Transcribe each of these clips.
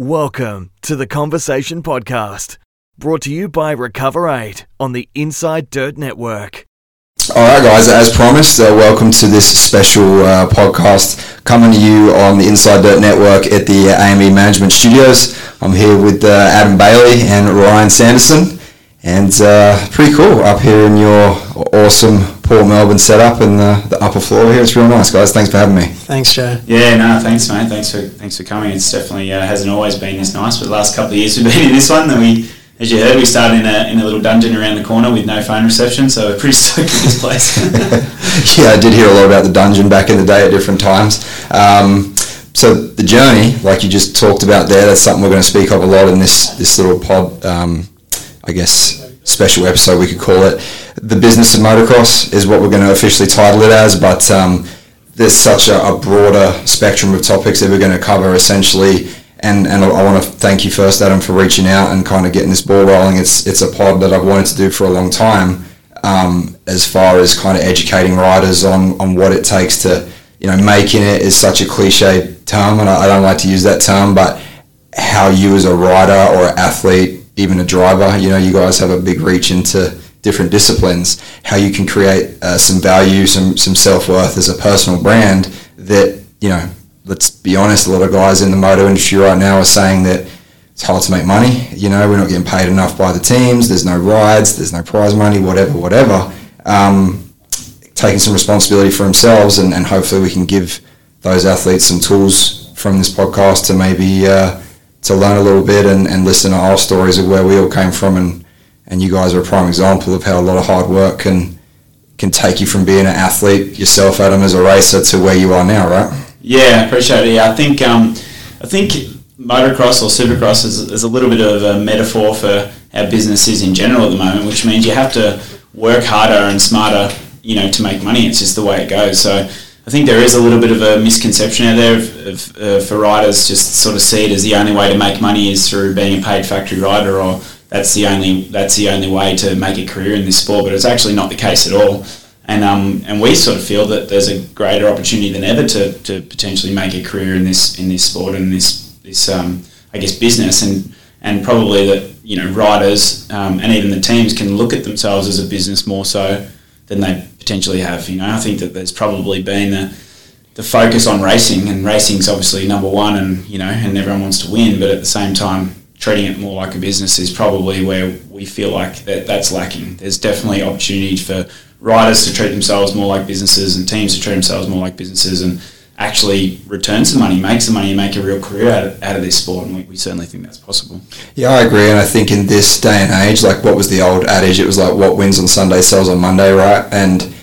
Welcome to the Conversation Podcast, brought to you by Recover 8 on the Inside Dirt Network. All right, guys, as promised, uh, welcome to this special uh, podcast coming to you on the Inside Dirt Network at the AME Management Studios. I'm here with uh, Adam Bailey and Ryan Sanderson, and uh, pretty cool up here in your awesome Port Melbourne setup and the, the upper floor here. It's real nice, guys. Thanks for having me. Thanks, Joe. Yeah, no, thanks, mate. Thanks for thanks for coming. It's definitely uh, hasn't always been this nice, but the last couple of years we've been in this one. Then we, as you heard, we started in a, in a little dungeon around the corner with no phone reception, so we're pretty stoked with this place. yeah, I did hear a lot about the dungeon back in the day at different times. Um, so the journey, like you just talked about there, that's something we're going to speak of a lot in this this little pod. Um, I guess special episode we could call it. The business of motocross is what we're going to officially title it as, but um, there's such a, a, broader spectrum of topics that we're going to cover essentially. And, and I, want to thank you first, Adam, for reaching out and kind of getting this ball rolling. It's it's a pod that I've wanted to do for a long time, um, as far as kind of educating riders on, on what it takes to, you know, making it is such a cliche term, and I, I don't like to use that term, but how you as a rider or athlete even a driver. You know, you guys have a big reach into different disciplines. How you can create uh, some value, some some self worth as a personal brand. That you know, let's be honest, a lot of guys in the moto industry right now are saying that it's hard to make money. You know, we're not getting paid enough by the teams. There's no rides. There's no prize money. Whatever, whatever. Um, taking some responsibility for themselves, and, and hopefully we can give those athletes some tools from this podcast to maybe. Uh, to learn a little bit and, and listen to our stories of where we all came from and and you guys are a prime example of how a lot of hard work can can take you from being an athlete yourself, Adam, as a racer to where you are now, right? Yeah, appreciate it. Yeah, I think um, I think motocross or supercross is, is a little bit of a metaphor for our businesses in general at the moment, which means you have to work harder and smarter, you know, to make money. It's just the way it goes. So I think there is a little bit of a misconception out there of, of, uh, for riders just sort of see it as the only way to make money is through being a paid factory rider or that's the only that's the only way to make a career in this sport but it's actually not the case at all. And um, and we sort of feel that there's a greater opportunity than ever to, to potentially make a career in this in this sport and this this um, I guess business. And and probably that you know riders um, and even the teams can look at themselves as a business more so than they potentially have. You know, I think that there's probably been the the focus on racing, and racing's obviously number one, and you know, and everyone wants to win, but at the same time, treating it more like a business is probably where we feel like that that's lacking. There's definitely opportunity for riders to treat themselves more like businesses and teams to treat themselves more like businesses and actually return some money, make some money, and make a real career out of, out of this sport. And we, we, certainly think that's possible. Yeah, I agree. And I think in this day and age, like what was the old adage? It was like what wins on Sunday sells on Monday, right? And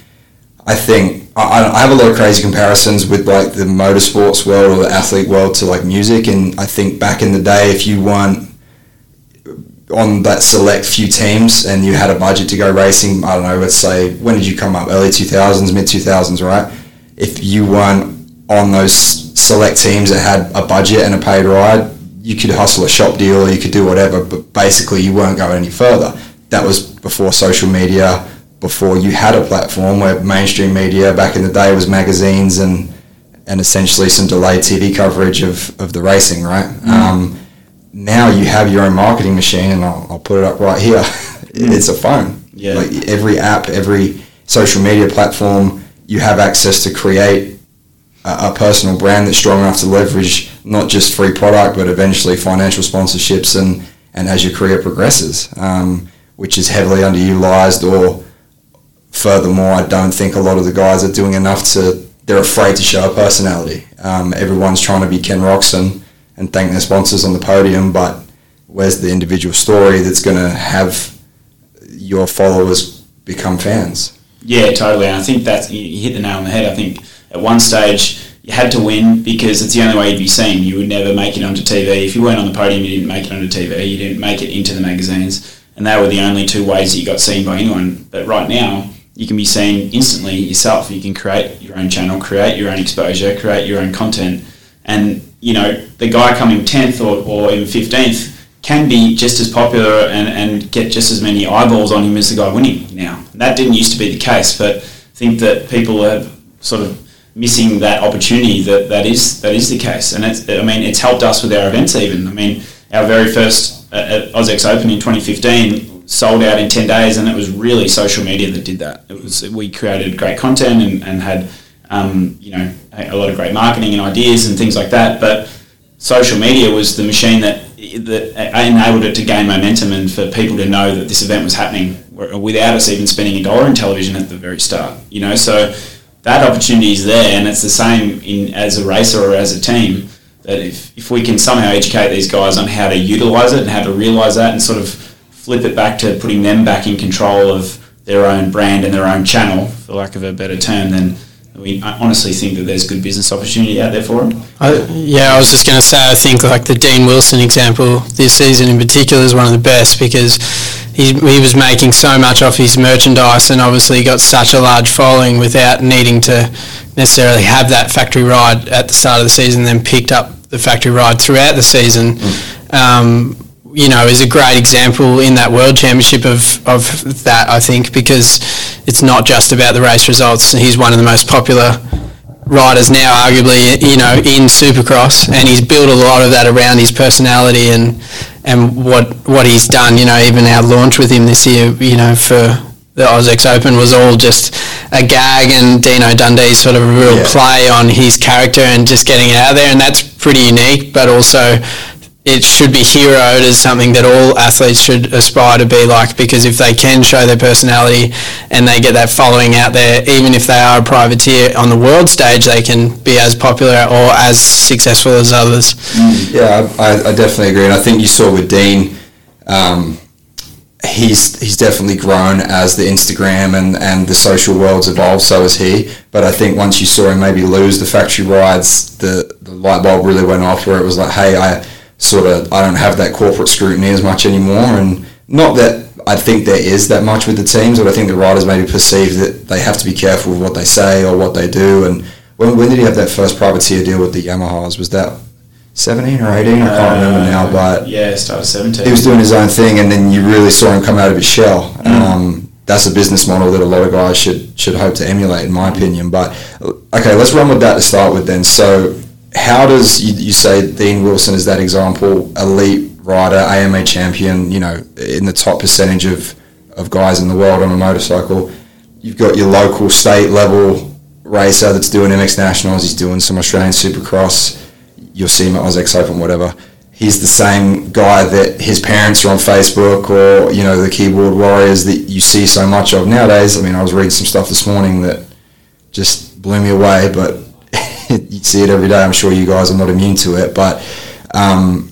I think I, I have a lot of crazy comparisons with like the motorsports world or the athlete world to like music. And I think back in the day, if you weren't on that select few teams and you had a budget to go racing, I don't know, let's say, when did you come up? Early 2000s, mid 2000s, right? If you weren't on those select teams that had a budget and a paid ride, you could hustle a shop deal or you could do whatever, but basically you weren't going any further. That was before social media, before you had a platform where mainstream media back in the day was magazines and and essentially some delayed TV coverage of, of the racing, right? Mm. Um, now you have your own marketing machine, and I'll, I'll put it up right here. Mm. it's a phone. Yeah. Like every app, every social media platform, you have access to create a, a personal brand that's strong enough to leverage not just free product, but eventually financial sponsorships and, and as your career progresses, um, which is heavily underutilized or furthermore, I don't think a lot of the guys are doing enough to. They're afraid to show a personality. Um, everyone's trying to be Ken Roczen and thank their sponsors on the podium, but where's the individual story that's going to have your followers become fans? Yeah, totally. And I think that's you hit the nail on the head. I think at one stage you had to win because it's the only way you'd be seen. You would never make it onto TV. If you weren't on the podium, you didn't make it onto TV. You didn't make it into the magazines, and they were the only two ways that you got seen by anyone. But right now, you can be seen instantly yourself. You can create your own channel, create your own exposure, create your own content. And, you know, the guy coming 10th or, or even 15th can be just as popular and, and get just as many eyeballs on him as the guy winning now. That didn't used to be the case, but I think that people have sort of missing that opportunity that, that is that is the case. And it's, I mean, it's helped us with our events even. I mean, our very first uh, at Open in 2015 sold out in 10 days, and it was really social media that did that. It was we created great content and, and had um, you know a lot of great marketing and ideas and things like that, but social media was the machine that that enabled it to gain momentum and for people to know that this event was happening without us even spending a dollar in television at the very start. You know, so that opportunity is there, and it's the same in as a racer or as a team. That if, if we can somehow educate these guys on how to utilize it and how to realize that, and sort of flip it back to putting them back in control of their own brand and their own channel, for lack of a better term, then we honestly think that there's good business opportunity out there for them. I, yeah, I was just going to say, I think like the Dean Wilson example this season in particular is one of the best because he, he was making so much off his merchandise and obviously got such a large following without needing to necessarily have that factory ride at the start of the season, then picked up the factory ride throughout the season. Mm. Um, you know, is a great example in that World Championship of, of that, I think, because it's not just about the race results. He's one of the most popular riders now, arguably, you know, in Supercross, and he's built a lot of that around his personality and and what what he's done. You know, even our launch with him this year, you know, for the AUS-X Open was all just a gag and Dino Dundee's sort of a real yeah. play on his character and just getting it out there, and that's pretty unique, but also it should be heroed as something that all athletes should aspire to be like because if they can show their personality and they get that following out there, even if they are a privateer on the world stage, they can be as popular or as successful as others. Mm. Yeah, I, I, definitely agree. And I think you saw with Dean, um, he's he's definitely grown as the Instagram and, and the social world's evolved, so has he. But I think once you saw him maybe lose the factory rides, the, the light bulb really went off where it was like, hey, I sort of I don't have that corporate scrutiny as much anymore, and not that I think there is that much with the teams, but I think the riders maybe perceive that they have to be careful with what they say or what they do. And when, when did he have that first privateer deal with the Yamahas? Was that 17 or 18? I can't uh, remember now, but yeah, started 17. He was doing his own thing, and then you really saw him come out of his shell. Mm. Um, that's a business model that a lot of guys should should hope to emulate, in my opinion. But okay, let's run with that to start with then. So how does you, you say Dean Wilson is that example, elite rider, AMA champion, you know, in the top percentage of, of guys in the world on a motorcycle. You've got your local state level racer that's doing MX Nationals, he's doing some Australian Supercross, you'll see him at AUS-X Open, whatever. He's the same guy that his parents are on Facebook or, you know, the keyboard warriors that you see so much of nowadays. I mean, I was reading some stuff this morning that just blew me away, but you see it every day. I'm sure you guys are not immune to it, but um,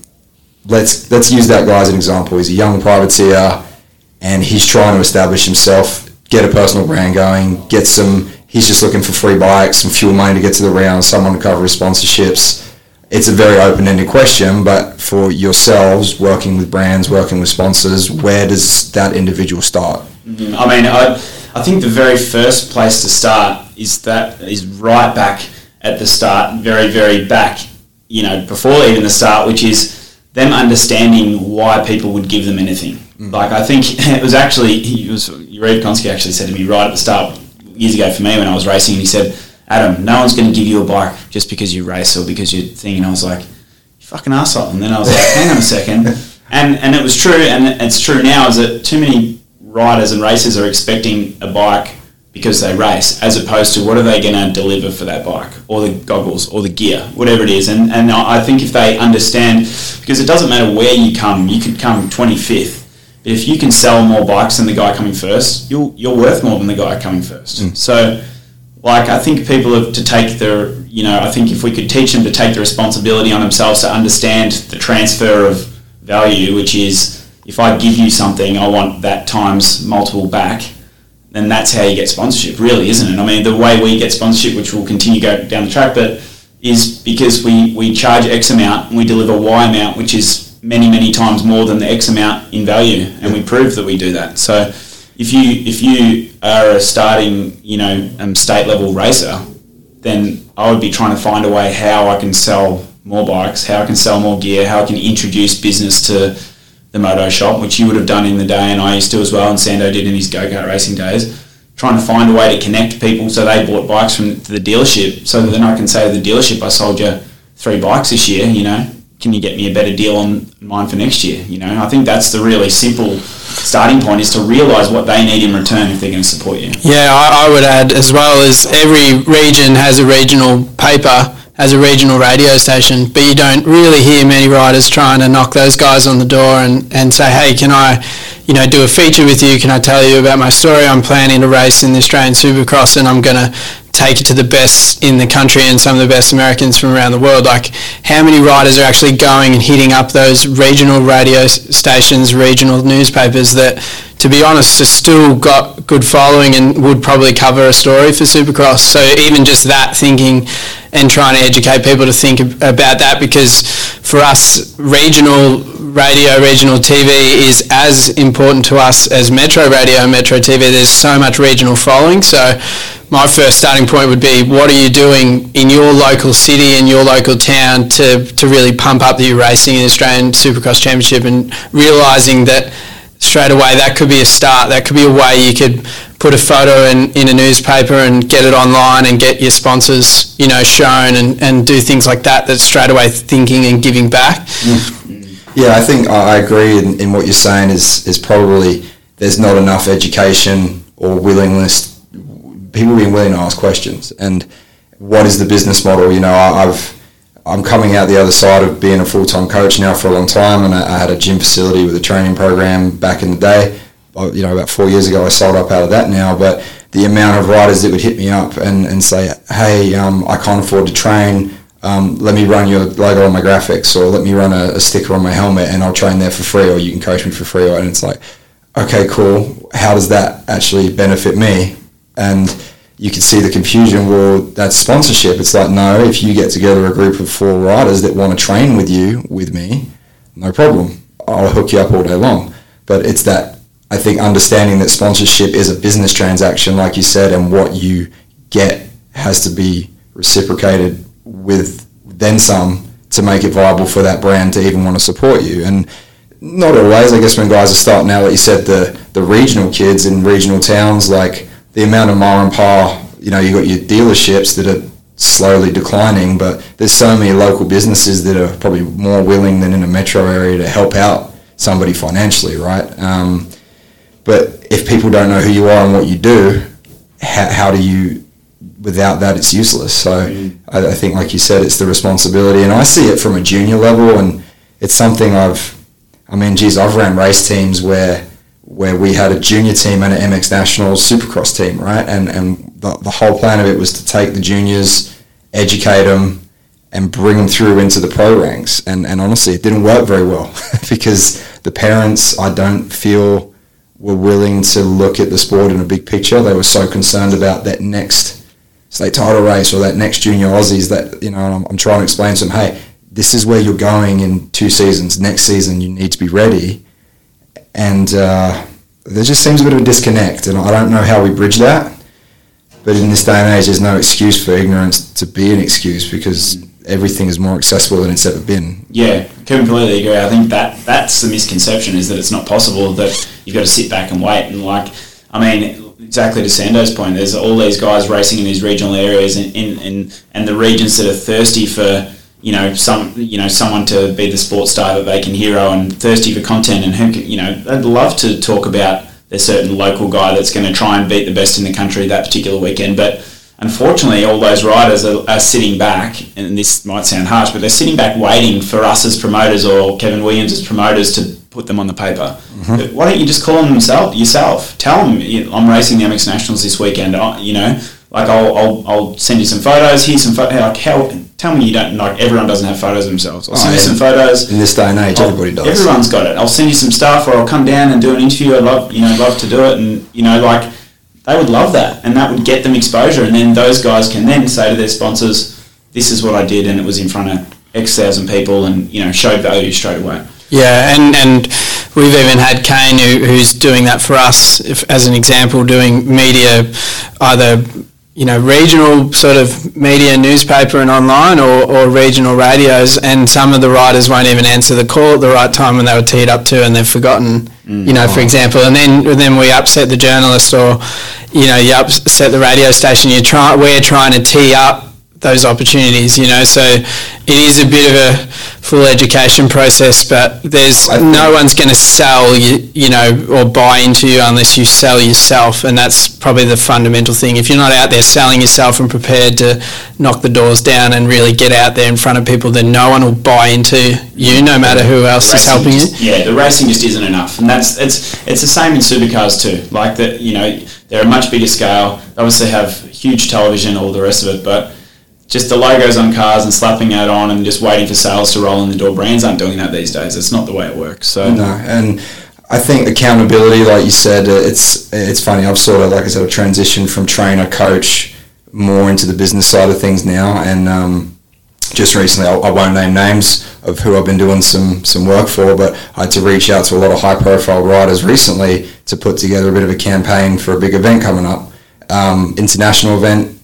let's let's use that guy as an example. He's a young privateer, and he's trying to establish himself, get a personal brand going, get some. He's just looking for free bikes, some fuel money to get to the round, someone to cover his sponsorships. It's a very open-ended question, but for yourselves, working with brands, working with sponsors, where does that individual start? Mm-hmm. I mean, I, I think the very first place to start is that is right back at the start, very, very back, you know, before even the start, which is them understanding why people would give them anything. Mm. Like, I think it was actually, he was, Reed Konsky actually said to me right at the start, years ago for me when I was racing, and he said, Adam, no one's going to give you a bike just because you race or because you're thing. And I was like, you fucking asshole. And then I was like, hang on a second. And, and it was true, and it's true now, is that too many riders and racers are expecting a bike because they race, as opposed to what are they going to deliver for that bike, or the goggles, or the gear, whatever it is. And, and I think if they understand, because it doesn't matter where you come, you could come 25th, but if you can sell more bikes than the guy coming first, you'll, you're worth more than the guy coming first. Mm. So, like, I think people have to take their, you know, I think if we could teach them to take the responsibility on themselves to understand the transfer of value, which is if I give you something, I want that times multiple back then that's how you get sponsorship, really, isn't it? I mean, the way we get sponsorship, which will continue go down the track, but is because we, we charge X amount and we deliver Y amount, which is many, many times more than the X amount in value, and we prove that we do that. So if you if you are a starting, you know, um, state level racer, then I would be trying to find a way how I can sell more bikes, how I can sell more gear, how I can introduce business to the moto shop, which you would have done in the day, and I used to as well, and Sando did in his go kart racing days. trying to find a way to connect people so they bought bikes from the dealership so that then I can say to the dealership, I sold you three bikes this year, you know, can you get me a better deal on mine for next year? You know, I think that's the really simple starting point is to realise what they need in return if they're going to support you. Yeah, I, I would add as well as every region has a regional paper as a regional radio station, but you don't really hear many riders trying to knock those guys on the door and, and say, hey, can I, you know, do a feature with you? Can I tell you about my story? I'm planning to race in the Australian Supercross and I'm going to take it to the best in the country and some of the best Americans from around the world. Like, how many riders are actually going and hitting up those regional radio stations, regional newspapers that, to be honest, have still got good following and would probably cover a story for Supercross. So even just that thinking and trying to educate people to think about that because for us, regional radio, regional TV is as important to us as metro radio and metro TV. There's so much regional following. So my first starting point would be what are you doing in your local city, in your local town to, to really pump up the racing in Australian Supercross Championship and realising that straight away that could be a start. That could be a way you could put a photo in, in a newspaper and get it online and get your sponsors, you know, shown and, and do things like that. That's straight away thinking and giving back. Mm. Yeah, I think I agree in, in what you're saying is, is probably there's not enough education or willingness people being willing to ask questions and what is the business model? You know, I, have I'm coming out the other side of being a full time coach now for a long time, and I, I, had a gym facility with a training program back in the day. You know, about four years ago, I sold up out of that now, but the amount of riders that would hit me up and, and say, "Hey, um, I can't afford to train. Um, let me run your logo on my graphics, or let me run a, a sticker on my helmet, and I'll train there for free, or you can coach me for free." And it's like, okay, cool. How does that actually benefit me? And you can see the confusion. Well, that's sponsorship. It's like, no, if you get together a group of four riders that want to train with you, with me, no problem. I'll hook you up all day long. But it's that, I think, understanding that sponsorship is a business transaction, like you said, and what you get has to be reciprocated with then some to make it viable for that brand to even want to support you. And not always, I guess, when guys are starting out, like you said, the, the regional kids in regional towns, like, the amount of mom and pa, you know, you got your dealerships that are slowly declining, but there's so many local businesses that are probably more willing than in a metro area to help out somebody financially, right? Um, but if people don't know who you are and what you do, how, how do you? Without that, it's useless. So. I, I think, like you said, it's the responsibility, and I see it from a junior level, and it's something I've. I mean, geez, I've ran race teams where where we had a junior team and an MX Nationals Supercross team, right? And and the, the whole plan of it was to take the juniors, educate them, and bring them through into the pro ranks. And and honestly, it didn't work very well because the parents, I don't feel, were willing to look at the sport in a big picture. They were so concerned about that next state title race or that next junior Aussies that you know. I'm, I'm trying to explain to them, hey, this is where you're going in two seasons. Next season, you need to be ready and uh, there just seems a bit of a disconnect, and I don't know how we bridge that. But in this day and age, there's no excuse for ignorance to be an excuse because everything is more accessible than it's ever been. Yeah, completely agree. I think that that's the misconception is that it's not possible that you've got to sit back and wait. And like, I mean, exactly to Sando's point, there's all these guys racing in these regional areas and in, in, in, and the regions that are thirsty for you know some you know someone to be the sports star that they can hero and thirsty for content and who can, you know they'd love to talk about a certain local guy that's going to try and beat the best in the country that particular weekend but unfortunately all those riders are, are, sitting back and this might sound harsh but they're sitting back waiting for us as promoters or Kevin Williams as promoters to put them on the paper. Mm-hmm. why don't you just call them yourself yourself? Tell them I'm racing the MX Nationals this weekend. You know like I'll, I'll, I'll send you some photos here's some photos like how tell me you don't like everyone doesn't have photos of themselves. I'll oh, send oh, you some photos. In this day and age, I'll, everybody does. Everyone's got it. I'll send you some stuff, or I'll come down and do an interview. I'd love, you know, love to do it, and you know, like they would love that, and that would get them exposure, and then those guys can then say to their sponsors, "This is what I did, and it was in front of X thousand people, and you know, showed value straight away." Yeah, and and we've even had Kane who, who's doing that for us if, as an example, doing media either you know, regional sort of media, newspaper and online or, or regional radios and some of the writers won't even answer the call at the right time when they were teed up to and they've forgotten you know, for mm. example, and then then we upset the journalist, or you know, you upset the radio station. You try, we're trying to tee up those opportunities, you know. So it is a bit of a full education process, but there's no one's going to sell you, you know, or buy into you unless you sell yourself, and that's probably the fundamental thing. If you're not out there selling yourself and prepared to knock the doors down and really get out there in front of people, then no one will buy into you, no matter who else is racing helping you. Yeah, the racing just isn't enough, and that's it's it's the same in supercars too. Like that, you know, they're a much bigger scale. They obviously have huge television, all the rest of it, but just the logos on cars and slapping that on and just waiting for sales to roll in the door. Brands aren't doing that these days. It's not the way it works. So No, and I think accountability, like you said, uh, it's it's funny. I've sort of, like I said, transitioned from trainer coach more into the business side of things now, and um, just recently, I, I won't name names of who I've been doing some some work for, but I had to reach out to a lot of high profile riders recently to put together a bit of a campaign for a big event coming up, um, international event.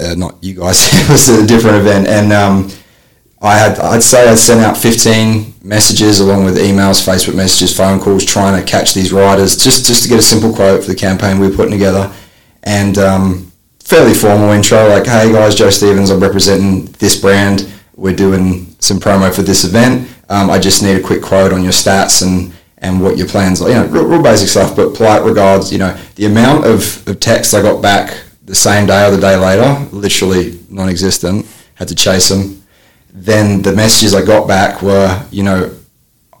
Uh, not you guys. it was a different event, and um, I had I'd say I sent out 15 messages along with emails, Facebook messages, phone calls, trying to catch these riders just just to get a simple quote for the campaign we were putting together, and um, fairly formal intro like, hey guys, Joe Stevens, I'm representing this brand. We're doing some promo for this event. Um, I just need a quick quote on your stats and and what your plans are. You know, real, real basic stuff, but polite regards. You know, the amount of, of texts I got back the same day or the day later, literally non-existent. Had to chase them then the messages I got back were, you know,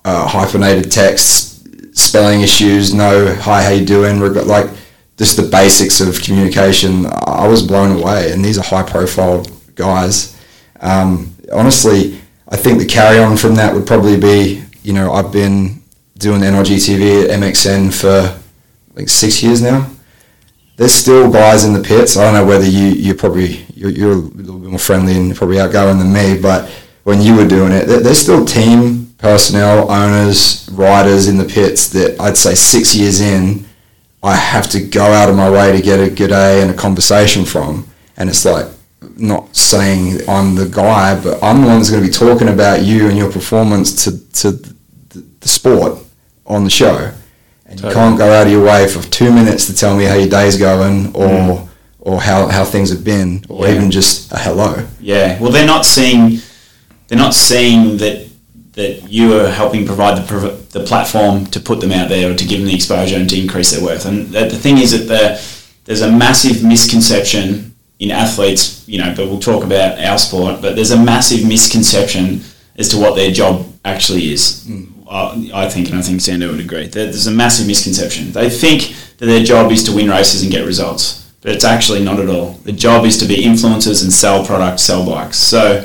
uh, hyphenated texts, spelling issues, no, hi, how you doing? Reg- Like, just the basics of communication. I was blown away, and these are high-profile guys. Um, honestly, I think the carry-on from that would probably be, you know, I've been doing NRG TV at MXN for like six years now there's still guys in the pits. I don't know whether you you're probably you're, you're a little bit more friendly and probably outgoing than me, but when you were doing it, there- there's still team personnel, owners, riders in the pits that I'd say six years in, I have to go out of my way to get a good day and a conversation from, and it's like not saying I'm the guy, but I'm the one that's going to be talking about you and your performance to to the, the sport on the show and you can't go out of your way for two minutes to tell me how your day's going or mm. or how, how things have been or Yeah. even just a hello. Yeah, well, they're not seeing they're not seeing that that you are helping provide the the platform to put them out there or to give them the exposure and to increase their worth. And the, the thing is that the, there's a massive misconception in athletes, you know, but we'll talk about our sport. But there's a massive misconception as to what their job actually is. Mm. I I think, and I think Sando would agree. There- There's a massive misconception. They think that their job is to win races and get results, but it's actually not at all. The job is to be influencers and sell products, sell bikes. So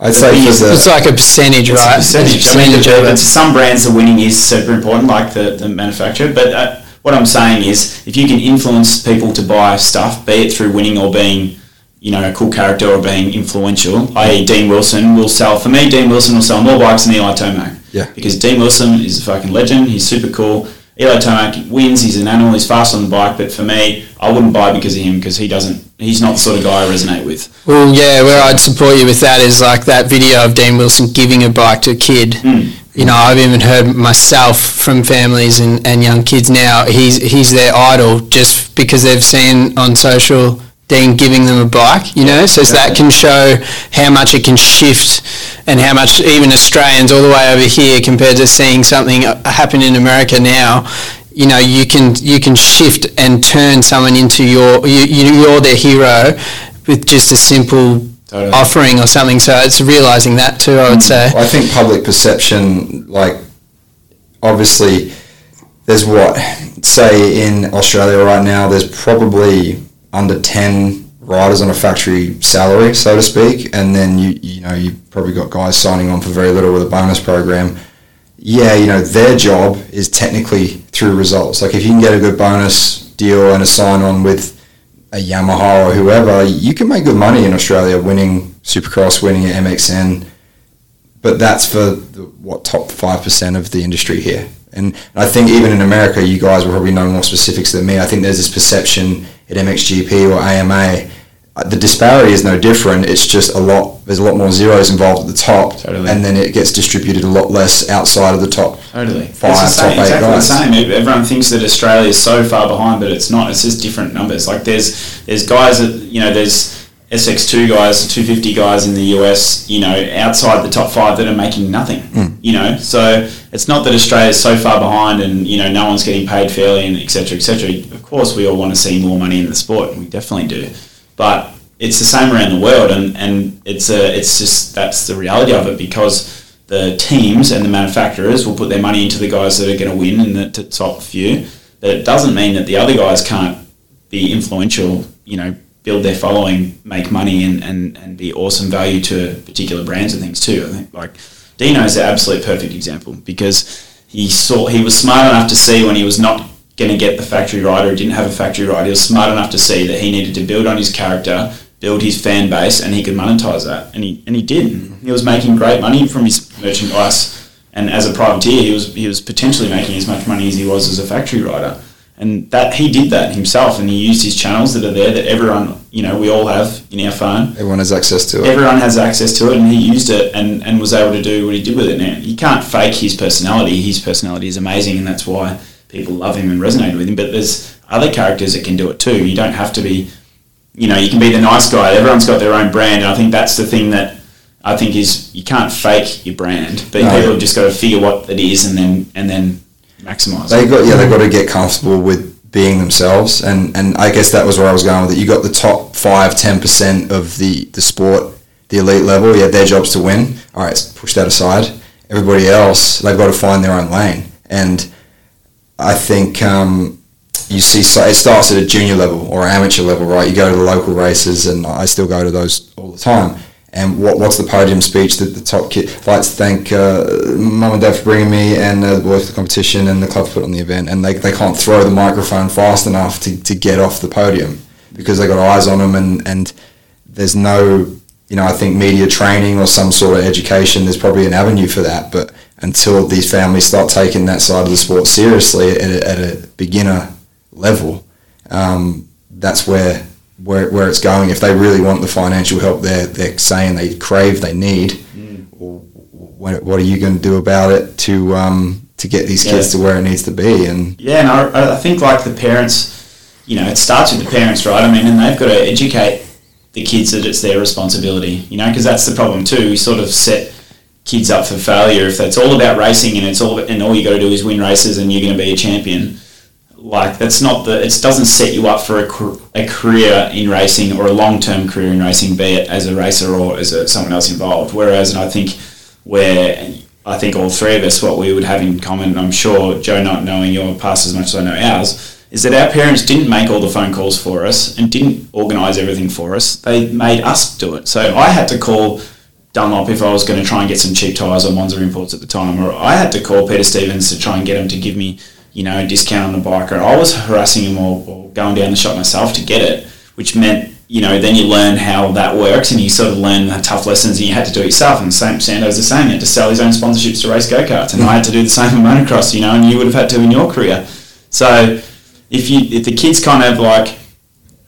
I'd say thing for the It's like a percentage, it's right? a percentage. It's a I mean, percentage of the- it. to some brands, the winning is super important, like the, the manufacturer. But uh, what I'm saying is, if you can influence people to buy stuff, be it through winning or being, you know, a cool character or being influential, i.e., Dean Wilson will sell. For me, Dean Wilson will sell more bikes than Eli Tomac. Yeah. Because Dean Wilson is a fucking legend. He's super cool. Eli Tomac wins. He's an animal. He's fast on the bike. But for me, I wouldn't buy because of him because he doesn't. He's not the sort of guy I resonate with. Well, yeah, where I'd support you with that is like that video of Dean Wilson giving a bike to a kid. Hmm. You know, I've even heard myself from families and, and young kids now. He's he's their idol just because they've seen on social Dean giving them a bike. You know, so that can show how much it can shift and how much even Australians all the way over here compared to seeing something uh, happen in America now. You know, you can you can shift and turn someone into your you, you you're their hero with just a simple Totally. offering or something. So it's realizing that too. I would say. I think public perception, like obviously, there's what say in Australia right now. There's probably under ten riders on a factory salary, so to speak, and then you you know you probably got guys signing on for very little with a bonus program. Yeah, you know their job is technically through results. Like if you can get a good bonus deal and a sign on with a Yamaha or whoever, you can make good money in Australia winning Supercross, winning at MXN but that's for the, what top five percent of the industry here. And I think even in America, you guys will probably know more specifics than me. I think there's this perception at MXGP or AMA, uh, the disparity is no different. It's just a lot there's a lot more zeros involved at the top, Totally. and then it gets distributed a lot less outside of the top. Totally. Five, it's the same, top eight exactly guys. the same. Everyone thinks that Australia is so far behind, but it's not. It's just different numbers. Like there's there's guys that you know there's SX2 guys, 250 guys in the US, you know, outside the top five that are making nothing. Hmm. You know, so it's not that Australia is so far behind and you know no one's getting paid fairly and etc. etc. Of course, we all want to see more money in the sport, and we definitely do. But it's the same around the world, and, and it's a it's just that's the reality of it because the teams and the manufacturers will put their money into the guys that are going to win in the t- top few. But it doesn't mean that the other guys can't be influential. You know, build their following, make money, and, and, and be awesome value to particular brands and things too. I think like Dino's the absolute perfect example because he saw he was smart enough to see when he was not going to get the factory right or didn't have a factory right. He was smart enough to see that he needed to build on his character, build his fan base, and he could monetize that. And he and he did. He was making great money from his merchandise. And as a privateer, he was he was potentially making as much money as he was as a factory rider. And that he did that himself, and he used his channels that are there that everyone, you know, we all have in our phone. Everyone has access to it. everyone has access to it and he used it and, and was able to do what he did with it. Now you can't fake his personality. His personality is amazing and that's why people love him and resonate with him. But there's other characters that can do it too. You don't have to be you know you can be the nice guy. Everyone's got their own brand and I think that's the thing that I think is you can't fake your brand but No. people have just got to figure what it is and then and then maximize They got yeah, they got to get comfortable with being themselves, and and I guess that was where I was going with it. You got the top five, ten percent of the the sport, the elite level. Yeah, their job's to win. All right, push that aside. Everybody else, they've got to find their own lane, and I think um, you see so it starts at a junior level or amateur level, right? You go to the local races, and I still go to those all the time. And what, what's the podium speech that the top kid? I'd like to thank uh, mum and dad for bringing me and uh, the boys for the competition and the club for put on the event. And they, they can't throw the microphone fast enough to, to get off the podium because they got eyes on them and, and there's no, you know, I think media training or some sort of education, there's probably an avenue for that. But until these families start taking that side of the sport seriously at a, at a beginner level, um, that's where, where where it's going. If they really want the financial help they're, they're saying they crave, they need, what, what are you going to do about it to um, to get these kids Yeah. to where it needs to be? And Yeah, and I, I think like the parents, you know, it starts with the parents, right? I mean, and they've got to educate the kids that it's their responsibility, you know, because that's the problem too. We sort of set kids up for failure if that's all about racing and it's all and all you got to do is win races and you're going to be a champion. Like that's not the. It doesn't set you up for a, a career in racing or a long term career in racing, be it as a racer or as a, someone else involved. Whereas, and I think where I think all three of us, what we would have in common, and I'm sure Joe not knowing your past as much as I know ours, is that our parents didn't make all the phone calls for us and didn't organise everything for us. They made us do it. So I had to call Dunlop if I was going to try and get some cheap tyres or Monza imports at the time, or I had to call Peter Stevens to try and get him to give me, you know, discount on the bike, or I was harassing him or, or going down the shop myself to get it, which meant, you know, then you learn how that works and you sort of learn the tough lessons and you had to do it yourself. And same, Sando's the same, he had to sell his own sponsorships to race go-karts, and I had to do the same for motocross, you know, and you would have had to in your career. So if you if the kids kind of like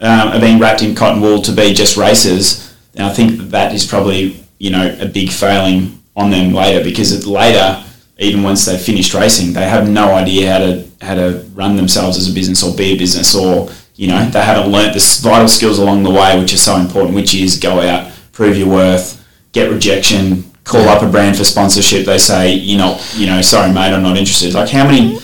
um, are being wrapped in cotton wool to be just racers, then I think that is probably you know a big failing on them later because later, even once they've finished racing, they have no idea how to how to run themselves as a business or be a business or you know they haven't learnt the vital skills along the way, which is so important, which is go out, prove your worth, get rejection, call up a brand for sponsorship. They say you know you know sorry mate, I'm not interested. Like how many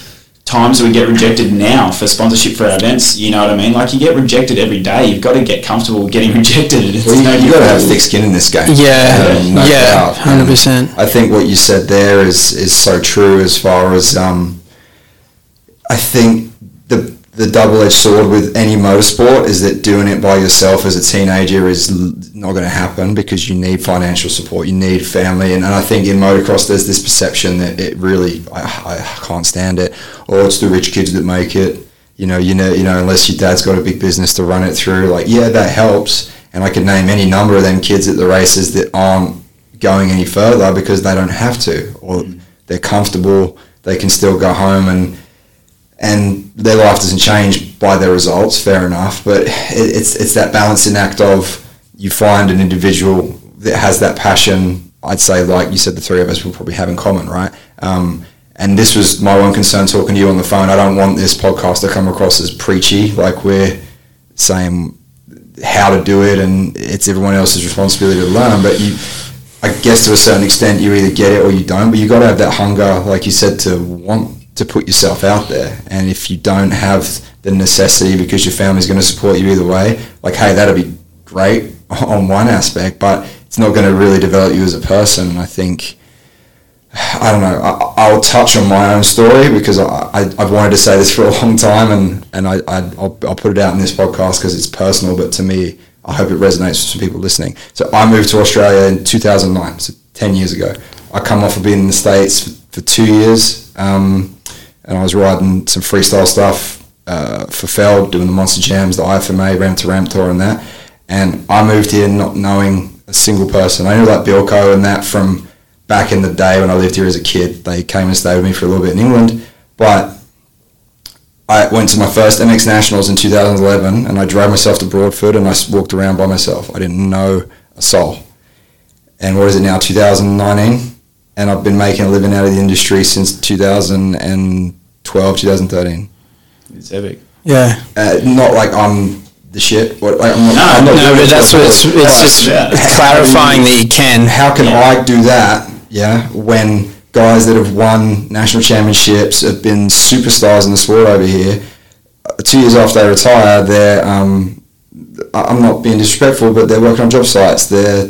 times we get rejected now for sponsorship for our events? You know what I mean? Like you get rejected every day. You've got to get comfortable getting rejected. It's well, no you've got to have thick skin in this game. Yeah, Um, no yeah, hundred And percent. I think what you said there is is so true as far as um, I think the the double edged sword with any motorsport is that doing it by yourself as a teenager is not going to happen because you need financial support, you need family, and, and I think in motocross there's this perception that it really I, I can't stand it, or it's the rich kids that make it. You know, you know, you know, unless your dad's got a big business to run it through, like yeah, that helps. And I could name any number of them kids at the races that aren't going any further because they don't have to, or mm-hmm. they're comfortable. They can still go home and and their life doesn't change by their results. Fair enough, but it, it's it's that balancing act of you find an individual that has that passion. I'd say, like you said, the three of us will probably have in common, right? Um, and this was my one concern talking to you on the phone. I don't want this podcast to come across as preachy, like we're saying how to do it and it's everyone else's responsibility to learn. But you, I guess to a certain extent, you either get it or you don't. But you got to have that hunger, like you said, to want to put yourself out there. And if you don't have the necessity because your family's going to support you either way, like hey, that'd be great on one aspect, but it's not going to really develop you as a person. I think I don't know. I, will touch on my own story because I, have wanted to say this for a long time, and and I will I'll put it out in this podcast because it's personal. But to me, I hope it resonates with some people listening. So I moved to Australia in 2009, so 10 years ago. I come off of being in the states for, for two years, um, and I was riding some freestyle stuff uh, for Feld, doing the Monster Jams, the IFMA, Ramp to Ramp tour, and that. And I moved here not knowing a single person. I knew like Bilko and that from back in the day when I lived here as a kid. They came and stayed with me for a little bit in England, but I went to my first MX Nationals in 2011 and I drove myself to Broadford and I walked around by myself. I didn't know a soul. And what is it now, 2019? And I've been making a living out of the industry since 2012, 2013. It's epic. Yeah. Uh, not like I'm the shit. What, like, I'm not, No, I'm not No, but that's what it's, it's Right. just yeah. clarifying that you can. how can Yeah. I do that? Yeah, when guys that have won national championships have been superstars in the sport over here. uh, Two years after they retire, they're um, I- I'm not being disrespectful, but they're working on job sites. They're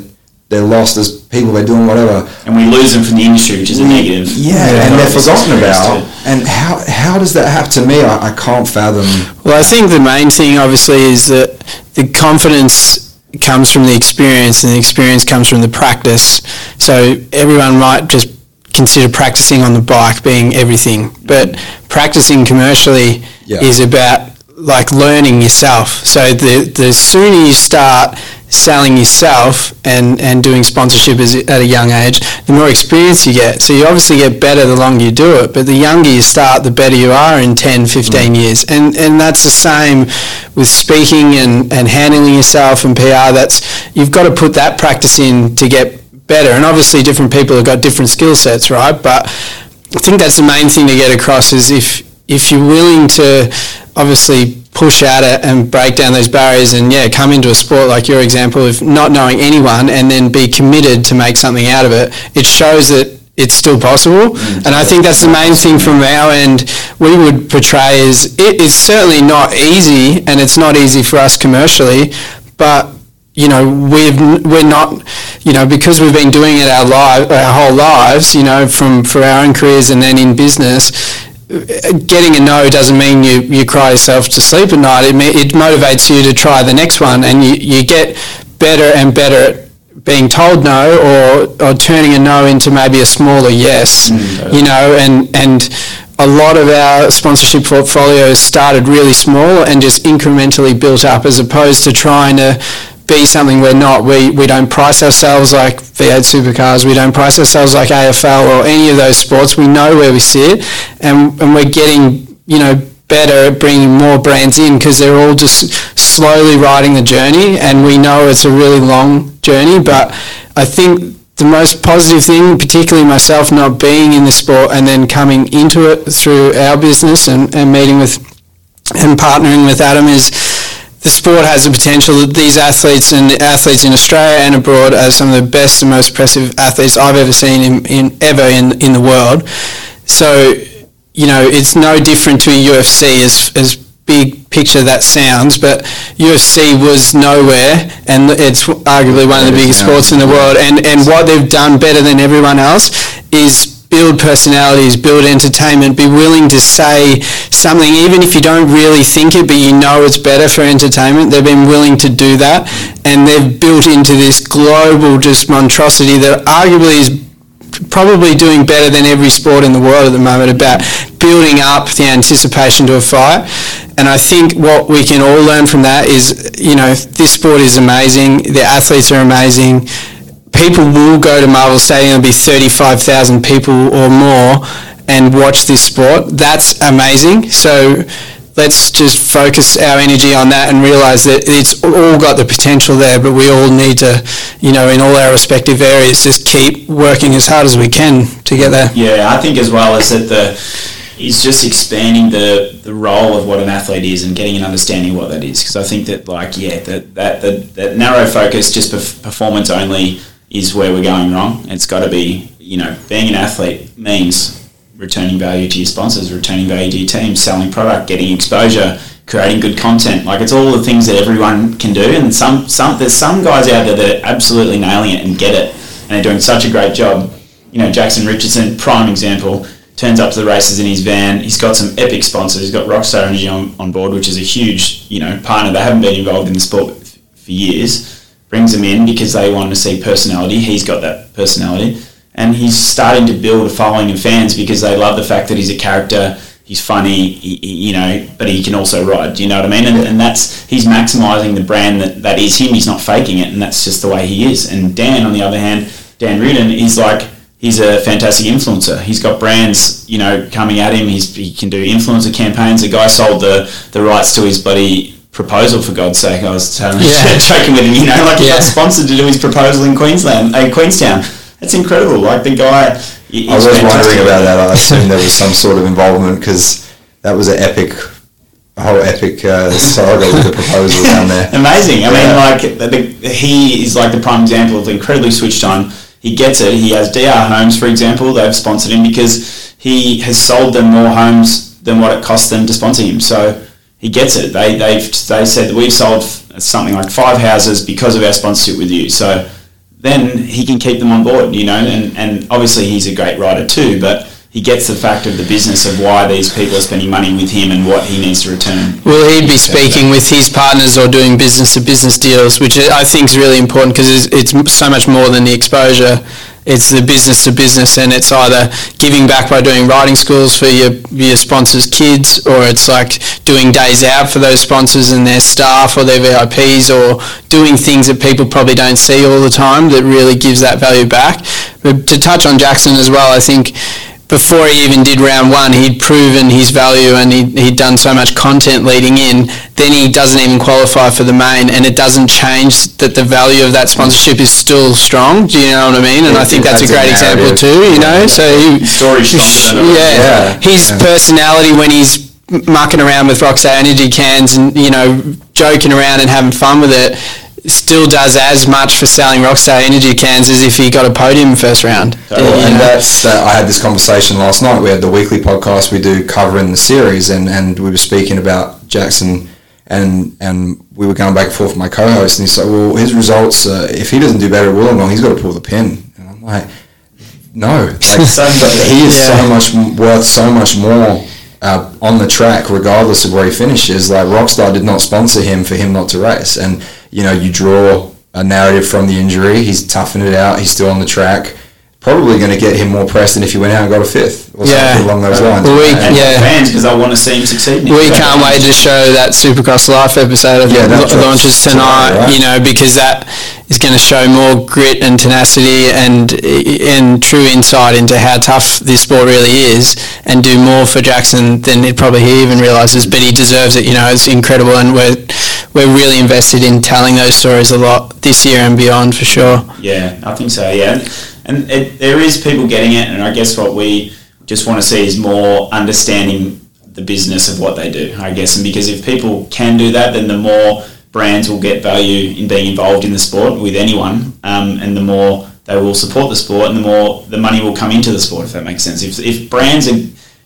they're lost as people. They're doing whatever. And we lose them from the industry, which is a negative. Yeah, and they're forgotten about. And how how does that happen to me? I, I can't fathom. Well, I think the main thing, obviously, is that the confidence comes from the experience, and the experience comes from the practice. So everyone might just consider practicing on the bike being everything, but practicing commercially Yeah. is about like learning yourself. So the the sooner you start selling yourself and, and doing sponsorship as, at a young age, the more experience you get. So you obviously get better the longer you do it, but the younger you start, the better you are in 10, 15 mm. years. And, and that's the same with speaking and, and handling yourself and PR. That's, you've got to put that practice in to get better. And obviously different people have got different skill sets, right? But I think that's the main thing to get across is if, if you're willing to obviously push at it and break down those barriers and yeah come into a sport like your example of not knowing anyone and then be committed to make something out of it it shows that it's still possible. Mm. And I think that's the main thing from our end we would portray is it is certainly not easy and it's not easy for us commercially but you know we've we're not you know because we've been doing it our life our whole lives you know from for our own careers and then in business getting a no doesn't mean you, you cry yourself to sleep at night. It, it motivates you to try the next one, and you, you get better and better at being told no or, or turning a no into maybe a smaller yes. Mm, you know, and and a lot of our sponsorship portfolios started really small and just incrementally built up, as opposed to trying to be something we're not. We, we don't price ourselves like V8 supercars. We don't price ourselves like AFL or any of those sports. We know where we sit, and, and we're getting you know better at bringing more brands in because they're all just slowly riding the journey, and we know it's a really long journey. But I think the most positive thing, particularly myself not being in the sport and then coming into it through our business and, and meeting with and partnering with Adam is the sport has the potential that these athletes and athletes in Australia and abroad are some of the best and most impressive athletes I've ever seen in, in ever in, in the world. So, you know, it's no different to a UFC as, as big picture that sounds, but UFC was nowhere and it's arguably one of the biggest sports in the world and, and what they've done better than everyone else is build personalities, build entertainment, be willing to say something, even if you don't really think it, but you know it's better for entertainment. They've been willing to do that, and they've built into this global just monstrosity that arguably is probably doing better than every sport in the world at the moment about building up the anticipation to a fight. And I think what we can all learn from that is, you know, this sport is amazing. The athletes are amazing people will go to Marvel Stadium and be 35,000 people or more and watch this sport. That's amazing. So let's just focus our energy on that and realize that it's all got the potential there, but we all need to, you know, in all our respective areas, just keep working as hard as we can to get there. Yeah, I think as well is that the is just expanding the, the role of what an athlete is and getting an understanding of what that is. Because I think that like yeah, that that, that, that narrow focus, just perf- performance only, is where we're going wrong. It's got to be you know being an athlete means returning value to your sponsors, returning value to your team, selling product, getting exposure, creating good content. Like it's all the things that everyone can do. And some some there's some guys out there that are absolutely nailing it and get it and they're doing such a great job. You know, Jackson Richardson, prime example turns up to the races in his van. He's got some epic sponsors. He's got Rockstar Energy on, on board, which is a huge, you know, partner. They haven't been involved in the sport for years. Brings him in because they want to see personality. He's got that personality. And he's starting to build a following of fans because they love the fact that he's a character. He's funny, he, he, you know, but he can also ride. Do you know what I mean? And, and that's he's maximising the brand that, that is him. He's not faking it, and that's just the way he is. And Dan, on the other hand, Dan Reardon is like he's a fantastic influencer. He's got brands, you know, coming at him. He's, he can do influencer campaigns. The guy sold the, the rights to his bloody proposal for God's sake. I was telling, yeah. joking with him, you know, like he yeah. got sponsored to do his proposal in Queensland, uh, Queenstown. That's incredible. Like the guy. I was wondering about that. I assumed there was some sort of involvement because that was an epic a whole epic uh, saga with the proposal down there. Amazing. I yeah. mean, like the, the, he is like the prime example of incredibly switched on he gets it. He has DR Homes, for example. They've sponsored him because he has sold them more homes than what it cost them to sponsor him. So he gets it. They they've they said that we've sold something like five houses because of our sponsorship with you. So then he can keep them on board, you know. And and obviously he's a great writer too, but he gets the fact of the business of why these people are spending money with him and what he needs to return. Will he'd be speaking with his partners or doing business to business deals, which I think is really important because it's, it's so much more than the exposure. It's the business to business, and it's either giving back by doing riding schools for your your sponsors' kids, or it's like doing days out for those sponsors and their staff or their VIPs, or doing things that people probably don't see all the time that really gives that value back. But to touch on Jackson as well, I think before he even did round one, he'd proven his value and he'd, he'd done so much content leading in. Then he doesn't even qualify for the main, and it doesn't change that the value of that sponsorship is still strong. Do you know what I mean? And I think that's, that's a great a example too. You know, so he, story stronger yeah, yeah, his yeah. personality when he's mucking around with Rockstar energy cans and you know joking around and having fun with it still does as much for selling Rockstar Energy cans as if he got a podium first round. and that's that. I had this conversation last night. We had the weekly podcast we do covering the series, and, and we were speaking about Jackson, and and we were going back and forth with my co-host, and he's like, "Well, his results. Uh, if he doesn't do better at Wollongong, he's got to pull the pin." And I'm like, "No, like he is yeah. so much worth so much more." Uh, on the track, regardless of where he finishes, like Rockstar did not sponsor him for him not to race, and you know, you draw a narrative from the injury. He's toughing it out. He's still on the track. Probably going to get him more press than if he went out and got a fifth or yeah. something along those lines. Well, we, yeah, fans because I want to see him succeed. We can't wait to show that Supercross Life episode of yeah, launches tonight. right? You know, because that is going to show more grit and tenacity and and true insight into how tough this sport really is, and do more for Jackson than it probably he even realizes. But he deserves it. You know, it's incredible, and we're we're really invested in telling those stories a lot this year and beyond for sure. Yeah, I think so. Yeah, and it, there is people getting it, and I guess what we just want to see is more understanding the business of what they do. I guess, and because if people can do that, then the more brands will get value in being involved in the sport with anyone, um, and the more they will support the sport, and the more the money will come into the sport. If that makes sense. If if brands are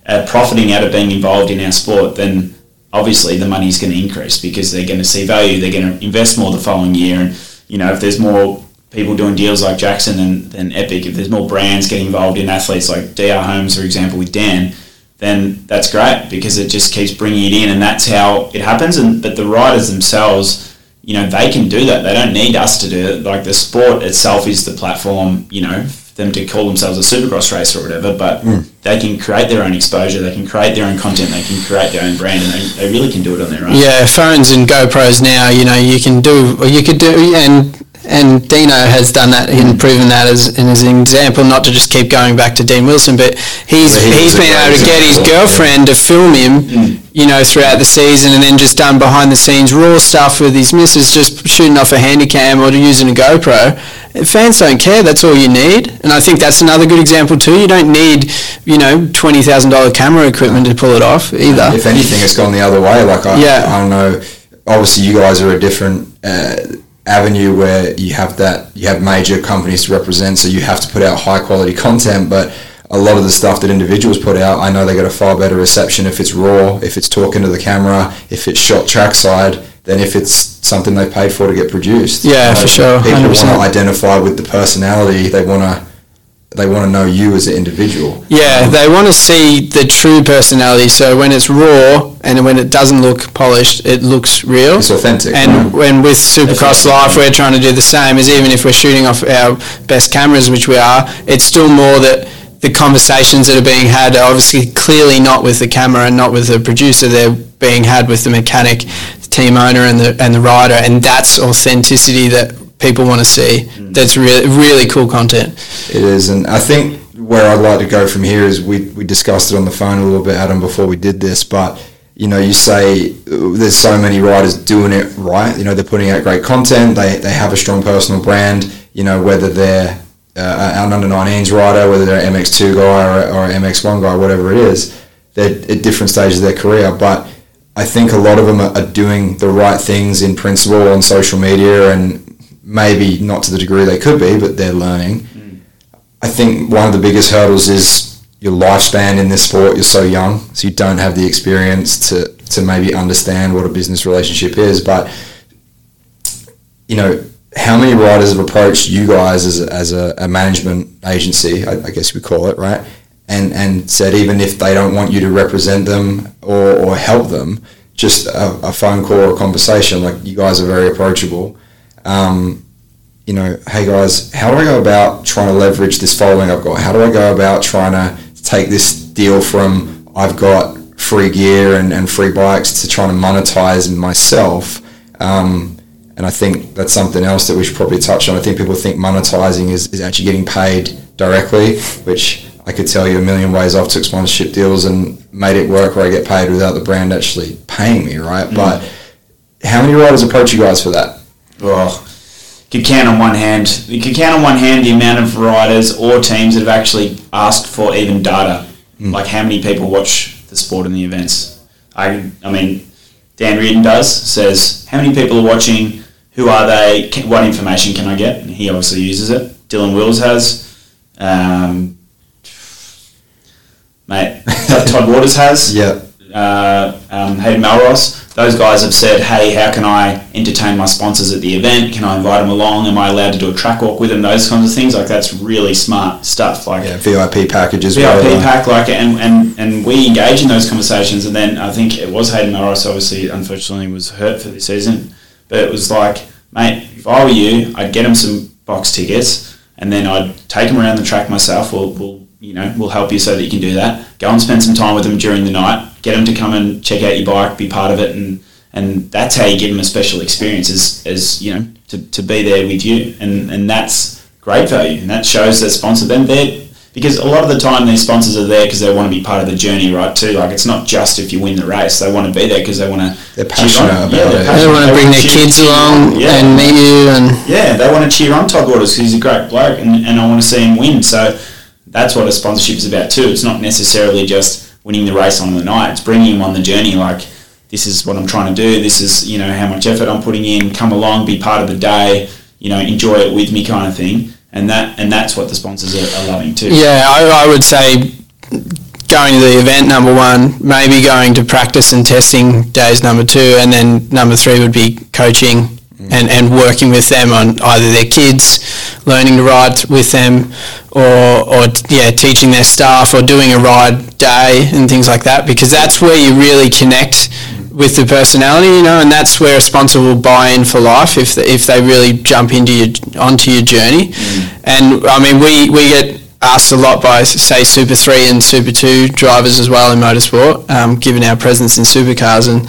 uh, profiting out of being involved in our sport, then obviously the money is going to increase because they're going to see value. They're going to invest more the following year, and you know if there's more people doing deals like Jackson and, and Epic, if there's more brands getting involved in athletes like DR Homes, for example, with Dan, then that's great because it just keeps bringing it in, and that's how it happens. And but the riders themselves, you know, they can do that. They don't need us to do it. Like the sport itself is the platform, you know, them to call themselves a supercross racer or whatever, but mm. they can create their own exposure, they can create their own content, they can create their own brand, and they, they really can do it on their own. Yeah, phones and GoPros now, you know, you can do, you could do, and and Dino has done that and proven that as, as an example, not to just keep going back to Dean Wilson, but he's Well, he he's been able to get his example, yeah. girlfriend to film him, you know, throughout the season, and then just done behind the scenes raw stuff with his missus, just shooting off a handy cam or using a GoPro. Fans don't care. That's all you need, and I think that's another good example too. You don't need, you know, twenty thousand dollar camera equipment to pull it off either. If anything, it's gone the other way. Like I, Yeah. I don't know. Obviously, you guys are a different uh, avenue where you have that you have major companies to represent, so you have to put out high quality content. But a lot of the stuff that individuals put out, I know they get a far better reception if it's raw, if it's talking to the camera, if it's shot trackside, than if it's something they paid for to get produced. Yeah, for sure, People want to identify with the personality. They want to. They want to know you as an individual. Yeah, they want to see the true personality. So when it's raw and when it doesn't look polished, it looks real. It's authentic. And when with Supercross Life, we're trying to do the same. As even if we're shooting off our best cameras, which we are, it's still more that the conversations that are being had are obviously clearly not with the camera and not with the producer. They're being had with the mechanic, the team owner, and the and the rider, and that's authenticity that people want to see. That's really really cool content. It is, and I think where I'd like to go from here is we, we discussed it on the phone a little bit, Adam, before we did this. But you know, you say uh, there's so many riders doing it right. You know, they're putting out great content. They they have a strong personal brand. You know, whether they're uh, an under 19s rider, whether they're an MX2 guy or, or an MX1 guy, whatever it is, they're at different stages of their career. But I think a lot of them are, are doing the right things in principle on social media and maybe not to the degree they could be, but they're learning. Mm. I think one of the biggest hurdles is your lifespan in this sport. You're so young, so you don't have the experience to, to maybe understand what a business relationship is. But, you know, how many riders have approached you guys as a, as a, a management agency, I, I guess we call it, right? And, and said even if they don't want you to represent them or, or help them, just a, a phone call or a conversation, like you guys are very approachable. Um, you know, hey guys, how do I go about trying to leverage this following I've got? How do I go about trying to take this deal from I've got free gear and, and free bikes to trying to monetize myself? Um, and I think that's something else that we should probably touch on. I think people think monetizing is, is actually getting paid directly, which I could tell you a million ways I've took sponsorship deals and made it work where I get paid without the brand actually paying me, right? But how many riders approach you guys for that? Well, could count on one hand. You could count on one hand the amount of riders or teams that have actually asked for even data, like how many people watch the sport and the events. I, I mean, Dan Reardon does says how many people are watching, who are they, ca- what information can I get, and he obviously uses it. Dylan Wills has, um, mate, Todd Waters has Yeah. uh, um, Hayden Mellross, those guys have said, hey, how can I entertain my sponsors at the event? Can I invite them along? Am I allowed to do a track walk with them? Those kinds of things. Like that's really smart stuff. Like Yeah, VIP packages. VIP whatever. pack, like, and, and, and we engage in those conversations. And then I think it was Hayden Mellross, obviously, unfortunately, was hurt for this season. But it was like, mate, if I were you, I'd get him some box tickets and then I'd take him around the track myself. We'll, we'll, you know, we'll help you so that you can do that. Go and spend some time with them during the night. Get them to come and check out your bike, be part of it, and and that's how you give them a special experience. Is as you know, to, to be there with you, and and that's great value, and that shows that sponsor them there because a lot of the time these sponsors are there because they want to be part of the journey, right? Too like it's not just if you win the race; they want to be there because they want to. They're passionate about it. They want to bring their kids along yeah. and meet you and Yeah, they want to cheer on Todd Waters because he's a great bloke, and, and I want to see him win. So that's what a sponsorship is about too. It's not necessarily just winning the race on the night; it's bringing him on the journey. Like this is what I'm trying to do. This is you know how much effort I'm putting in. Come along, be part of the day. You know, enjoy it with me, kind of thing. And that and that's what the sponsors are, are loving too. Yeah, I, I would say going to the event number one, maybe going to practice and testing days number two, and then number three would be coaching and, and working with them on either their kids, learning to ride with them, or, or yeah, teaching their staff or doing a ride day and things like that, because that's where you really connect with the personality, you know, and that's where a sponsor will buy in for life if they, if they really jump into your onto your journey. And I mean, we we get asked a lot by say Super Three and Super Two drivers as well in motorsport, um, given our presence in supercars, and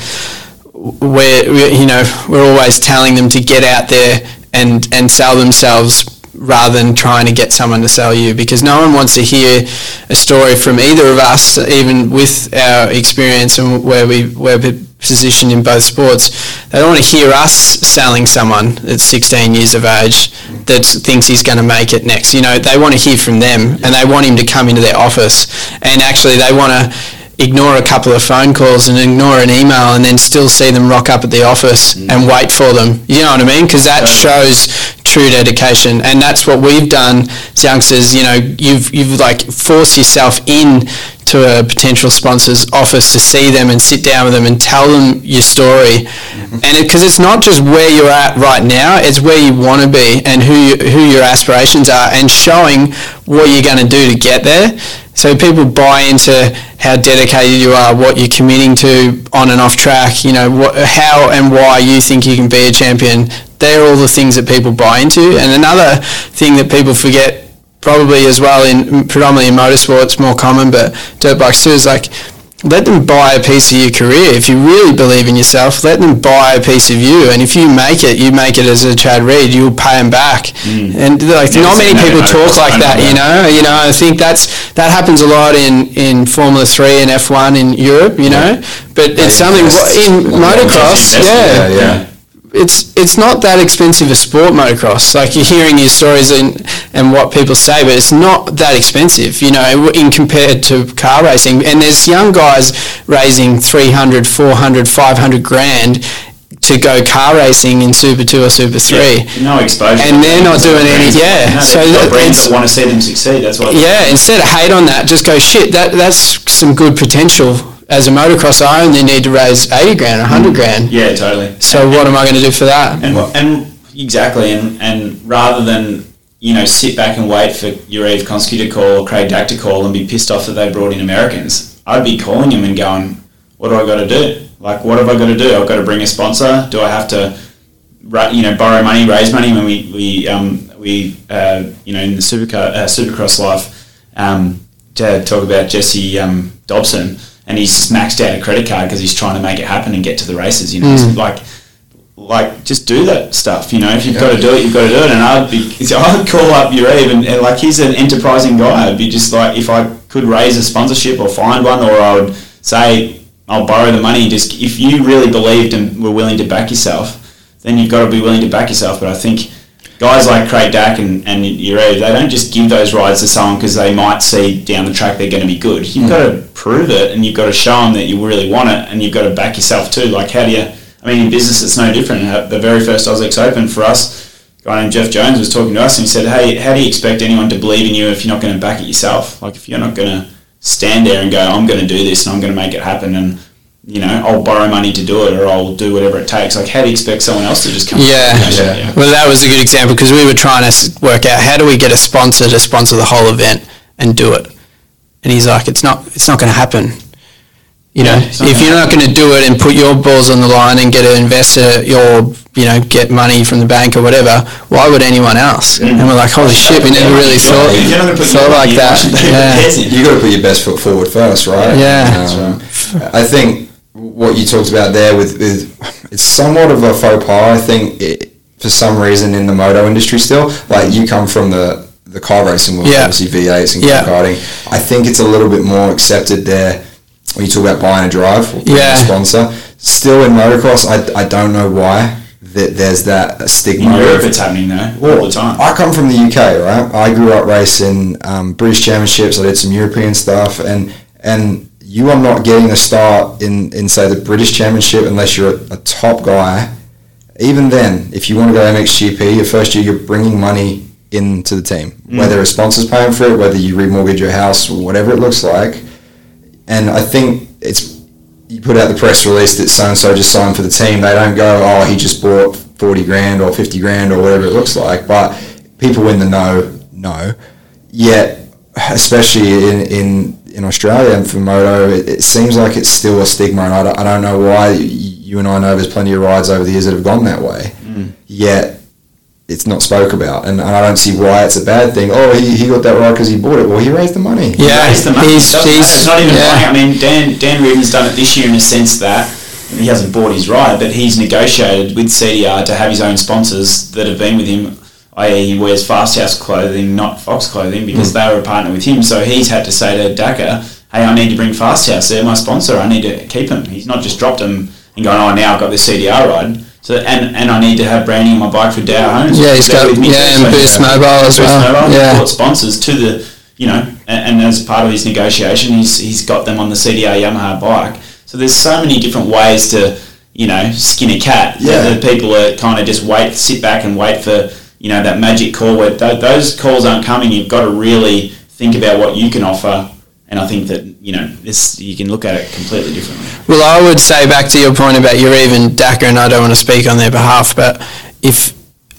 we're we, you know we're always telling them to get out there and and sell themselves rather than trying to get someone to sell you because no one wants to hear a story from either of us even with our experience and where we where we're positioned in both sports. They don't want to hear us selling someone that's 16 years of age that thinks he's going to make it next. You know they want to hear from them and they want him to come into their office. And actually they want to ignore a couple of phone calls and ignore an email and then still see them rock up at the office mm. and wait for them. You know what I mean? Because that shows true dedication, and that's what we've done as youngsters. You know, you've you've like forced yourself in to a potential sponsor's office to see them and sit down with them and tell them your story, mm-hmm. and because it's not just where you're at right now, it's where you want to be and who you, who your aspirations are, and showing what you're going to do to get there. So people buy into how dedicated you are, what you're committing to on and off track, you know, what, how and why you think you can be a champion. They're all the things that people buy into. And another thing that people forget probably as well in predominantly in motorsports more common but dirt bikes too is like let them buy a piece of your career. If you really believe in yourself, let them buy a piece of you. And if you make it, you make it as a Chad Reed, you'll pay them back. And like, Never not many people in talk motocross, like that, you know. You know, I think that's that happens a lot in, in Formula Three and F one in Europe, you know. But it's something in motocross, yeah, yeah, yeah. It's it's not that expensive a sport motocross. Like you're hearing your stories and and what people say, but it's not that expensive, you know, in compared to car racing. And there's young guys raising 300, 400, 500 grand to go car racing in Super 2 or Super 3. Yeah, no exposure. And they're not doing any- yeah, No, so that- brands that want to see them succeed. That's. Yeah, instead of hate on that, just go shit. That that's some good potential. As a motocross, I only need to raise eighty grand, hundred grand. Yeah, totally. So what am I going to do for that? And, and exactly, and, and rather than you know sit back and wait for Yarrive Konsky to call or Craig Dack to call and be pissed off that they brought in Americans, I'd be calling him and going, "What do I got to do? Like, what have I got to do? I've got to bring a sponsor. Do I have to, you know, borrow money, raise money when we we um, we uh, you know in the supercar uh, Supercross life um, to talk about Jesse um, Dobson." And he's just maxed out a credit card because he's trying to make it happen and get to the races. You know, hmm. It's like like just do that stuff. You know, if you've got to do it, you've got to do it. And I'd be, I'd call up Yarrive and, and like he's an enterprising guy. I'd be just like if I could raise a sponsorship or find one, or I would say I'll borrow the money. Just if you really believed and were willing to back yourself, then you've got to be willing to back yourself. But I think guys like Craig Dack and, and Yarrive, they don't just give those rides to someone because they might see down the track they're going to be good. You've got to prove it and you've got to show them that you really want it and you've got to back yourself too. Like how do you, I mean in business it's no different. Uh, The very first AUSX Open for us, a guy named Jeff Jones was talking to us and he said, hey, how do you expect anyone to believe in you if you're not going to back it yourself? Like if you're not going to stand there and go, I'm going to do this and I'm going to make it happen and you know, I'll borrow money to do it or I'll do whatever it takes. Like, how do you expect someone else to just come? Yeah. Yeah. Well, that was a good example because we were trying to work out how do we get a sponsor to sponsor the whole event and do it. And he's like, it's not, it's not going to happen. You know, Yeah, it's if you're not going to do it and put your balls on the line and get an investor, or you know, get money from the bank or whatever, why would anyone else? And we're like, holy shit, we never really you're thought if you're put thought like that. why should they Yeah. put theirs in? you got to put your best foot forward first, right? Yeah. Um, I think what you talked about there with, with it's somewhat of a faux pas. I think it, for some reason in the moto industry still, like you come from the the car racing world, Yeah. obviously V8s and Yeah. karting. I think it's a little bit more accepted there when you talk about buying a drive or putting Yeah. a sponsor. Still in motocross, I, I don't know why that there's that stigma. In of- Europe, it's happening though all the time. I come from the UK, right? I grew up racing um, British Championships. I did some European stuff, and and you are not getting a start in, in say the British Championship unless you're a, a top guy. Even then, if you want to go MXGP, your first year you're bringing money into the team, mm. whether a sponsor's paying for it, whether you remortgage your house, whatever it looks like. And I think it's you put out the press release that so and so just signed for the team. They don't go, oh, he just bought forty grand or fifty grand or whatever it looks like. But people in the know know. Yet, especially in in, in Australia and for moto, it, it seems like it's still a stigma, and I don't, I don't know why. You and I know there's plenty of rides over the years that have gone that way. Mm. Yet. It's not spoke about, and, and I don't see why it's a bad thing. Oh, he, he got that right because he bought it. Well, he raised the money. Yeah, raise the money. he's, It doesn't he's it's not even yeah. playing. I mean, Dan Dan Reardon's done it this year in a sense that he hasn't bought his ride, but he's negotiated with CDR to have his own sponsors that have been with him. I.e., he wears Fasthouse clothing, not Fox clothing, because hmm. they were a partner with him. So he's had to say to Dakar, "Hey, I need to bring Fasthouse. They're my sponsor. I need to keep them." He's not just dropped them and going, "Oh, now I've got this CDR ride." So and and I need to have branding on my bike for Dow Homes. Yeah, he's They're got with me yeah, and So- Boost Mobile as Boost well. Mobile, Yeah, bought sponsors to the, you know, and, and as part of his negotiation, he's he's got them on the CDR Yamaha bike. So there's so many different ways to, you know, skin a cat. Yeah. The, the people that kind of just wait, sit back and wait for, you know, that magic call where th- those calls aren't coming. You've got to really think about what you can offer. And I think that, you know, this you can look at it completely differently. Well, I would say back to your point about you're even Dakar, and I don't want to speak on their behalf, but if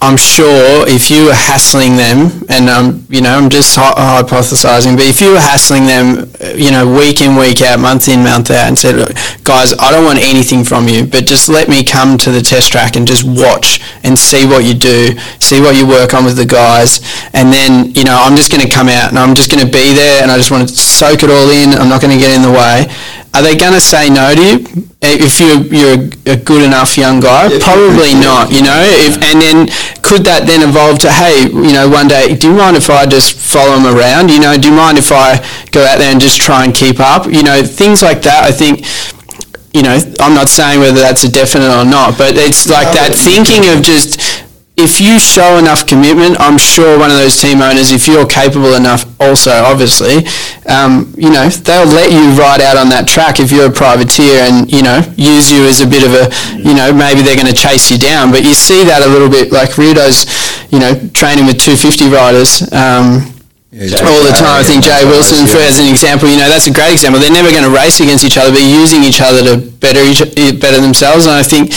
I'm sure if you were hassling them, and um, you know, I'm just hy- hypothesizing, but if you were hassling them, uh, you know, week in, week out, month in, month out, and said, guys, I don't want anything from you, but just let me come to the test track and just watch and see what you do, see what you work on with the guys, and then, you know, I'm just going to come out and I'm just going to be there and I just want to soak it all in. I'm not going to get in the way. Are they going to say no to you eh, if you're you're a good enough young guy? Yeah, Probably not. You know, if and then could that then evolve to hey, you know, one day, do you mind if I just follow them around? You know, do you mind if I go out there and just try and keep up? You know, things like that. I think. You know, I'm not saying whether that's a definite or not, but it's like No, that thinking of just if you show enough commitment, I'm sure one of those team owners, if you're capable enough, also obviously, um, you know, they'll let you ride out on that track if you're a privateer and you know use you as a bit of a, you know, maybe they're going to chase you down. But you see that a little bit, like Rudo's, you know, training with 250 riders. Um, Yeah, all the time. I think Jay Wilson, for, as an example, you know, that's a great example. They're never going to race against each other, but using each other to better each, better themselves. And I think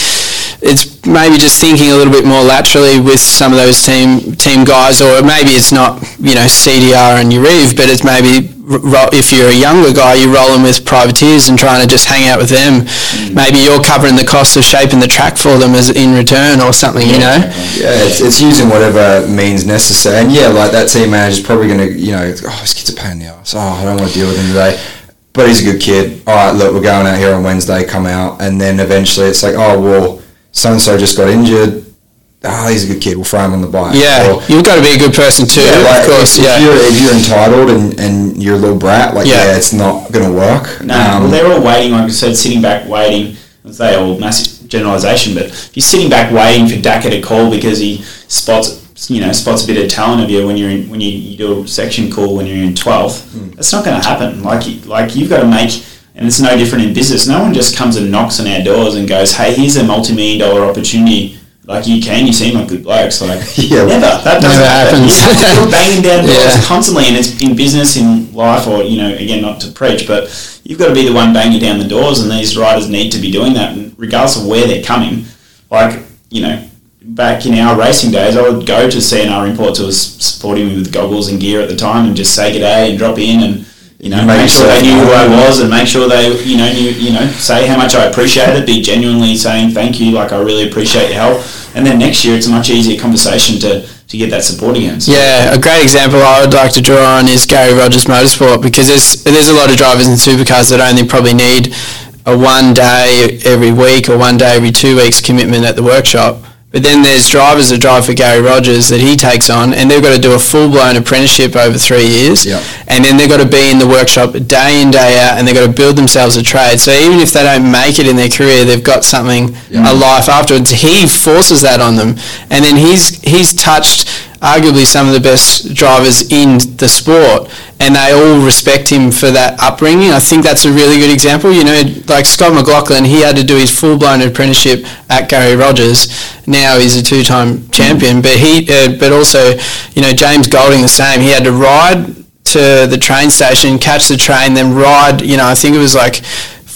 it's maybe just thinking a little bit more laterally with some of those team team guys, or maybe it's not you know CDR and Yarrive, but it's maybe ro- if you're a younger guy, you're rolling with privateers and trying to just hang out with them. Mm. Maybe you're covering the cost of shaping the track for them as in return or something. You know. Yeah, it's, it's using whatever means necessary. And yeah, like that team manager's probably going to, you know, oh, this kid's a pain in the ass. Oh, I don't want to deal with him today. But he's a good kid. All right, look, we're going out here on Wednesday, come out. And then eventually it's like, oh, well, so-and-so just got injured. Ah, he's a good kid. We'll throw him on the bike. Yeah, Or, you've got to be a good person too, yeah, like, of course. if, Yeah. If you're, if you're entitled and, and you're a little brat, like, Yeah. yeah, it's not going to work. No, Um, well, they're all waiting, like I said, sitting back waiting. I say all massive generalisation, but if you're sitting back waiting for Daka to call because he spots, you know, spots a bit of talent of you when you're in, when you, you do a section call when you're in 12th, that's not going to happen. Like, you, like you've got to make, and it's no different in business. No one just comes and knocks on our doors and goes, "Hey, here's a multi-million dollar opportunity." Like you can, you seem like good blokes. Like Yeah. never, that doesn't Never happen. happens. You're banging down doors Yeah. constantly, and it's in business, in life, or you know, again, not to preach, but you've got to be the one banging down the doors, and these riders need to be doing that, and regardless of where they're coming. Like you know, back in our racing days, I would go to CNR Imports, who was supporting me with goggles and gear at the time, and just say g'day and drop in, and you know, You make make sure they knew who I was, and make sure they, you know, knew, you know, say how much I appreciate it, be genuinely saying thank you, like I really appreciate your help, and then next year it's a much easier conversation to to get that support again. So- Yeah, a great example I would like to draw on is Gary Rogers Motorsport because there's there's a lot of drivers in supercars that only probably need a one day every week or one day every two weeks commitment at the workshop. But then there's drivers that drive for Gary Rogers that he takes on, and they've got to do a full blown apprenticeship over three years. Yep. And then they've got to be in the workshop day in day out, and they've got to build themselves a trade. So even if they don't make it in their career, they've got something a life afterwards. He forces that on them, and then he's he's touched arguably some of the best drivers in the sport, and they all respect him for that upbringing. I think that's a really good example. You know, like Scott McLaughlin, he had to do his full-blown apprenticeship at Gary Rogers. Now he's a two-time champion, but he, uh, but also, you know, James Golding the same. He had to ride to the train station, catch the train, then ride. You know, I think it was like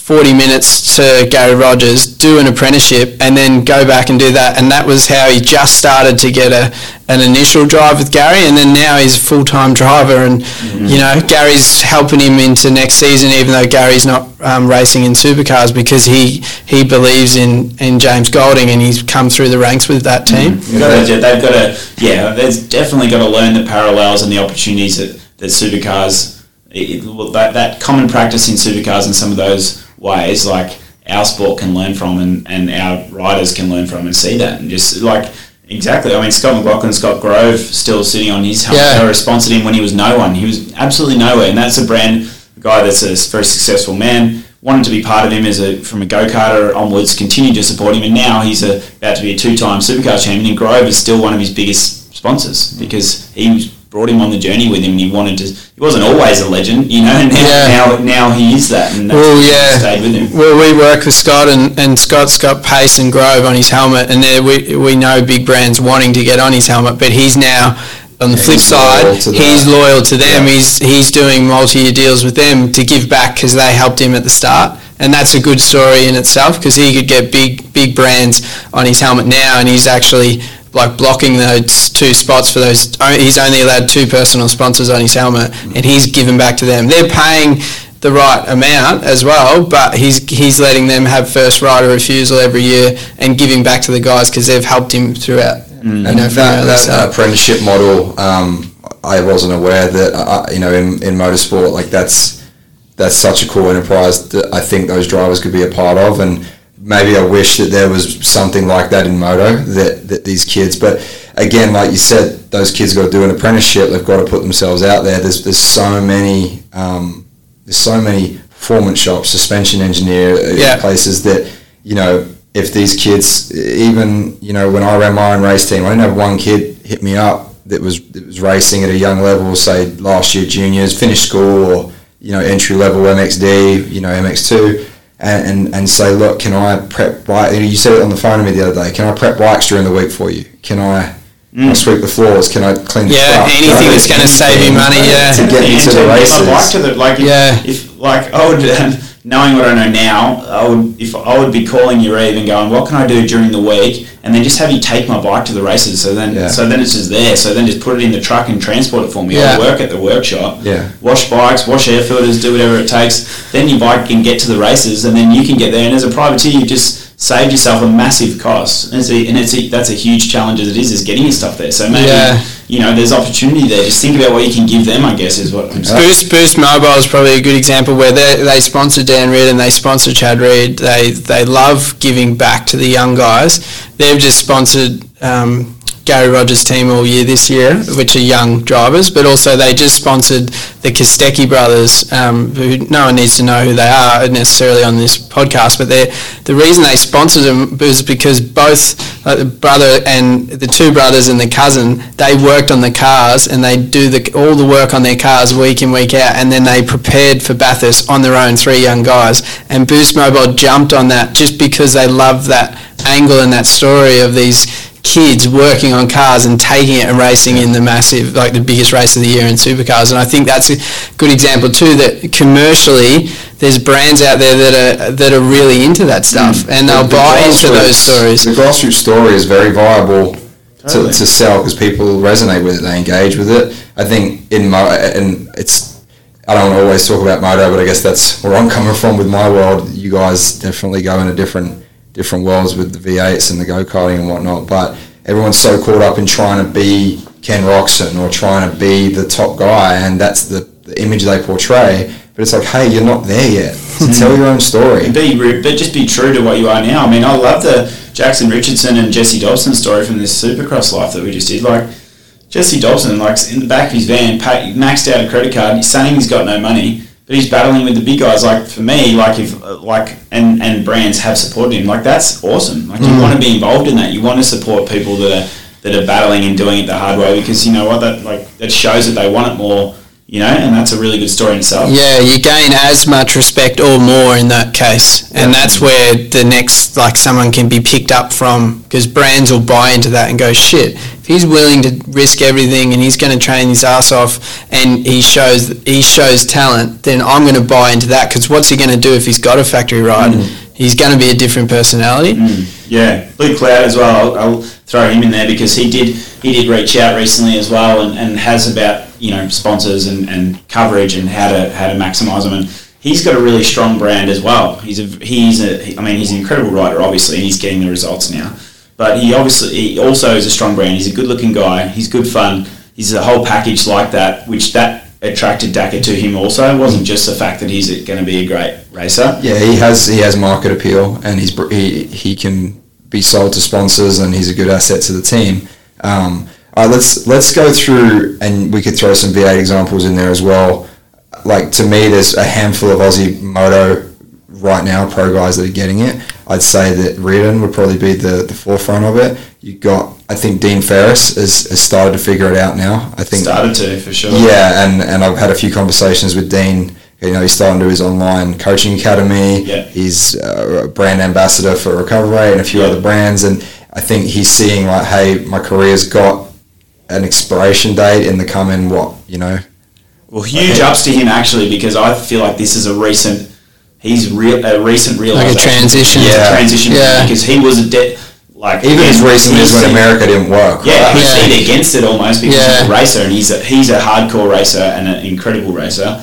40 minutes to Gary Rogers, do an apprenticeship, and then go back and do that. And that was how he just started to get a an initial drive with Gary, and then now he's a full time driver. And you know, Gary's helping him into next season, even though Gary's not um, racing in supercars because he he believes in in James Golding, and he's come through the ranks with that team. They've got to, they've got to, yeah, there's definitely got to learn the parallels and the opportunities that, that supercars, it, well, that, that common practice in supercars and some of those ways, like our sport can learn from and, and our riders can learn from and see that and just like exactly. I mean, Scott McLaughlin, Scott Grove, still sitting on his helmet. Yeah. To him when he was no one. He was absolutely nowhere, and that's a brand a guy that's a very successful man. Wanted to be part of him as a from a go karter onwards. Continued to support him, and now he's a, about to be a two time Supercar champion. And Grove is still one of his biggest sponsors because he was, brought him on the journey with him. and He wanted to. He wasn't always a legend, you know. And now, Yeah. now, now he is that, and that's Well, yeah. stayed with him. Well, we work with Scott, and, and Scott's got Pace and Grove on his helmet, and there we we know big brands wanting to get on his helmet, but he's now on the flip he's side, to he's loyal to them. Yeah. He's he's doing multi-year deals with them to give back because they helped him at the start, and that's a good story in itself because he could get big big brands on his helmet now, and he's actually like blocking those two spots for those. He's only allowed two personal sponsors on his helmet, and he's given back to them. They're paying the right amount as well, but he's he's letting them have first of refusal every year and giving back to the guys because they've helped him throughout. You know, from that, early that apprenticeship model, um, I wasn't aware that uh, you know in, in motorsport like that's that's such a cool enterprise that I think those drivers could be a part of, and maybe I wish that there was something like that in moto that, that these kids. But again, like you said, those kids got to do an apprenticeship. They've got to put themselves out there. There's there's so many um, there's so many performance shops, suspension engineer uh, Yeah. places that you know if these kids even you know when I ran my own race team, I didn't have one kid hit me up that was that was racing at a young level, say last year juniors, finished school or you know entry level MXD, you know MX2. And, and, and say, look, can I prep bike? You said it on the phone to me the other day. Can I prep bikes during the week for you? Can I, can I mm. sweep the floors? Can I clean the Yeah, truck? anything that's gonna save you anything money, yeah. To get me And to the get my races. bike to the like. If, Yeah. If like oh, I would, knowing what I know now, I would if I would be calling you Eve and going, what can I do during the week, and then just have you take my bike to the races. So then, Yeah. so then it's just there. So then just put it in the truck and transport it for me. Yeah. I'll work at the workshop. Yeah. Wash bikes, wash air filters, do whatever it takes. Then your bike can get to the races, and then you can get there. And as a privateer, you just saved yourself a massive cost. And, it's a, and it's a, that's a huge challenge as it is, is getting your stuff there. So maybe Yeah. You know there's opportunity there. Just think about what you can give them. I guess is what I'm saying. Boost Boost Mobile is probably a good example where they they sponsor Dan Reed and they sponsor Chad Reed. They they love giving back to the young guys. They've just sponsored um, Gary Rogers' team all year this year, which are young drivers, but also they just sponsored the Kostecki brothers, um, who no one needs to know who they are necessarily on this podcast, but the reason they sponsored them was because both uh, the brother and the two brothers and the cousin, they worked on the cars and they do the, all the work on their cars week in, week out, and then they prepared for Bathurst on their own, three young guys. And Boost Mobile jumped on that just because they love that angle and that story of these kids working on cars and taking it and racing in the massive, like the biggest race of the year in supercars. And I think that's a good example too. That commercially, there's brands out there that are that are really into that mm. stuff, and they'll The- the buy into those stories. The grassroots story is very viable Totally. to, to sell because people resonate with it, they engage with it. I think in my and it's I don't always talk about moto, but I guess that's where I'm coming from with my world. You guys definitely go in a different different worlds with the V8s and the go karting and whatnot, but everyone's so caught up in trying to be Ken Roczen or trying to be the top guy, and that's the, the image they portray. But it's like, hey, you're not there yet. So hmm. tell your own story. And be re- but just be true to what you are now. I mean, I love the Jackson Richardson and Jesse Dobson story from this Supercross life that we just did. Like Jesse Dobson, like in the back of his van, pay, maxed out a credit card. Saying he's got no money, but he's battling with the big guys. Like for me, like if like and and brands have supported him. Like that's awesome. Like you mm. want to be involved in that. You want to support people that are that are battling and doing it the hard way because you know what that like that shows that they want it more. You know, and that's a really good story in itself. Yeah, you gain as much respect or more in that case, and that's where the next like someone can be picked up from because brands will buy into that and go shit. If he's willing to risk everything and he's going to train his ass off and he shows he shows talent, then I'm going to buy into that because what's he going to do if he's got a factory ride? Mm. He's going to be a different personality. Mm, yeah, Luke Clout as well. I'll, I'll throw him in there because he did he did reach out recently as well and, and has about you know sponsors and, and coverage and how to how to maximise them and he's got a really strong brand as well. He's a he's a I mean he's an incredible writer, obviously and he's getting the results now, but he obviously he also is a strong brand. He's a good looking guy. He's good fun. He's a whole package like that, which that attracted Daka to him. Also, it wasn't just the fact that he's going to be a great racer. Yeah, he has he has market appeal, and he's he he can be sold to sponsors, and he's a good asset to the team. Um, all right, let's let's go through, and we could throw some V8 examples in there as well. Like to me, there's a handful of Aussie moto right now pro guys that are getting it. I'd say that Reardon would probably be the, the forefront of it. You've got, I think Dean Ferris has, has started to figure it out now. I think Started to for sure. yeah, and, and I've had a few conversations with Dean. You know, he's starting to do his online coaching academy. Yeah. He's uh, a brand ambassador for Recovery and a few Yeah. other brands, and I think he's seeing like, hey, my career's got an expiration date in the coming what you know. Well, huge ups to him actually because I feel like this is a recent. He's real a recent realization. Like a transition. Yeah. transition. Yeah. because he was a de- like Even as he- recently as when America didn't work. Yeah, right? he's Yeah. seen against it almost because Yeah. he's a racer and he's a, he's a hardcore racer and an incredible racer,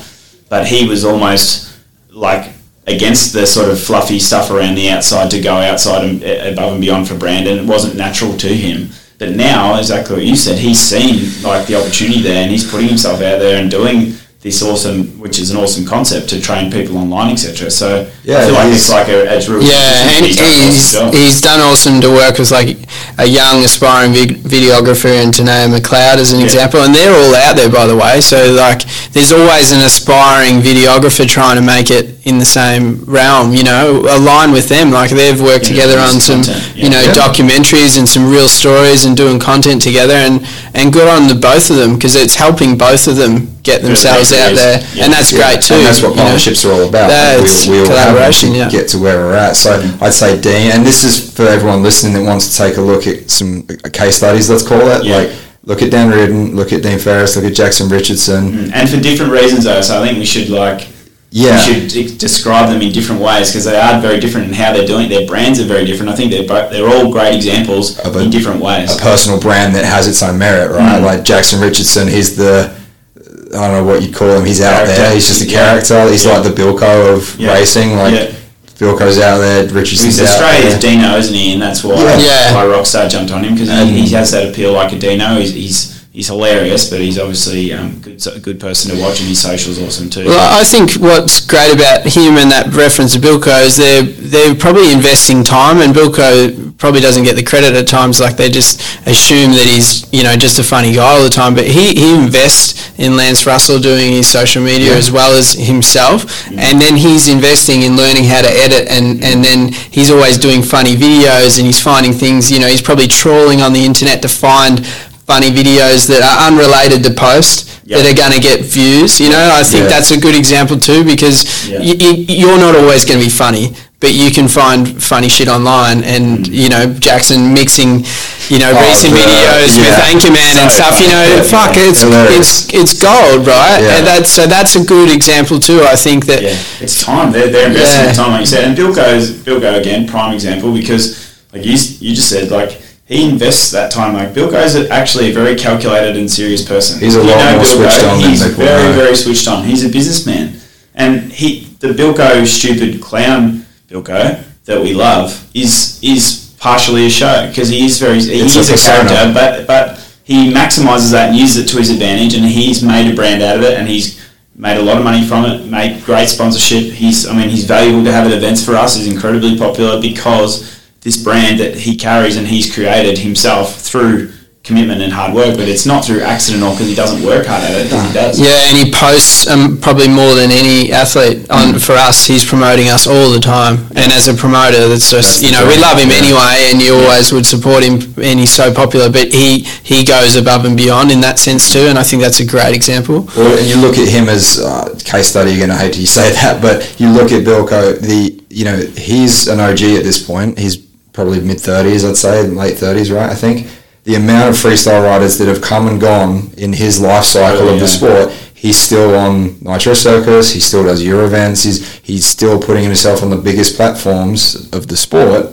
but he was almost like against the sort of fluffy stuff around the outside to go outside and uh, above and beyond for Brandon. it wasn't natural to him. But now, exactly what you said, he's seen like the opportunity there, and he's putting himself out there and doing this awesome, which is an awesome concept to train people online, etc. So Yeah, I feel like he's- it's like a, it's real. Yeah, and he's done awesome he's, done awesome to work with like a young aspiring videographer and Tanea McLeod as an Yeah. example, and they're all out there by the way. So like, there's always an aspiring videographer trying to make it in the same realm. You know, align with them. Like they've worked Yeah, together on some content, yeah. you know Yeah. documentaries and some real stories and doing content together, and and good on the both of them because it's helping both of them get themselves their out there, careers. Yeah. and that's Yeah, great too. And that's what you know. partnerships are all about. Yeah, Like, it's we, we all collaboration, yeah. get to where we're at. So I'd say Dean, and this is for everyone listening that wants to take a look at some uh, case studies, let's call it. Yeah. Like, look at Dan Reardon, look at Dean Ferris, look at Jackson Richardson. and for different reasons though. So I think we should like Yeah. we should de- describe them in different ways because they are very different in how they're doing. it. Their brands are very different. I think they're both, they're all great examples Of a- in different ways. a personal brand that has its own merit, right? Mm. Like Jackson Richardson, he's the I don't know what you'd call him. He's out Character. there. He's just a Yeah. character. He's Yeah. like the Bilko of Yeah. racing. Like Yeah. Bilko's out there. Richardson's He's out Australia's there. Dino, isn't he? And that's why Yeah. Yeah. why Rockstar jumped on him because he, he has that appeal like a Dino. He's he's, he's hilarious, but he's obviously um, good, a good person to watch, and his socials awesome too. Well, I think what's great about him and that reference to Bilko is they're they're probably investing time, and Bilko probably doesn't get the credit at times. Like they just assume that he's you know just a funny guy all the time, but he, he invests in Lance Russell doing his social media Yeah. as well as himself, and then he's investing in learning how to edit, and and then he's always doing funny videos, and he's finding things. You know, he's probably trawling on the internet to find funny videos that are unrelated to post Yeah. that are going to get views. You know, I think Yeah. that's a good example too because Yeah. y- y- you're not always going to be funny, but you can find funny shit online. And mm. you know, Jackson mixing, you know, Oh, recent the- videos yeah. with Anchorman and stuff. You know, funny. fuck, it's Hilarious. it's it's gold, right? Yeah. And that's so that's a good example too. I think that. Yeah, it's time. They're, they're investing Yeah. the time, like you said. And Bilko's, Bill go again, prime example, because like you, you just said, like he invests that time. Like Bilko's actually a very calculated and serious person. He's a You lot know more Bill switched on than He's people very, know. very switched on. He's a businessman, and he the Bilko stupid clown Bilko that we love is is partially a show because he is very he It's a is a, persona. character, but but he maximizes that and uses it to his advantage, and he's made a brand out of it, and he's made a lot of money from it, made great sponsorship. He's, I mean, he's valuable to have at events for us. He's incredibly popular because this brand that he carries and he's created himself through commitment and hard work. But it's not through accident or because he doesn't work hard at it. Because he does. Yeah, and he posts um, probably more than any athlete on Mm. for us. He's promoting us all the time, and as a promoter, that's just That's you the know we love him yeah. anyway, and you always would support him, and he's so popular. But he he goes above and beyond in that sense too, and I think that's a great example. Well, and you look at him as uh, case study. You're going to hate to say that, but you look at Bilko. The you know he's an OG at this point. He's probably mid thirties, I'd say, late thirties, right? I think the amount of freestyle riders that have come and gone in his life cycle Oh, of the sport. He's still on Nitro Circus. He still does Euro events. He's he's still putting himself on the biggest platforms of the sport.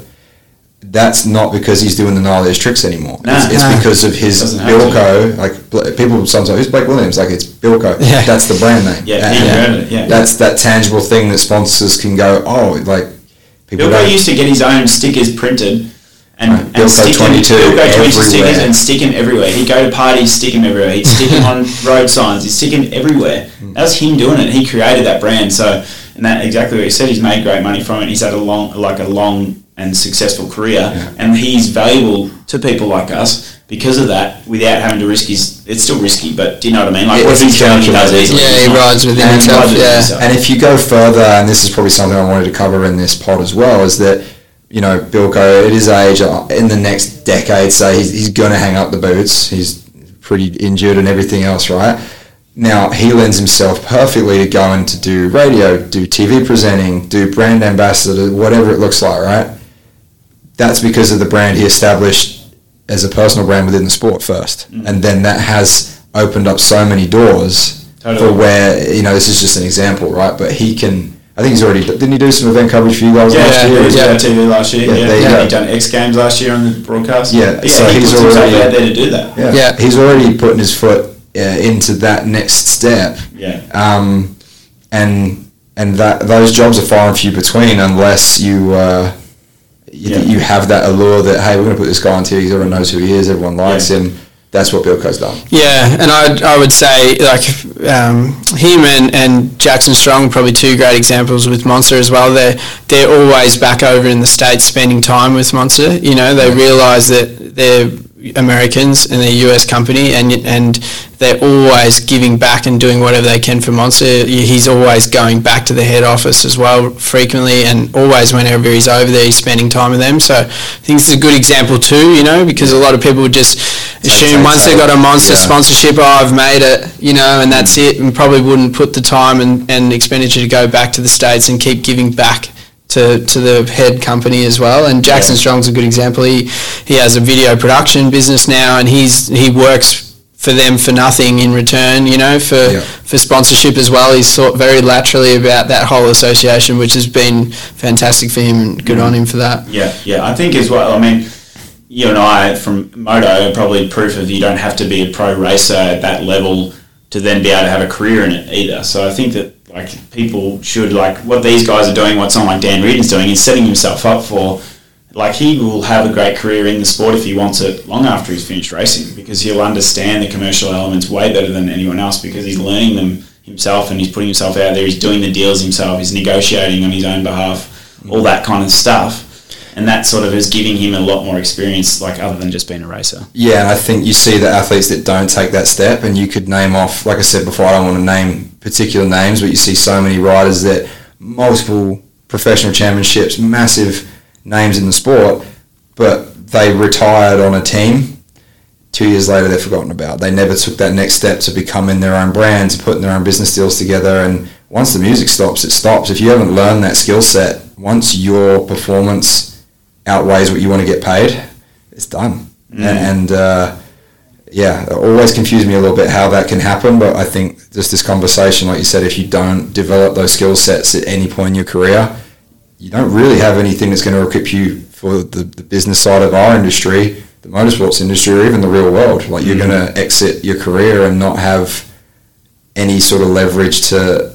That's not because he's doing the gnarliest tricks anymore. Nah. it's, it's Nah. because of his Doesn't have to. Bilko. Like people sometimes, who's Blake Williams? Like it's Bilko. Yeah. That's the brand name. Yeah, And he invented it, yeah. That's that tangible thing that sponsors can go. Oh, like people. Bilko don't- used to get his own stickers printed and, Right. and stick Code him, 22 22 stickers everywhere. and stick him everywhere. He'd go to parties, stick them everywhere. He'd stick them on road signs. He'd stick him everywhere. Hmm. That was him doing it. He created that brand. So, and that exactly what he said. He's made great money from it. He's had a long, like a long and successful career, and he's valuable to people like us because of that. Without having to risk his, it's still risky, but do you know what I mean? Like Yeah, what it's he's doing, he does easily. Yeah, he not- rides within And himself. rides Yeah. himself. And if you go further, and this is probably something I wanted to cover in this pod as well, is that you know Bilko at his age, uh, in the next decade, say he's, he's going to hang up the boots. He's pretty injured and everything else, right? Now he lends himself perfectly to going to do radio, do TV presenting, do brand ambassador, whatever it looks like, right? That's because of the brand he established as a personal brand within the sport 1st and then that has opened up so many doors Totally. for where you know this is just an example, right? But he can. I think he's already didn't he do some event coverage for you guys Yeah, last yeah, year? he was yeah. on TV last year. Yeah, Yeah, yeah. He done X Games last year on the broadcast. Yeah, yeah. so he he's puts already- out there to do that. Yeah. Yeah. he's already putting his foot uh, into that next step. Yeah. Um, and and that those jobs are far and few between unless you. Uh, you, Yeah. you have that allure that hey, we're going to put this guy on TV. Everyone knows who he is. Everyone likes Yeah. him. That's what Bilko's done. Yeah, and I I would say like um, him and, and Jackson Strong are probably two great examples with Monster as well. They're they're always back over in the states spending time with Monster. You know, they realise that they're Americans and they're a US company, and and they're always giving back and doing whatever they can for Monster. He's always going back to the head office as well frequently, and always whenever he's over there, he's spending time with them. So I think this is a good example too. You know, because a lot of people would just assume once they got a Monster Yeah. sponsorship, oh, I've made it, you know, and that's it, and probably wouldn't put the time and, and expenditure to go back to the States and keep giving back to, to the head company as well. And Jackson Yeah. Strong's a good example. He, he has a video production business now, and he's he works for them for nothing in return, you know, for Yeah. for sponsorship as well. He's thought very laterally about that whole association, which has been fantastic for him, and good mm. on him for that. Yeah, yeah. I think as well. I mean, you and I from moto are probably proof of you don't have to be a pro racer at that level to then be able to have a career in it either. So I think that like people should like what these guys are doing, what someone like Dan Reardon's doing, is setting himself up for. Like he will have a great career in the sport if he wants it long after he's finished racing because he'll understand the commercial elements way better than anyone else because he's learning them himself and he's putting himself out there. He's doing the deals himself. He's negotiating on his own behalf, all that kind of stuff and that sort of is giving him a lot more experience, like other than just being a racer. Yeah, I think you see the athletes that don't take that step, and you could name off, like I said before, I don't want to name particular names, but you see so many riders that multiple professional championships, massive names in the sport, but they retired on a team. Two years later, they're forgotten about. They never took that next step to becoming their own brand, to putting their own business deals together. And once the music stops, it stops. If you haven't learned that skill set, once your performance outweighs what you want to get paid, it's done. And, and uh, yeah, it always confused me a little bit how that can happen. But I think just this conversation, like you said, if you don't develop those skill sets at any point in your career, you don't really have anything that's going to equip you for the, the business side of our industry, the motorsports industry, or even the real world. Like you're mm-hmm. going to exit your career and not have any sort of leverage to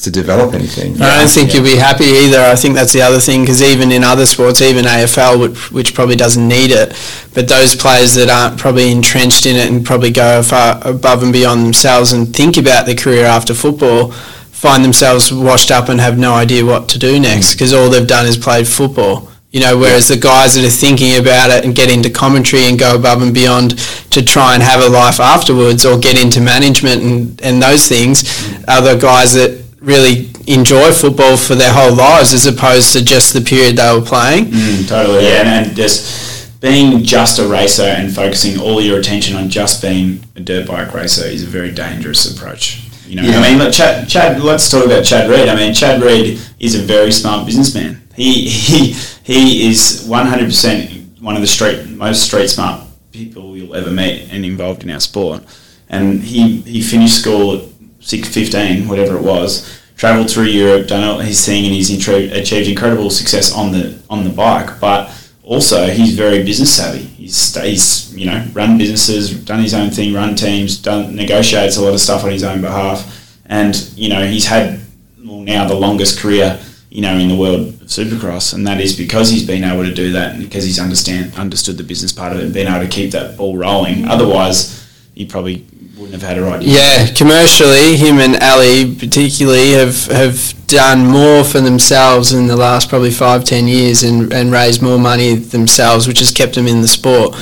to develop anything. I don't think you'll be happy either. I think that's the other thing because even in other sports, even AFL, which, which probably doesn't need it, but those players that aren't probably entrenched in it and probably go far above and beyond themselves and think about their career after football, find themselves washed up and have no idea what to do next mm. because all they've done is played football. You know, whereas the guys that are thinking about it and get into commentary and go above and beyond to try and have a life afterwards or get into management and, and those things are the guys that really enjoy football for their whole lives as opposed to just the period they were playing. Mm, totally, yeah. And, and just being just a racer and focusing all your attention on just being a dirt bike racer is a very dangerous approach. You know, Yeah. I mean, look, Chad, Chad. Let's talk about Chad Reed. I mean, Chad Reed is a very smart businessman. He he he is one hundred percent one of the street most street smart people you'll ever meet and involved in our sport. And he he finished school at six fifteen, whatever it was. Travelled through Europe, done all his thing, and he's achieved incredible success on the on the bike. But also, he's very business savvy. He's, he's you know run businesses, done his own thing, run teams, done negotiates a lot of stuff on his own behalf, and you know he's had well, now the longest career you know, in the world of Supercross, and that is because he's been able to do that, and because he's understand understood the business part of it, and been able to keep that ball rolling. Otherwise, he probably wouldn't have had a right. Yeah, commercially, him and Ellie particularly have, have done more for themselves in the last probably five, ten years and, and raised more money themselves, which has kept them in the sport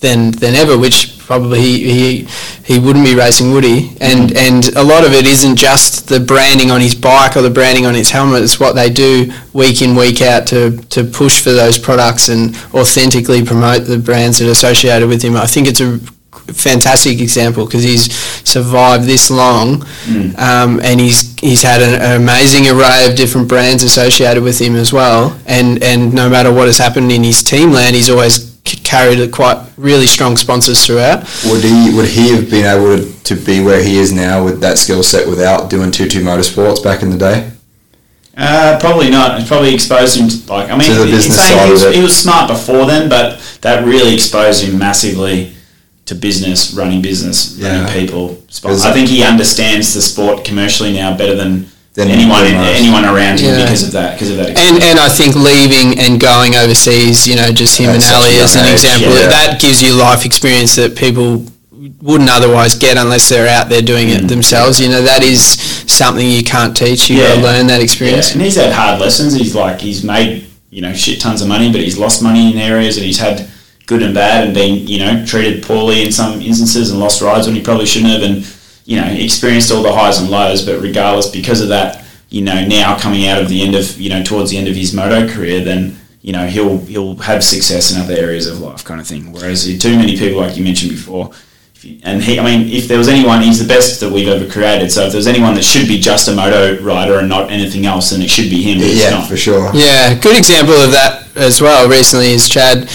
than than ever, which probably he, he, he wouldn't be racing, would he? And mm. and a lot of it isn't just the branding on his bike or the branding on his helmet. It's what they do week in week out to, to push for those products and authentically promote the brands that are associated with him. I think it's a fantastic example because he's survived this long um, and he's he's had an, an amazing array of different brands associated with him as well and and no matter what has happened in his team land he's always c- carried a quite really strong sponsors throughout Would he would he have been able to, to be where he is now with that skill set without doing two two motorsports back in the day? Uh, probably not. It's probably exposed him to, like I mean, To the business side he was, of it. he was smart before then, but that really exposed him massively to business, running business, Yeah. running people. Spot- I think he understands the sport commercially now better than, Than anyone anyone anyone around him Yeah. because of that. Because of that. and experience. and I think leaving and going overseas you know just him At and Ellie as an age, example yeah. that gives you life experience that people wouldn't otherwise get unless they're out there doing it themselves you know that is something you can't teach you got to Mm. Yeah. learn that Yeah, experience and he's had hard lessons. He's like he's made you know shit tons of money, but he's lost money in areas, and he's had good and bad, and been you know treated poorly in some instances, and lost rides when he probably shouldn't have, and you know experienced all the highs and lows. But regardless, because of that, you know now coming out of the end of you know towards the end of his moto career, then you know he'll he'll have success in other areas of life, kind of thing. Whereas too many people, like you mentioned before. if you- And he, I mean, if there was anyone, he's the best that we've ever created. So if there's anyone that should be just a moto rider and not anything else, then it should be him. But it's Yeah, not. for sure. Yeah, good example of that as well recently is Chad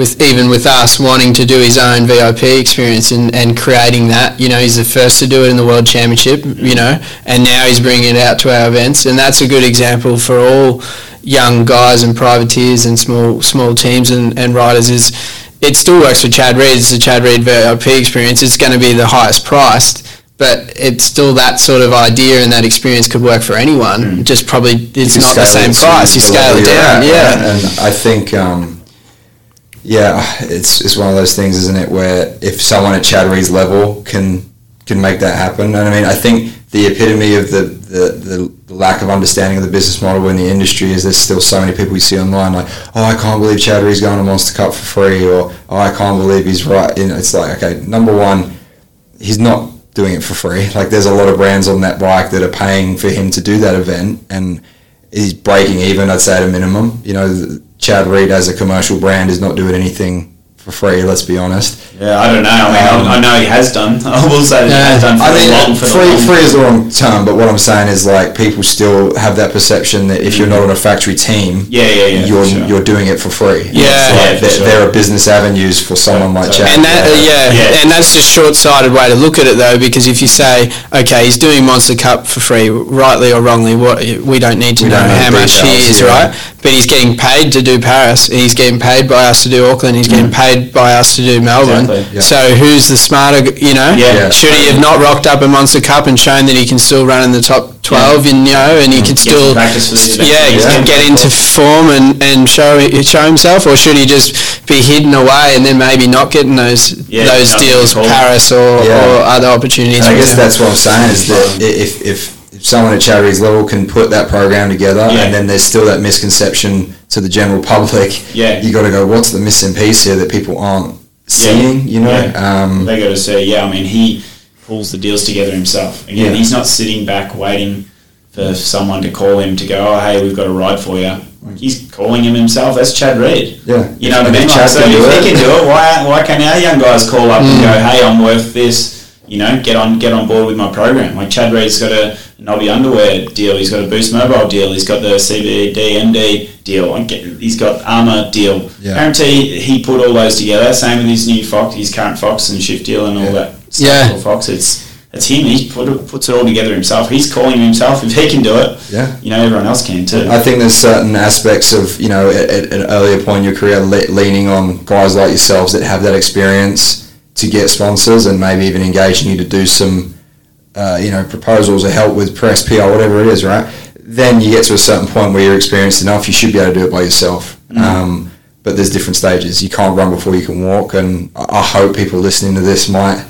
with even with us wanting to do his own VIP experience and, and creating that. You know, he's the first to do it in the World Championship, you know, and now he's bringing it out to our events and that's a good example for all young guys and privateers and small small teams and, and riders is it still works for Chad Reed. It's the Chad Reed VIP experience. It's going to be the highest priced, but it's still that sort of idea and that experience could work for anyone. Just probably it's not the same price. You scale it down. at, yeah. And I think, um, yeah, it's it's one of those things, isn't it, where if someone at Chad level can can make that happen, and I mean, I think the epitome of the, the, the lack of understanding of the business model in the industry is there's still so many people we see online like, oh, I can't believe Reed's going to Monster Cup for free, or oh, I can't believe he's right. You know, it's like, okay, number one, he's not doing it for free. Like there's a lot of brands on that bike that are paying for him to do that event, and he's breaking even. I'd say at a minimum. You know, Chad Reed as a commercial brand is not doing anything for free. Let's be honest. Yeah, I don't know. I mean, Um, I, I know he has done. I will say that he has done for I the mean, long, for free, long. free is the wrong term, but what I'm saying is like people still have that perception that if you're not on a factory team, Yeah, yeah, yeah, you're sure. you're doing it for free. Yeah. It's Yeah, like for there, sure. there are business avenues for someone like So- Chad. And that, uh, yeah, Yeah. and that's just a short-sighted way to look at it, though, because if you say, okay, he's doing Monster Cup for free, rightly or wrongly, what we don't need to We know know how much he is, yeah. right? But he's getting paid to do Paris. He's getting paid by us to do Auckland. He's getting paid by us to do Melbourne. Exactly, yeah. So who's the smarter? You know, Yeah. Yeah. should he have not rocked up a Monster Cup and shown that he can still run in the top twelve? And you know, and he can still, practice for these events. yeah, Yeah. get- get into form and, and show show himself, or should he just be hidden away and then maybe not getting those Yeah, those deals. Paris or, Yeah. or other opportunities? I guess that's what I'm saying is that if, if, if someone at Chad Reed's level can put that program together Yeah. and then there's still that misconception to the general public, Yeah. you got to go, what's the missing piece here that people aren't seeing, you know? Yeah. Um, they got to say, yeah. I mean, he pulls the deals together himself. Again, Yeah. he's not sitting back waiting for someone to call him to go, oh, hey, we've got a ride for you. He's calling him himself. That's Chad Reed. Yeah. You know what I mean? Like, Chad so if do he can do it, why why can't our young guys call up Mm. and go, hey, I'm worth this? You know, get on get on board with my program. Like Chad Reed's got a Nobby underwear deal. He's got a Boost Mobile deal. He's got the CBD MD deal. He's got Armour deal. Yeah. Guarantee he put all those together. Same with his new Fox, his current Fox and Shift deal and all Yeah. that stuff Yeah. for Fox. It's it's him. He put it, puts it all together himself. He's calling himself. If he can do it, Yeah. you know everyone else can too. I think there's certain aspects of you know at, at an earlier point in your career le- leaning on guys like yourselves that have that experience to get sponsors and maybe even engaging you to do some uh, you know proposals or help with press PR whatever it is right then you get to a certain point where you're experienced enough, you should be able to do it by yourself. Mm. Um, but there's different stages. You can't run before you can walk, and I I hope people listening to this might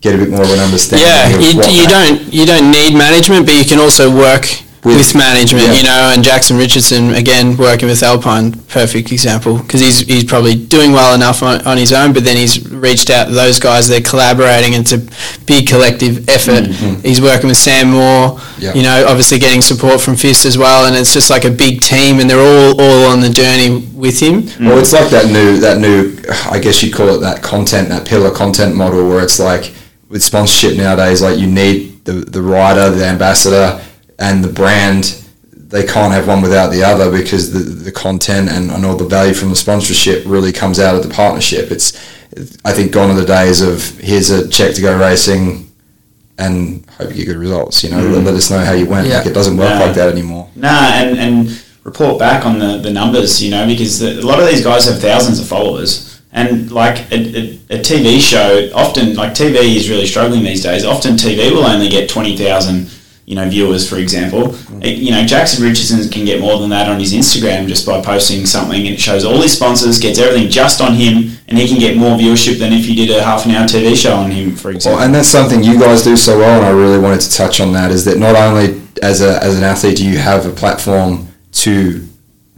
get a bit more of an understanding. Yeah, you, you don't you don't need management, but you can also work with, yeah. You know, and Jackson Richardson again working with Alpine, perfect example because he's he's probably doing well enough on, on his own, but then he's reached out to those guys. They're collaborating. It's a big collective effort. Mm-hmm. He's working with Sam Moore. Yeah. You know, obviously getting support from Fist as well, and it's just like a big team, and they're all all on the journey with him. Well, it's like that new that new I guess you'd call it that content that pillar content model where it's like with sponsorship nowadays like you need the the rider, the ambassador, and the brand. They can't have one without the other because the the content and, and all the value from the sponsorship really comes out of the partnership. It's I think gone are the days of here's a check to go racing and hope you get good results. You know, let, let us know how you went. Yeah. Like it doesn't work like that anymore. Nah, and, and report back on the, the numbers, you know, because the, a lot of these guys have thousands of followers. And like a, a, a TV show, often, like TV is really struggling these days. Often TV will only get 20,000, you know, viewers, for example. It- you know, Jackson Richardson can get more than that on his Instagram just by posting something and it shows all his sponsors, gets everything just on him, and he can get more viewership than if you did a half an hour TV show on him, for example. Well, and that's something you guys do so well, and I really wanted to touch on that. Is that not only as a as an athlete do you have a platform to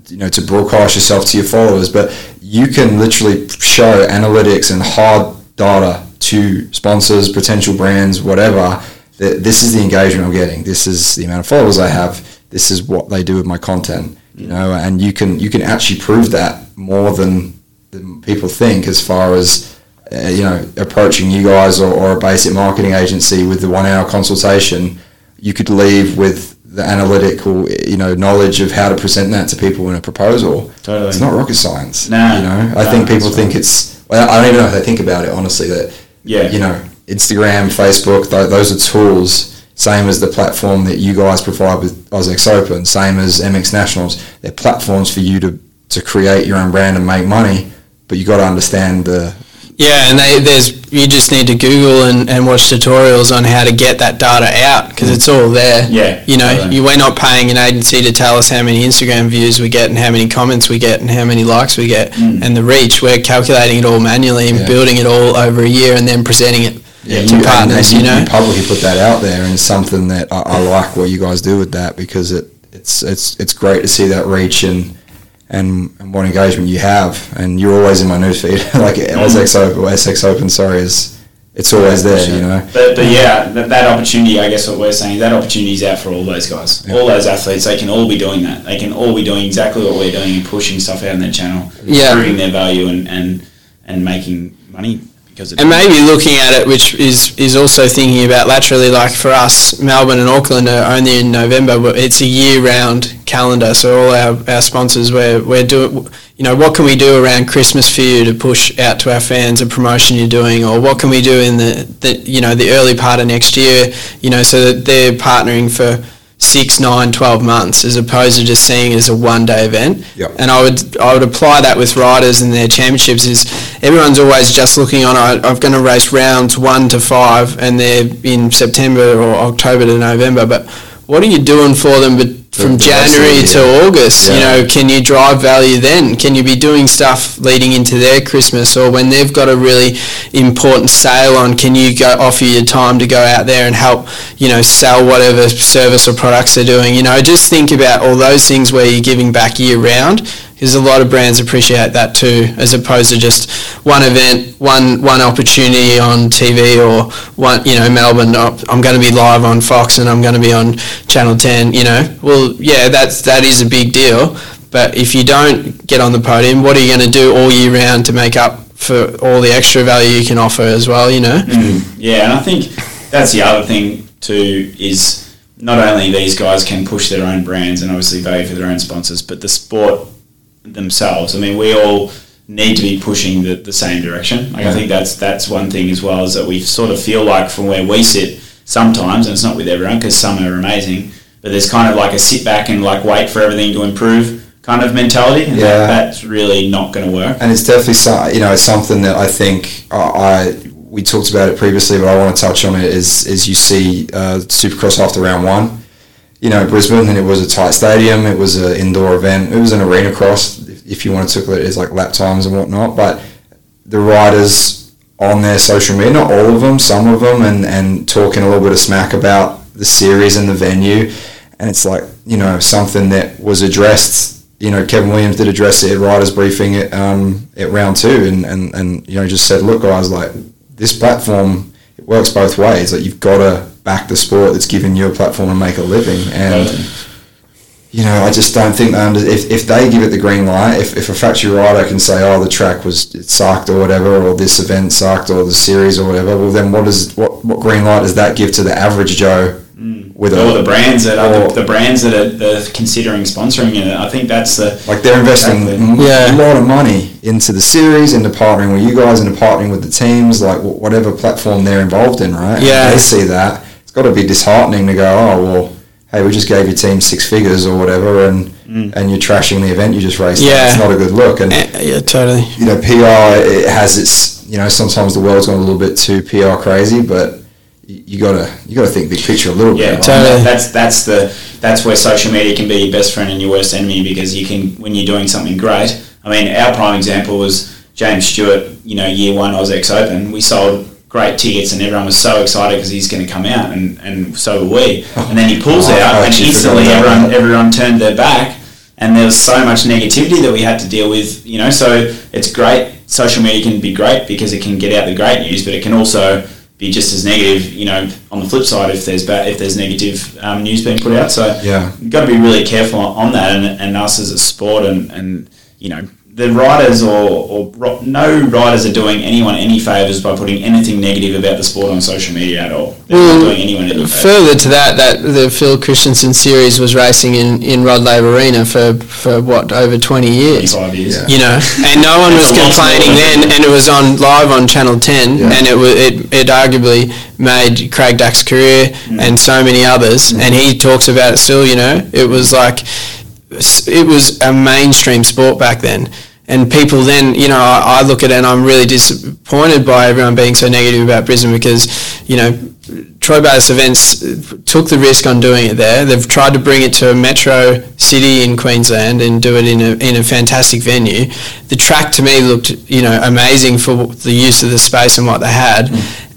you know to broadcast yourself to your followers, but you can literally show analytics and hard data to sponsors, potential brands, whatever. That this is the engagement I'm getting. This is the amount of followers I have. This is what they do with my content. You know, and you can you can actually prove that more than, than people think as far as uh, you know, approaching you guys or, or a basic marketing agency with the one hour consultation, you could leave with the analytical, you know, knowledge of how to present that to people in a proposal. Totally. It's not rocket science. Nah, you know, I nah, think people think it's, well, I don't even know if they think about it, honestly, that, Yeah. you know, Instagram, Facebook, th- those are tools, same as the platform that you guys provide with AUS-X Open, same as MX Nationals. They're platforms for you to, to create your own brand and make money, but you got to understand the, Yeah, and they, there's you just need to Google and, and watch tutorials on how to get that data out because it's all there. Yeah, you know, totally. you we're not paying an agency to tell us how many Instagram views we get and how many comments we get and how many likes we get and the reach. We're calculating it all manually and Mm. Yeah. building it all over a year and then presenting it Yeah, to you, partners. and, and you know, you publicly put that out there, and it's something that I, I like what you guys do with that because it it's it's it's great to see that reach and and, and what engagement you have, and you're always in my newsfeed. like mm. SX Open, SX Open, sorry, is it's always there, you know. But, but yeah, that, that opportunity, I guess what we're saying, that opportunity is out for all those guys. All those athletes, they can all be doing that. They can all be doing exactly what we're doing and pushing stuff out in their channel, Yeah. proving their value and, and, and making money because and maybe looking at it, which is is also thinking about laterally. Like for us, Melbourne and Auckland are only in November, but it's a year-round calendar. So all our, our sponsors, we're we're doing. You know, what can we do around Christmas for you to push out to our fans a promotion you're doing, or what can we do in the, the you know the early part of next year? You know, so that they're partnering for six, nine, 12 months as opposed to just seeing it as a one day event. Yep. And I would I would apply that with riders and their championships is everyone's always just looking on I, I'm going to race rounds one to five and they're in September or October to November but what are you doing for them but from the January to. August you know can you drive value then? Can you be doing stuff leading into their Christmas or when they've got a really important sale on can you go offer your time to go out there and help you know sell whatever service or products they're doing? You know just think about all those things where you're giving back year round because a lot of brands appreciate that too as opposed to just one event one one opportunity on TV or one you know Melbourne oh, I'm going to be live on Fox and I'm going to be on Channel 10 you know? Well yeah that's that is a big deal but if you don't get on the podium what are you going to do all year round to make up for all the extra value you can offer as well you know? Mm, yeah, and I think that's the other thing too is not only these guys can push their own brands and obviously value for their own sponsors, but the sport themselves. I mean, we all need to be pushing the, the same direction. Like I think that's that's one thing as well is that we sort of feel like from where we sit sometimes, and it's not with everyone because some are amazing, but there's kind of like a sit back and like wait for everything to improve kind of mentality, and Yeah. that, that's really not going to work. and it's definitely some, you know something that I think I, I we talked about it previously, but I want to touch on it is is you see uh, Supercross after round one, you know, Brisbane, and it was a tight stadium. It was an indoor event. It was an arena cross, if, you want to at it as like lap times and whatnot. But the riders on their social media, not all of them, some of them, and, and talking a little bit of smack about the series and the venue. And it's like, you know, something that was addressed. You know, Kevin Williams did address it at riders briefing at, um, at round two, and, and, and, you know, just said, look, guys, like, this platform, it works both ways. Like, you've got to back the sport that's giving you a platform to make a living. And, you know, I just don't think they under, if, if they give it the green light, if, if a factory rider can say, oh, the track was it sucked or whatever, or this event sucked or the series or whatever, well, then what does what, what green light does that give to the average Joe mm. with or a, the brands that are the, the brands that are, that are considering sponsoring it. I think that's the like they're investing Exactly. m- Yeah. a lot of money into the series, into partnering with you guys, into partnering with the teams, like wh- whatever platform they're involved in, right? And Yeah. they see that. It's got to be disheartening to go, oh well, hey, we just gave your team six figures or whatever, and and you're trashing the event you just raced. Yeah. it's not a good look. And Eh, yeah, totally. you know, PR it has its. You know, sometimes the world's gone a little bit too PR crazy, but you, you gotta you gotta think big picture a little Yeah, bit. right? Totally. that's that's the that's where social media can be your best friend and your worst enemy because you can when you're doing something great. I mean, our prime example was James Stewart. You know, year one AUS-X Open, we sold great tickets and everyone was so excited because he's going to come out and, and so were we. And then he pulls Oh, out and instantly everyone everyone turned their back and there was so much negativity that we had to deal with. You know, so it's great. Social media can be great because it can get out the great news, but it can also be just as negative. You know, on the flip side, if there's bad, if there's negative um, news being put out, so Yeah. you've got to be really careful on that. And, and us as a sport, and, and you know, the riders or, or no riders are doing anyone any favors by putting anything negative about the sport on social media at all. They're Well, not doing anyone any favors. Further to that, that the Phil Christensen series was racing in, in Rod Laver Arena for, for what over twenty years. 25 years. Yeah. You know, and no one was That's a lot complaining then, and it was on live on Channel Ten, Yeah. and it was it, it arguably made Craig Dack's career Mm. and so many others, and he talks about it still. You know, it was like it was a mainstream sport back then. And people then, you know, I, I look at it and I'm really disappointed by everyone being so negative about Brisbane because, you know, Troy Bayliss Events took the risk on doing it there. They've tried to bring it to a metro city in Queensland and do it in a, in a fantastic venue. The track to me looked, you know, amazing for the use of the space and what they had.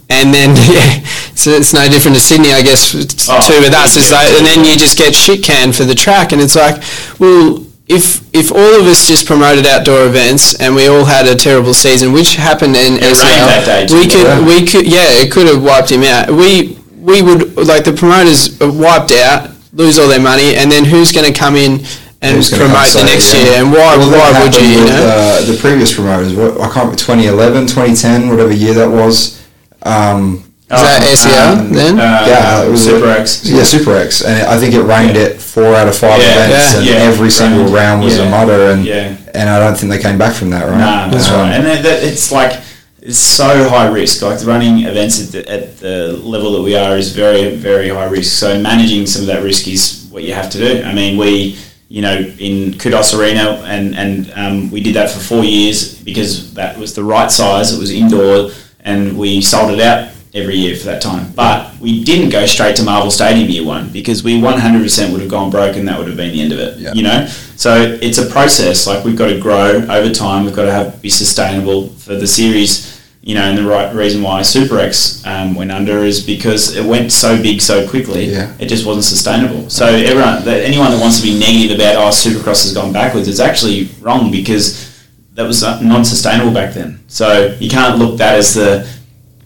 And then, yeah, so it's no different to Sydney, I guess, Oh, too with us. Yeah. like, and then you just get shit canned for the track, and it's like, well, if if all of us just promoted outdoor events and we all had a terrible season, which happened in It rained that day SEL, we too, could yeah. we could yeah, it could have wiped him out. We we would like the promoters wiped out, lose all their money, and then who's going to come in and promote the say, next yeah. year? And why Well, why would you? happened You with, know. uh, the previous promoters. What, I can't. 2011, 2010, whatever year that was. Um, Is that SEL um, then? Uh, yeah, it was Super a- X. Yeah, Super X, and I think it rained Yeah. it four out of five Yeah, events, yeah, and yeah, every single rained. round was Yeah, a mutter, and yeah. and I don't think they came back from that, right? Nah, that's Um, right. And that, that, it's like it's so high risk. Like running events at the, at the level that we are is very very high risk. So managing some of that risk is what you have to do. I mean, we you know in Qudos Arena and and um, we did that for four years because that was the right size. It was indoor, and we sold it out every year for that time. But we didn't go straight to Marvel Stadium year one because we 100% would have gone broke and that would have been the end of it. Yeah. You know, so it's a process. Like we've got to grow over time. We've got to have be sustainable for the series. You know, and the right reason why Super X um, went under is because it went so big so quickly. Yeah. It just wasn't sustainable. So everyone, that anyone that wants to be negative about oh Supercross has gone backwards, is actually wrong because that was uh, non-sustainable back then. So you can't look that as the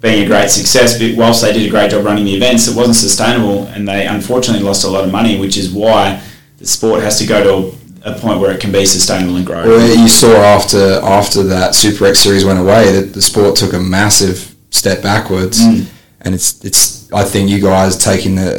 being a great success. But whilst they did a great job running the events, it wasn't sustainable, and they unfortunately lost a lot of money, which is why the sport has to go to a, point where it can be sustainable and grow. Well, you saw after after that Super X series went away that the sport took a massive step backwards, Mm. and it's it's I think you guys taking the,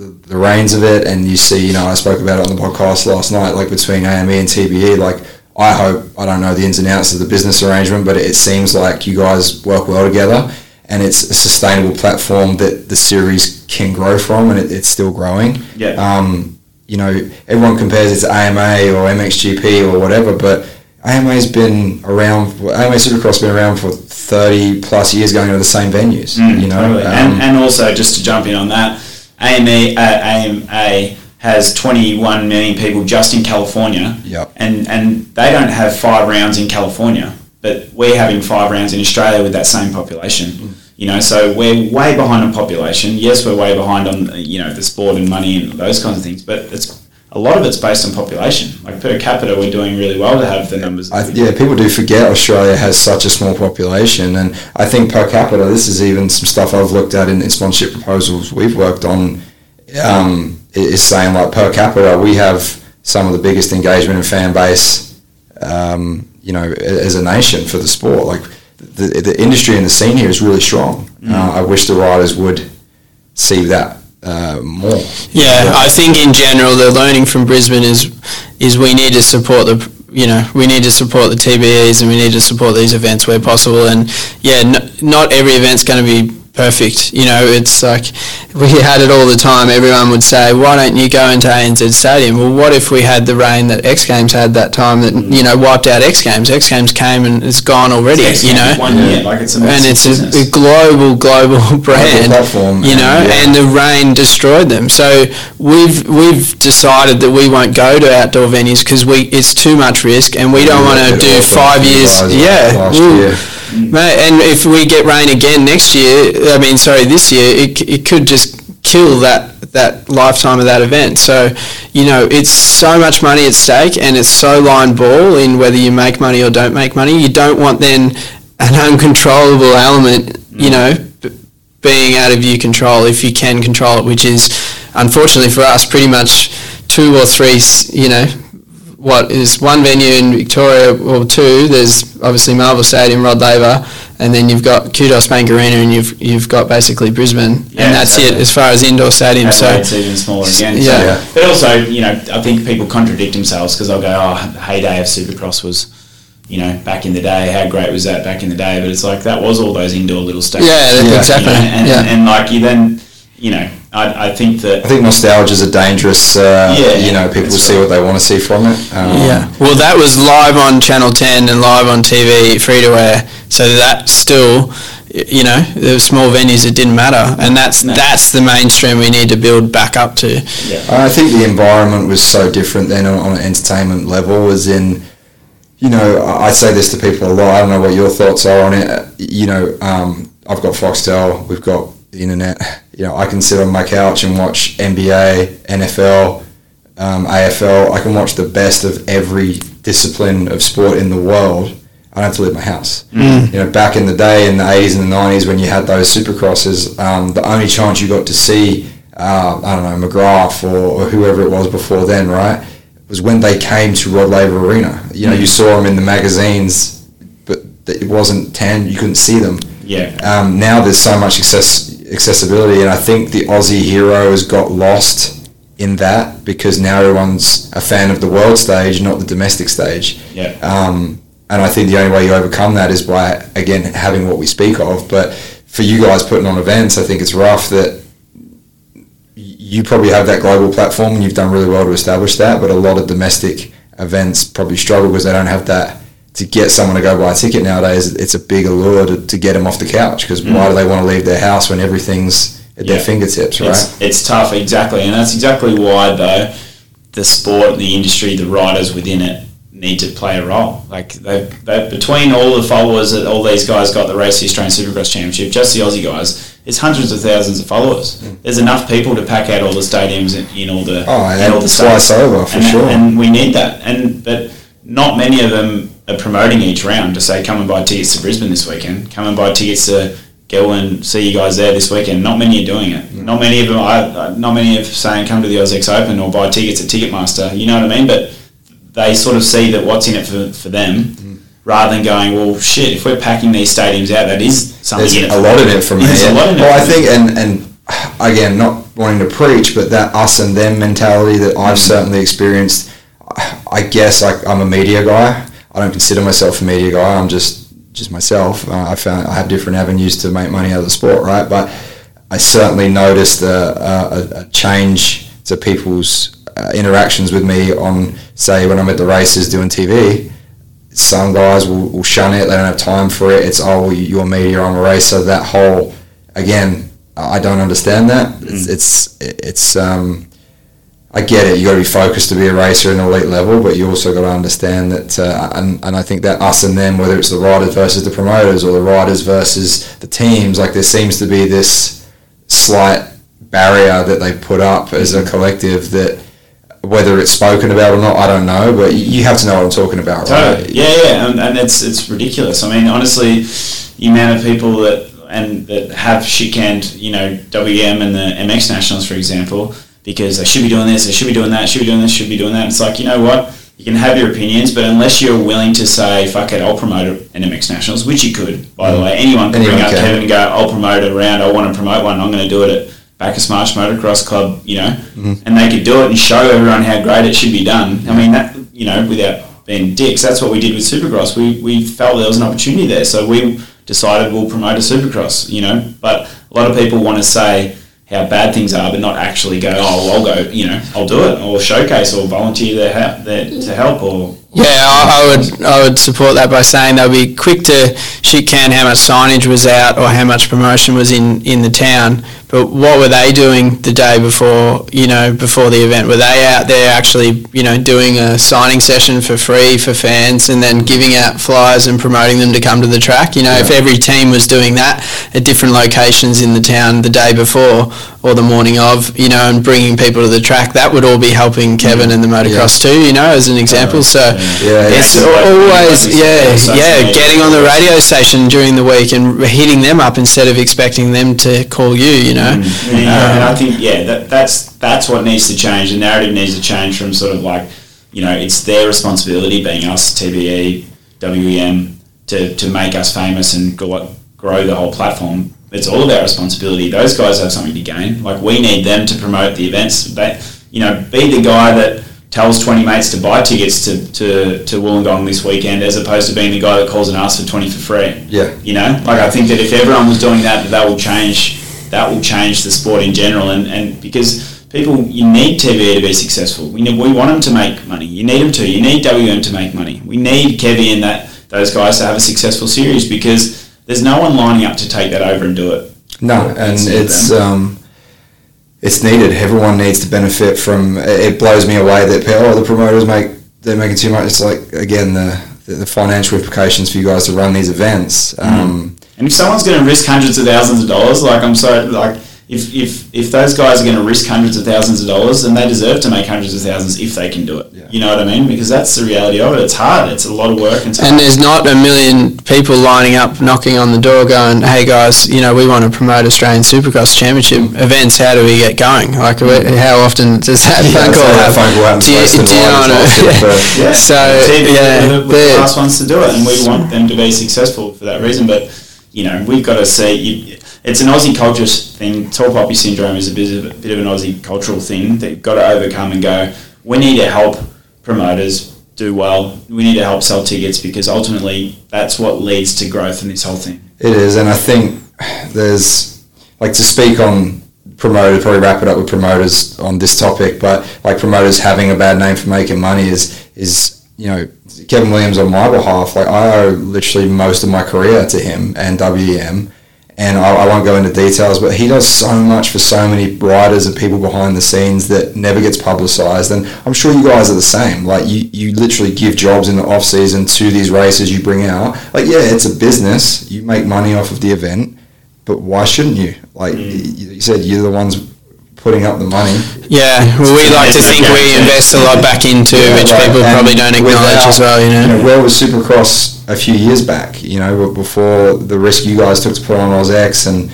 the the reins of it, and you see you know I spoke about it on the podcast last night, like between AME and TBE, like. I hope I don't know the ins and outs of the business arrangement, but it seems like you guys work well together, and it's a sustainable platform that the series can grow from, and it, it's still growing. Yeah. Um, you know, everyone compares it to AMA or MXGP or whatever, but AMA's been around. AMA Supercross been around for thirty plus years, going to the same venues. Mm, you know, totally. Um, and, and also just to jump in on that, AME, uh, AMA has 21 million people just in California, Yep. and and they don't have five rounds in California, but we're having five rounds in Australia with that same population. You know, so we're way behind on population. Yes, we're way behind on you know the sport and money and those kinds of things, but it's a lot of it's based on population. Like per capita, we're doing really well to have the numbers. I, yeah, people do forget Australia has such a small population, and I think per capita, this is even some stuff I've looked at in, in sponsorship proposals we've worked on, um, is saying like per capita, we have some of the biggest engagement and fan base, um, you know, as a nation for the sport. Like the, the industry and the scene here is really strong. Uh, I wish the riders would see that uh, more. Yeah, I think in general the learning from Brisbane is is we need to support the you know we need to support the TBEs and we need to support these events where possible and yeah n- not every event's going to be perfect you know it's like we had it all the time everyone would say why don't you go into ANZ Stadium well what if we had the rain that X Games had that time that mm. you know wiped out X Games X Games came and it's gone already It's you know one year, like it's a and it's a, a global global brand platform, you know and, yeah. and the rain destroyed them. So we've we've decided that we won't go to outdoor venues because we it's too much risk, and we don't Yeah, want to do five years. guys, like, Yeah, last we'll- year. Mate, and if we get rain again next year, I mean, sorry, this year, it, it could just kill that that lifetime of that event. So, you know, it's so much money at stake, and it's so line ball in whether you make money or don't make money. You don't want then an uncontrollable element, you mm. know, b- being out of your control if you can control it, which is unfortunately for us pretty much two or three, you know, what is one venue in Victoria or two. There's obviously Marvel Stadium, Rod Laver, and then you've got Qudos Bank Arena, and you've you've got basically Brisbane, Yeah, and that's it as far as indoor stadiums. So Adelaide's even smaller again. Yeah. So, Yeah. But also, you know, I think people contradict themselves because they'll go, oh, the heyday of Supercross was, you know, back in the day. How great was that back in the day? But it's like, that was all those indoor little stadiums. yeah, Yeah. exactly. You know, and, yeah. and, and, like, you then, you know, I, I think that I think nostalgia is a dangerous. Uh, Yeah, you know, people that's see right. what they want to see from it. Um, Yeah. Well, that was live on Channel 10 and live on TV, free to air. So that still, you know, the small venues, it didn't matter. And that's No. that's the mainstream we need to build back up to. yeah. I think the environment was so different then on, on an entertainment level. Was in, you know, I I say this to people a lot. I don't know what your thoughts are on it. Uh, You know, um, I've got Foxtel. We've got the internet. You know, I can sit on my couch and watch NBA, NFL, um, AFL. I can watch the best of every discipline of sport in the world. I don't have to leave my house. You know, back in the day in the 80s and the 90s when you had those supercrosses, um, the only chance you got to see, uh, I don't know, McGrath or, or whoever it was before then, right, was when they came to Rod Laver Arena. You know, you saw them in the magazines, but it wasn't 10, you couldn't see them. Yeah. Um, now there's so much access, accessibility, and I think the Aussie hero has got lost in that because now everyone's a fan of the world stage, not the domestic stage. Yeah. Um, and I think the only way you overcome that is by again having what we speak of. But for you guys putting on events, I think it's rough that you probably have that global platform and you've done really well to establish that. But a lot of domestic events probably struggle because they don't have that to get someone to go buy a ticket nowadays. It's a big allure to, to get them off the couch because mm. why do they want to leave their house when everything's at their fingertips, right? It's, it's tough, exactly, and that's exactly why though the sport, the industry, the riders within it need to play a role. Like they, they between all the followers that all these guys got the race the Australian Supercross Championship, just the Aussie guys, it's hundreds of thousands of followers. Mm. There's enough people to pack out all the stadiums in, in all the. Oh, and all the states. over, for and, sure. And we need that. And but not many of them are promoting each round to say come and buy tickets to Brisbane this weekend. Come and buy tickets to go and see you guys there this weekend. Not many are doing it. Mm. Not many of them. I, I- not many are saying come to the AUS-X Open or buy tickets at Ticketmaster. You know what I mean? But they sort of see that what's in it for, for them, mm. rather than going, well, shit. If we're packing these stadiums out, that is something There's in a lot of it for me. There's a lot in it. Well, I think, and and again, not wanting to preach, but that us and them mentality that I've Mm. certainly experienced. I guess I, I'm a media guy. I don't consider myself a media guy. I'm just just myself. Uh, I found I have different avenues to make money out of the sport, right? But I certainly noticed a, a, a change to people's uh, interactions with me on, say, when I'm at the races doing TV some guys will, will shun it. They don't have time for it. It's oh, you're media, I'm a racer. That whole again, I don't understand that. It's it's, it's um, I get it. You got to be focused to be a racer at an elite level, but you also got to understand that. Uh, and, and I think that us and them, whether it's the riders versus the promoters or the riders versus the teams, like there seems to be this slight barrier that they put up as a collective that whether it's spoken about or not, I don't know, but you have to know what I'm talking about, Totally. right? Yeah, yeah, and, and it's it's ridiculous. I mean, honestly, the amount of people that and that have shit you know, WM and the MX Nationals, for example, because they should be doing this, they should be doing that, should be doing this, should be doing that. It's like, you know what? You can have your opinions, but unless you're willing to say, fuck it, I'll promote an MX Nationals, which you could, by the mm. way. Anyone can Anyone bring up can. Kevin and go, I'll promote a round, I want to promote one, I'm going to do it at Bacchus Marsh Motocross Club, you know, mm-hmm. and they could do it and show everyone how great it should be done. I mean, that, you know, without being dicks, that's what we did with Supercross. We, we felt there was an opportunity there, so we decided we'll promote a Supercross, you know. But a lot of people want to say how bad things are, but not actually go, oh, I'll go, you know, I'll do it, or showcase, or volunteer to help, or Yeah, I, I would I would support that by saying they'll be quick to shit can how much signage was out or how much promotion was in, in the town. But what were they doing the day before you know before the event? Were they out there actually you know doing a signing session for free for fans and then giving out flyers and promoting them to come to the track? You know, if every team was doing that at different locations in the town the day before or the morning of, you know, and bringing people to the track, that would all be helping Kevin and the motocross too. You know, as an example. So Yeah, it's yeah. always yeah yeah getting on the radio station during the week and hitting them up instead of expecting them to call you you know mm. Yeah, and I um, think yeah, that, that's that's what needs to change. The narrative needs to change from sort of like, you know, it's their responsibility, being us, TBE, WEM, to, to make us famous and grow, grow the whole platform. It's all of our responsibility. Those guys have something to gain. Like we need them to promote the events. They, you know, be the guy that tells 20 mates to buy tickets to, to, to Wollongong this weekend as opposed to being the guy that calls and asks for 20 for free. Yeah. You know, like I think that if everyone was doing that, that will change. That will change the sport in general, and, and because people, you need TV to be successful. We need, we want them to make money. You need them to. You need WM to make money. We need Kevy and that those guys to have a successful series because there's no one lining up to take that over and do it. No, and It's it's um, it's needed. Everyone needs to benefit from. It blows me away that oh, the promoters make they're making too much. It's like again the the, the financial implications for you guys to run these events. Um, And if someone's going to risk hundreds of thousands of dollars, like I'm sorry, like if, if, if those guys are going to risk hundreds of thousands of dollars, then they deserve to make hundreds of thousands if they can do it. Yeah. You know what I mean? Because that's the reality of it. It's hard. It's a lot of work. And, and there's not a million people lining up knocking on the door going hey guys you know we want to promote Australian Supercross Championship events how do we get going like wh- how often does that Yeah, phone so call happen phone call do you, do you know one, what I mean? Yeah. so TV yeah we're the, we're the last ones to do it, and we want them to be successful for that reason. But you know, we've got to see. You, it's an Aussie culture thing. Tall poppy syndrome is a bit of a bit of an Aussie cultural thing that you've got to overcome and go. We need to help promoters do well. We need to help sell tickets because ultimately that's what leads to growth in this whole thing. It is, and I think there's like to speak on promoters. Probably wrap it up with promoters on this topic, but like promoters having a bad name for making money is is you know Kevin Williams on my behalf. Like I owe literally most of my career to him and WM. And I, I won't go into details, but he does so much for so many writers and people behind the scenes that never gets publicised. And I'm sure you guys are the same. Like you, you literally give jobs in the off season to these races you bring out. Like yeah, it's a business. You make money off of the event, but why shouldn't you? Like mm. you you said, you're the ones putting up the money. yeah well, we like to think we invest a lot back into Yeah, which right. people And probably don't acknowledge without- as well you know where was Supercross a few years back? You know, before the risk you guys took to put on AUS-X, and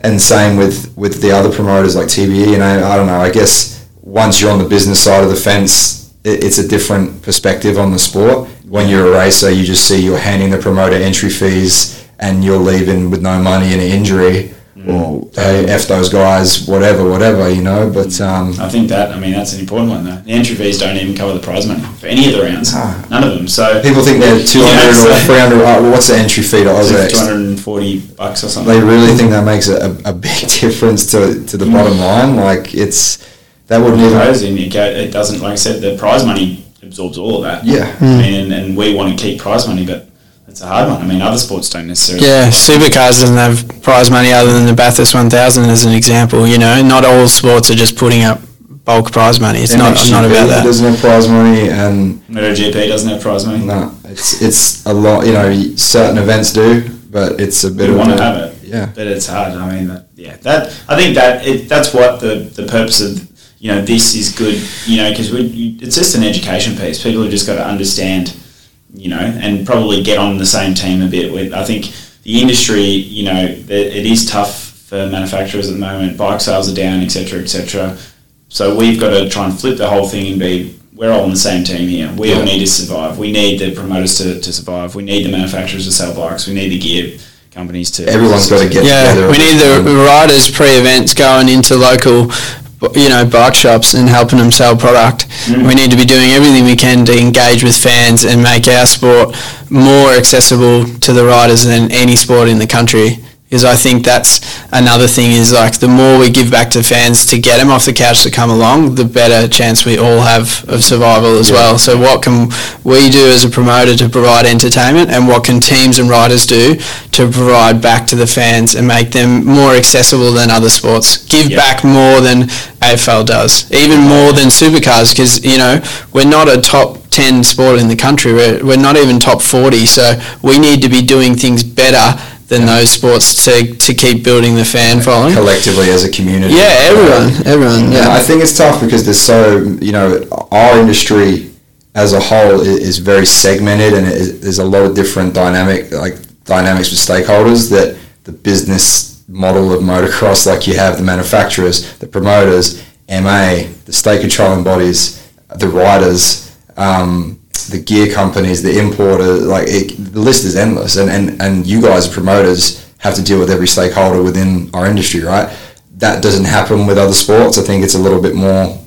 and same with with the other promoters like TBE. And I, I don't know. I guess once you're on the business side of the fence, it, it's a different perspective on the sport. When you're a racer, you just see you're handing the promoter entry fees, and you're leaving with no money and an injury. Or hey, f those guys, whatever, whatever, you know. But um, I think that I mean that's an important one though. The entry fees don't even cover the prize money for any of the rounds. Ah. None of them. So people think they're two hundred Yeah, or three hundred. Uh, well, what's the entry fee to AUS-X? two hundred and forty bucks or something. they really think that makes a, a, big difference to, to the bottom line. Like it's that wouldn't even. in, it, doesn't, like I said, the prize money absorbs all of that. Yeah. I mean, and, and we want to keep prize money, but it's a hard one. I mean, other sports don't necessarily. Yeah, Supercars doesn't have prize money other than the Bathurst 1000 as an example. You know, not all sports are just putting up bulk prize money. It's And not XGP not about that. Doesn't have prize money, and MotoGP doesn't have prize money. no, it's it's a lot. You know, certain events do, but it's a bit You of want a- to have it, Yeah, but it's hard. I mean, that, yeah, that I think that it, that's what the the purpose of you know this is good. You know, because it's just an education piece. People have just got to understand, you know, and probably get on the same team a bit. With I think the industry, you know, it, it is tough for manufacturers at the moment. Bike sales are down, etc., etc. So we've got to try and flip the whole thing and be we're all on the same team here. We all need to survive. We need the promoters to, to survive. We need the manufacturers to sell bikes. We need the gear companies to. everyone's got to get Yeah, together. we need the riders pre-events going into local, you know, bike shops and helping them sell product. Mm. We need to be doing everything we can to engage with fans and make our sport more accessible to the riders than any sport in the country. Because I think that's another thing is like the more we give back to fans to get them off the couch to come along, the better chance we all have of survival as well. So what can we do as a promoter to provide entertainment and what can teams and riders do to provide back to the fans and make them more accessible than other sports? Give Yeah. back more than AFL does, even more than supercars because, you know, we're not a top 10 sport in the country. We're, we're not even top 40. So we need to be doing things better than those sports to, to keep building the fan following. collectively as a community. Yeah, everyone, everyone. Yeah. I think it's tough because there's so you know our industry as a whole is very segmented and is, there's a lot of different dynamic like dynamics with stakeholders that the business model of motocross like you have the manufacturers the promoters MA the state controlling bodies the riders um, the gear companies the importers like it, the list is endless and, and, and you guys promoters have to deal with every stakeholder within our industry right that doesn't happen with other sports. I think it's a little bit more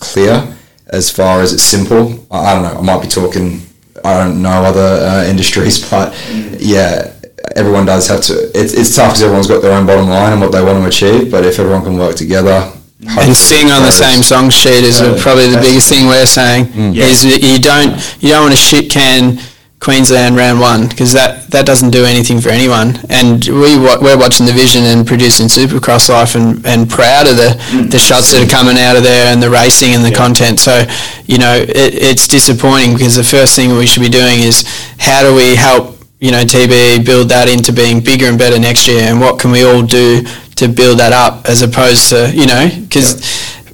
clear as far as it's simple. I, I don't know. I might be talking. I don't know other uh, industries, but yeah, everyone does have to. It's, it's tough because everyone's got their own bottom line and what they want to achieve. But if everyone can work together and sing on the same song sheet is Yeah, probably the biggest thing we're saying. Mm. Is you don't you don't want to shit can Queensland round one because that, that doesn't do anything for anyone. And we wa- we're watching the vision and producing Supercross life and, and proud of the, the shots that are coming out of there and the racing and the Yeah. content. So you know it, it's disappointing because the first thing we should be doing is how do we help you know TB, build that into being bigger and better next year and what can we all do to build that up as opposed to you know because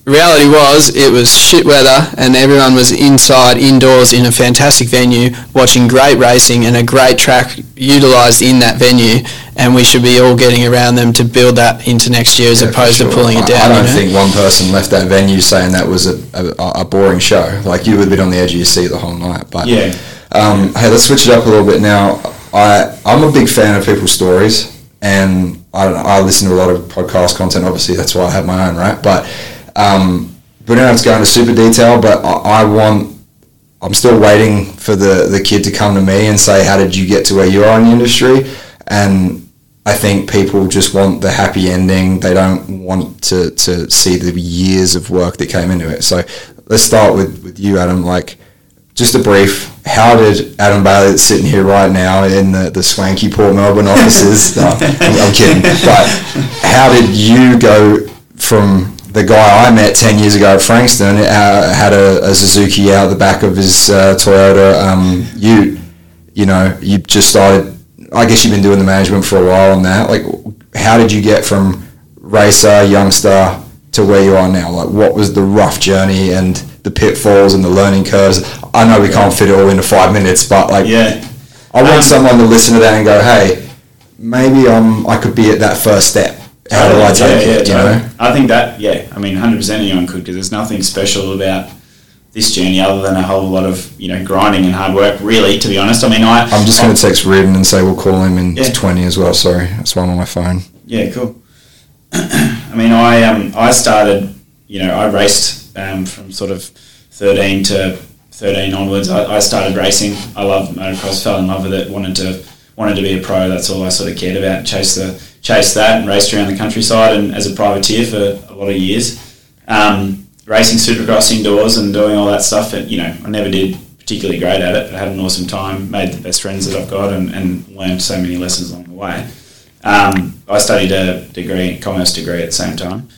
reality was it was shit weather and everyone was inside indoors in a fantastic venue watching great racing and a great track utilised in that venue and we should be all getting around them to build that into next year as Yeah, opposed sure. to pulling it I- down I don't you know? think one person left that venue saying that was a, a, a boring show. Like you would have been on the edge of your seat the whole night. But Yeah. Um, hey, let's switch it up a little bit now. I I'm a big fan of people's stories, and I don't know, I listen to a lot of podcast content. Obviously, that's why I have my own, right? But um, we don't have to go into super detail. But I, I want. I'm still waiting for the the kid to come to me and say, "How did you get to where you are in the industry?" And I think people just want the happy ending. They don't want to, to see the years of work that came into it. So let's start with, with you, Adam. Like, just a brief. How did Adam Bailey, that's sitting here right now in the, the swanky Port Melbourne offices, no, I'm, I'm kidding, but how did you go from the guy I met 10 years ago at Frankston, uh, had a, a Suzuki out the back of his uh, Toyota um, Ute, you know, you just started, I guess you've been doing the management for a while on that. Like, how did you get from racer, youngster, to where you are now? Like, what was the rough journey and the pitfalls and the learning curves? I know we can't fit it all into five minutes, but like, Yeah. I want Um, someone to listen to that and go, hey, maybe um, I could be at that first step. How do I take it? You know? I think that, yeah, I mean, 100% anyone could because there's nothing special about this journey other than a whole lot of, you know, grinding and hard work, really, to be honest. I mean, I, I'm just going to text Reardon and say we'll call him in Yeah. 20 as well. Sorry, that's one on my phone. Yeah, cool. I mean, I um, I started, you know, I raced um, from sort of 13 to 13 onwards. I, I started racing. I loved motocross, fell in love with it, wanted to wanted to be a pro. That's all I sort of cared about. Chase the chase that and raced around the countryside and as a privateer for a lot of years. Um, racing supercross indoors and doing all that stuff. And, you know, I never did particularly great at it, but I had an awesome time, made the best friends that I've got, and, and learned so many lessons along the way. Um, I studied a degree, commerce degree at the same time.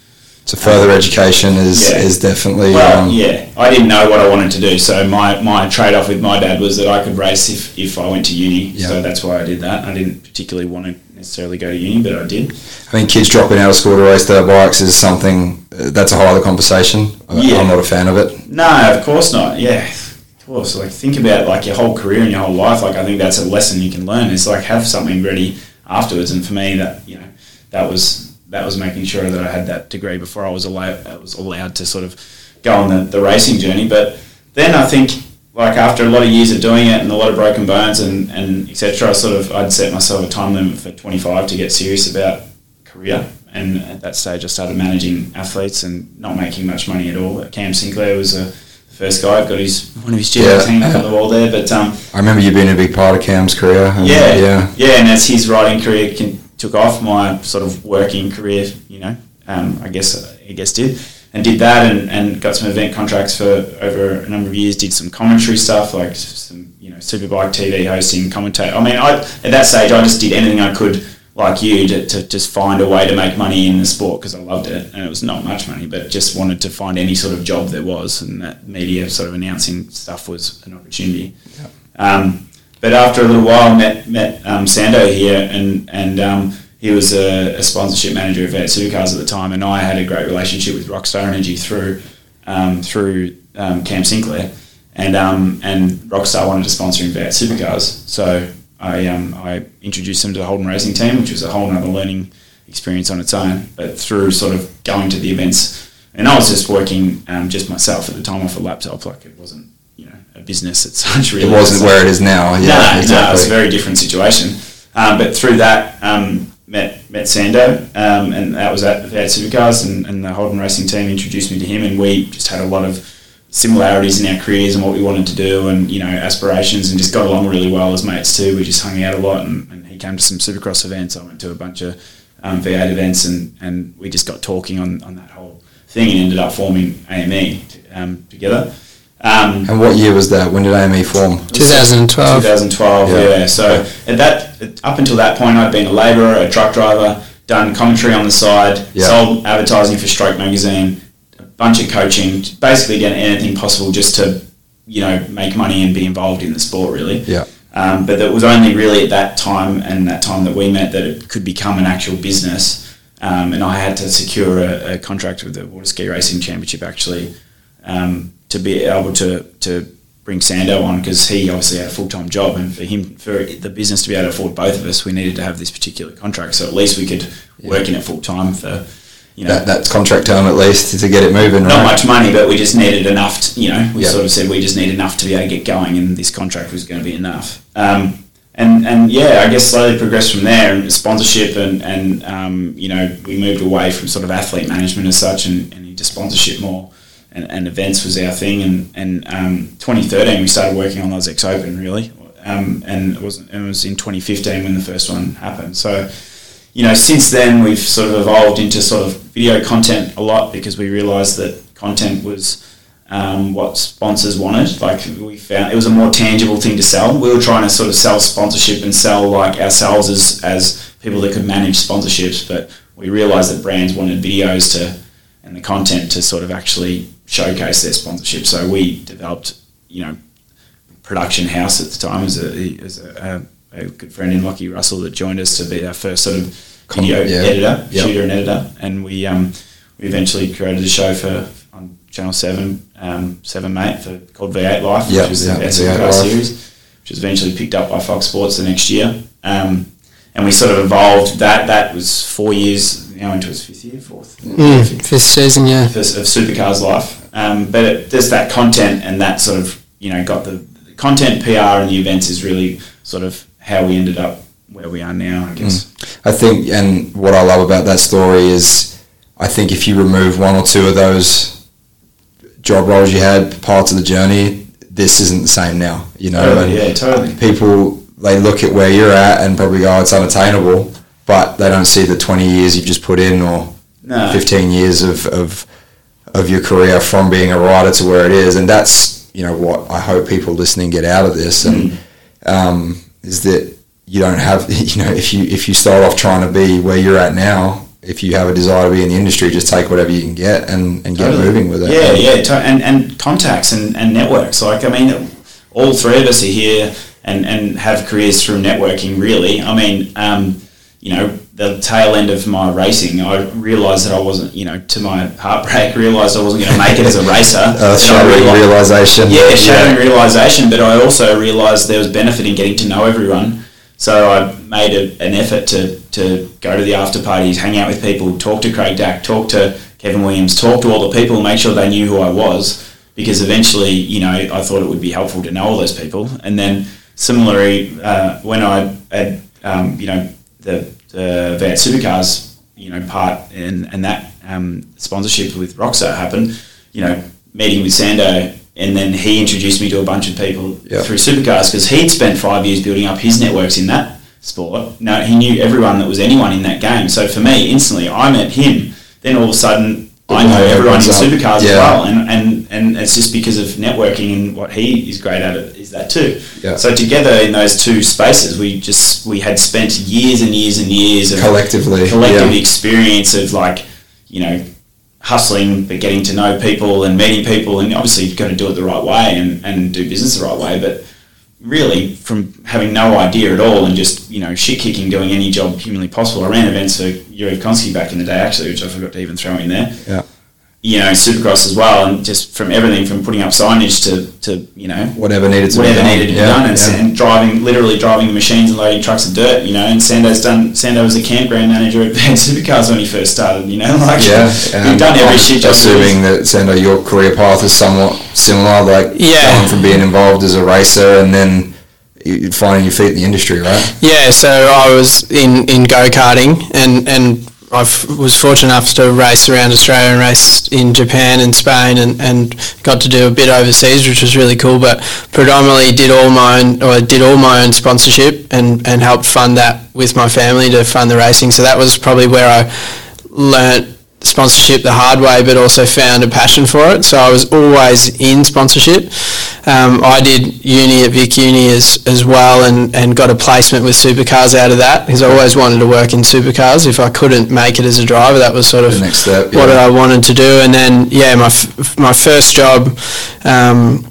So further education is Yeah. is definitely Well, um, yeah, I didn't know what I wanted to do, so my, my trade off with my dad was that I could race if, if I went to uni. Yeah. So that's why I did that. I didn't particularly want to necessarily go to uni, but I did. I mean, kids dropping out of school to race their bikes is something uh, that's a whole other conversation. Yeah. I'm not a fan of it. No, of course not. Yeah, of course. Like think about like your whole career and your whole life. Like I think that's a lesson you can learn. Is like have something ready afterwards. And for me, that you know, that was that was making sure that I had that degree before I was allowed I was allowed to sort of go on the, the racing journey. But then I think like after a lot of years of doing it and a lot of broken bones and and etc. I sort of I'd set myself a time limit for 25 to get serious about career. And at that stage, I started managing athletes and not making much money at all. Cam Sinclair was a the first guy, I've got his one of his gym Yeah. hanging up on the wall there. But um, I remember you being a big part of Cam's career. and, yeah, yeah. yeah, And as his riding career can, took off, my sort of working career, you know, um, I guess I guess did and did that and, and got some event contracts for over a number of years. Did some commentary stuff like some you know superbike TV hosting, commentate. I mean, I at that stage I just did anything I could. Like you, to, to just find a way to make money in the sport because I loved it, and it was not much money, but just wanted to find any sort of job there was, and that media sort of announcing stuff was an opportunity. Um, but after a little while, met met um, Sando here, and and um, he was a, a sponsorship manager of V8 Supercars at the time, and I had a great relationship with Rockstar Energy through um, through um, Cam Sinclair, and um, and Rockstar wanted to sponsor him V8 Supercars, so I um, I introduced him to the Holden Racing team, which was a whole other learning experience on its own. But through sort of going to the events, and I was just working just myself at the time off a laptop, like it wasn't business at such. Really, It wasn't where it is now. Yeah, no, no, exactly. it was a very different situation. Um, but through that, um, met met Sando, um, and that was at V8 Supercars, and, and the Holden Racing team introduced me to him, and we just had a lot of similarities in our careers and what we wanted to do, and you know aspirations, and just got along really well as mates too. We just hung out a lot, and, and he came to some Supercross events. I went to a bunch of um, V8 events, and, and we just got talking on, on that whole thing, and ended up forming AME um, together. Um, And what year was that? When did AME form? 2012. 2012, Yeah. yeah. So at that, up until that point, I'd been a labourer, a truck driver, done commentary on the side, Yeah. sold advertising for Stroke magazine, a bunch of coaching, basically getting anything possible just to, you know, make money and be involved in the sport, really. Yeah. Um, but it was only really at that time and that time that we met that it could become an actual business. Um, and I had to secure a, a contract with the Water Ski Racing Championship actually um, to be able to, to bring Sando on because he obviously had a full time job, and for him, for the business to be able to afford both of us, we needed to have this particular contract. So at least we could work in it full time for, you know, That, contract term at least to get it moving, not right? much money, but we just needed enough. To, you know, we Yeah. sort of said we just need enough to be able to get going, and this contract was going to be enough. Um, and and yeah, I guess slowly progressed from there, and sponsorship, and and um, you know, we moved away from sort of athlete management as such, and, and into sponsorship more. And, and events was our thing, and and um, 2013 we started working on AUS-X Open really, um, and it was it was in 2015 when the first one happened. So you know, since then we've sort of evolved into sort of video content a lot because we realised that content was um, what sponsors wanted. Like we found it was a more tangible thing to sell. We were trying to sort of sell sponsorship and sell like ourselves as, as people that could manage sponsorships, but we realised that brands wanted videos to and the content to sort of actually showcase their sponsorship. So we developed, you know, production house at the time as a, as a, a, a good friend in Lockie Russell that joined us to be our first sort of video yeah. editor, Yep. shooter and editor, and we um, we eventually created a show for on Channel Seven, um, Seven Mate for called V8 Life, Yep, which was yeah, the best V8 Supercar series, which was eventually picked up by Fox Sports the next year. Um, and we sort of evolved that. That was four years now into its fifth year, fourth Mm, fifth season, yeah. of, of Supercars life. Um, but it, there's that content and that sort of you know got the, the content PR and the events is really sort of how we ended up where we are now. I guess. I think, and what I love about that story is, I think if you remove one or two of those job roles you had, parts of the journey, this isn't the same now. You know, Totally, yeah, totally. people they look at where you're at and probably go, it's unattainable, but they don't see the 20 years you've just put in or No. 15 years of, of of your career from being a rider to where it is, and that's you know what I hope people listening get out of this, and um, is that you don't have you know if you if you start off trying to be where you're at now, if you have a desire to be in the industry, just take whatever you can get and, and get Totally. moving with it. Yeah, yeah, to- and and contacts and, and networks. Like I mean, all three of us are here and, and have careers through networking. Really, I mean, um, you know, the tail end of my racing, I realised that I wasn't, you know, to my heartbreak, realised I wasn't going to make it as a racer. Uh, I shattering realization. yeah, shattering realization. But I also realised there was benefit in getting to know everyone. So I made a, an effort to, to go to the after parties, hang out with people, talk to Craig Dack, talk to Kevin Williams, talk to all the people, make sure they knew who I was. Because eventually, you know, I thought it would be helpful to know all those people. And then similarly, uh, when I had, um, you know, the, the V8 Supercars, you know, part and, and that um, sponsorship with Rockstar happened, you know, meeting with Sando, and then he introduced me to a bunch of people Yeah. through supercars because he'd spent five years building up his networks in that sport. Now he knew everyone that was anyone in that game. So for me, instantly, I met him. Then all of a sudden, I know everyone in supercars as well, and, and and it's just because of networking and what he is great at is that too. Yeah. So together in those two spaces, we just we had spent years and years and years of Collectively, collective yeah. experience of like you know hustling but getting to know people and meeting people and obviously you've got to do it the right way and, and do business the right way but really from having no idea at all and just you know shit kicking doing any job humanly possible I ran events for Yarrive Konsky back in the day actually which I forgot to even throw in there Yeah. You know supercross as well and just from everything from putting up signage to, to you know Whatever needed to whatever be done. needed to be Yeah, done, and, yeah. and driving, literally driving the machines and loading trucks of dirt, you know. And Sando's done. Sando was a campground manager at V8 Supercars when he first started, you know. Like, Yeah, we've done every I'm shit job. Assuming that Sando, your career path is somewhat similar, like Yeah. going from being involved as a racer and then finding your feet in the industry, right? Yeah, so I was in, in go karting and and I was fortunate enough to race around Australia and race in Japan and Spain and, and got to do a bit overseas, which was really cool. But predominantly did all my own or did all my own sponsorship and, and helped fund that with my family to fund the racing. So that was probably where I learnt sponsorship the hard way, but also found a passion for it. So I was always in sponsorship. Um, I did uni at Vic Uni as, as well and, and got a placement with supercars out of that because I always wanted to work in supercars. If I couldn't make it as a driver, that was sort of step, what yeah. I wanted to do. And then, yeah, my, f- my first job um,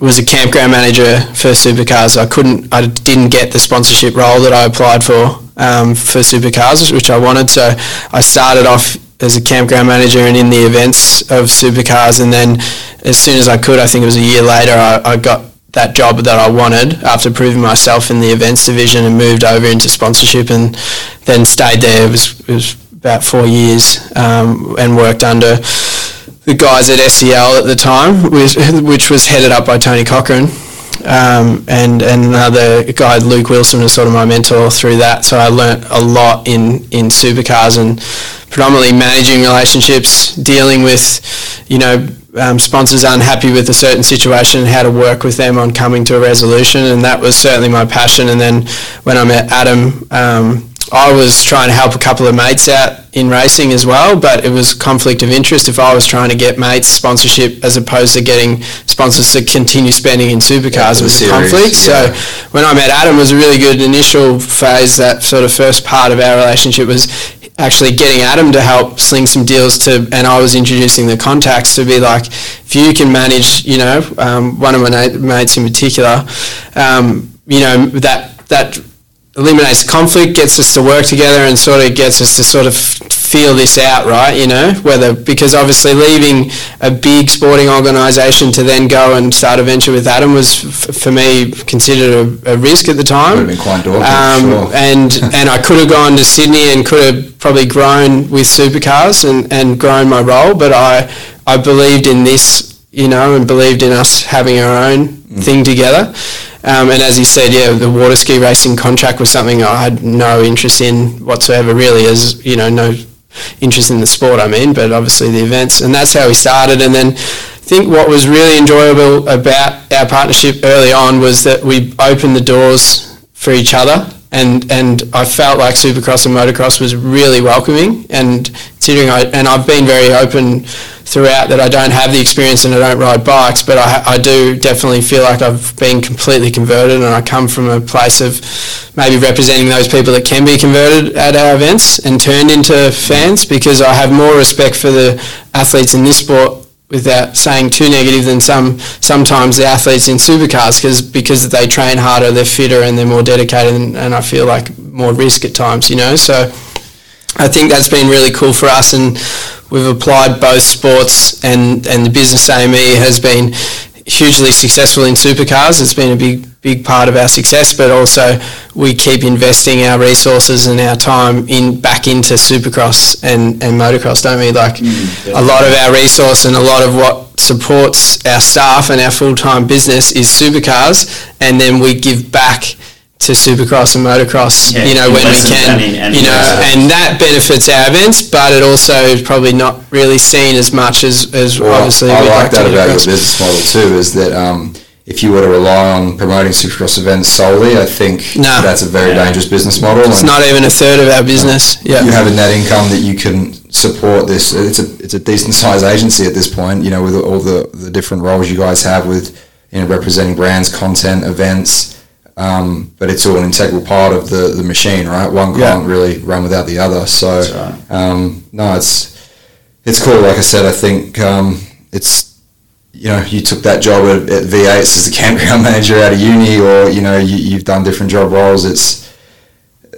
was a campground manager for supercars. I couldn't, I didn't get the sponsorship role that I applied for um, for supercars, which I wanted. So I started off as a campground manager and in the events of supercars, and then as soon as I could, I think it was a year later, I, I got that job that I wanted after proving myself in the events division and moved over into sponsorship and then stayed there. It was, it was about four years um, and worked under the guys at SEL at the time, which, which was headed up by Tony Cochrane. Um, and, and another guy, Luke Wilson, was sort of my mentor through that. So I learnt a lot in, in supercars and predominantly managing relationships, dealing with, you know, um, sponsors unhappy with a certain situation, how to work with them on coming to a resolution, and that was certainly my passion. And then when I met Adam, um, I was trying to help a couple of mates out in racing as well, but it was conflict of interest if I was trying to get mates sponsorship as opposed to getting sponsors to continue spending in supercars. Yeah, it was a conflict. yeah. So when I met Adam, it was a really good initial phase. That sort of first part of our relationship was actually getting Adam to help sling some deals to, and I was introducing the contacts to be like, if you can manage, you know, um, one of my na- mates in particular, um, you know, that that eliminates conflict, gets us to work together, and sort of gets us to sort of feel this out, right? You know, whether because obviously leaving a big sporting organisation to then go and start a venture with Adam was f- for me considered a, a risk at the time. Would have been quite daunting, Um, sure. And and I could have gone to Sydney and could have probably grown with supercars and, and grown my role, but I I believed in this, you know, and believed in us having our own thing together. Um, and as he said, yeah, the water ski racing contract was something I had no interest in whatsoever, really, as you know, no interest in the sport. I mean, but obviously the events, and that's how we started. And then I think what was really enjoyable about our partnership early on was that we opened the doors for each other. And, and I felt like Supercross and motocross was really welcoming and considering I, and I've been very open throughout that I don't have the experience and I don't ride bikes, but I, I do definitely feel like I've been completely converted and I come from a place of maybe representing those people that can be converted at our events and turned into fans because I have more respect for the athletes in this sport without saying too negative than some sometimes the athletes in supercars because because they train harder, they're fitter and they're more dedicated and, and I feel like more risk at times, you know. So I think that's been really cool for us and we've applied both sports and, and the business AME has been hugely successful in supercars. It's been a big big part of our success, but also we keep investing our resources and our time in back into supercross and, and motocross, don't we? Like mm, a lot of our resource and a lot of what supports our staff and our full-time business is supercars and then we give back to supercross and motocross, yeah, you know, when we can, and, you know, and that benefits our events, but it also is probably not really seen as much as, as well, obviously. I like, like that about your business model too, is that um, if you were to rely on promoting supercross events solely, I think no. that's a very yeah. dangerous business model. It's not even a third of our business. yeah, you have a net income that you can support this. It's a it's a decent sized agency at this point. You know, with all the the different roles you guys have with you know representing brands, content, events um, but it's all an integral part of the, the machine, right? One can't yeah. really run without the other. So, right. um, no, it's it's cool. Like I said, I think um, it's you know you took that job at, at V8 as a campground manager out of uni, or you know you, you've done different job roles. It's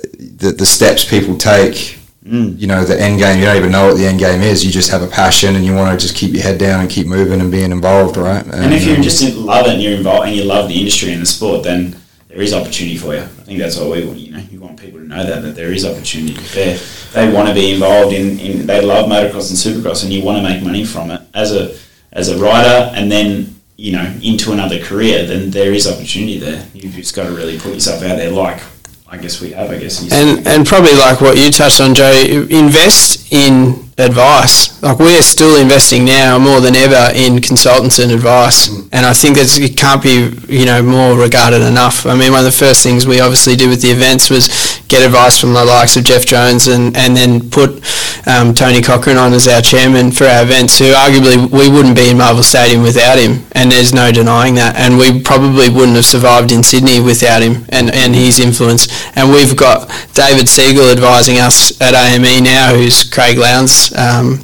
the the steps people take. Mm. You know the end game. You don't even know what the end game is. You just have a passion, and you want to just keep your head down and keep moving and being involved, right? And, and if you um, just love it and you're involved and you love the industry and the sport, then there is opportunity for you. I think that's what we want. You know, you want people to know that that there is opportunity. They they want to be involved in, in they love motocross and supercross, and you want to make money from it as a as a rider, and then you know into another career. Then there is opportunity there. You've just got to really put yourself out there, like I guess we have. I guess and and probably like what you touched on, Joe. Invest in advice. Like we're still investing now more than ever in consultants and advice, mm. and I think it can't be you know more regarded enough. I mean, one of the first things we obviously did with the events was get advice from the likes of Jeff Jones, and and then put um, Tony Cochrane on as our chairman for our events, who arguably we wouldn't be in Marvel Stadium without him, and there's no denying that, and we probably wouldn't have survived in Sydney without him and and his influence. And we've got David Siegel advising us at AME now, who's Craig Lowndes um,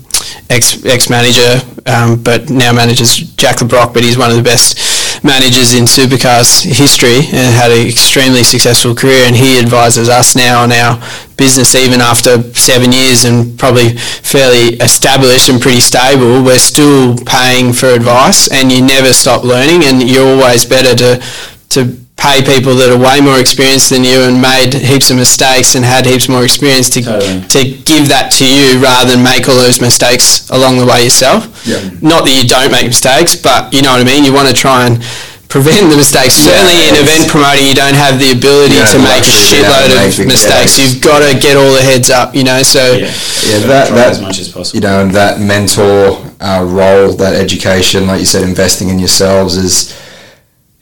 ex ex manager, um, but now manages Jack Le Brocq. But he's one of the best managers in supercars history and had an extremely successful career. And he advises us now on our business, even after seven years and probably fairly established and pretty stable. We're still paying for advice, and you never stop learning, and you're always better to to pay people that are way more experienced than you and made heaps of mistakes and had heaps more experience to, totally. to give that to you rather than make all those mistakes along the way yourself. Yeah. Not that you don't make mistakes, but you know what I mean? You want to try and prevent the mistakes. Yeah, Certainly in event promoting, you don't have the ability to make a shitload of mistakes. You've got to get all the heads up, you know. So yeah, yeah that, that as much as possible. You know, and that mentor uh, role, that education, like you said, investing in yourselves is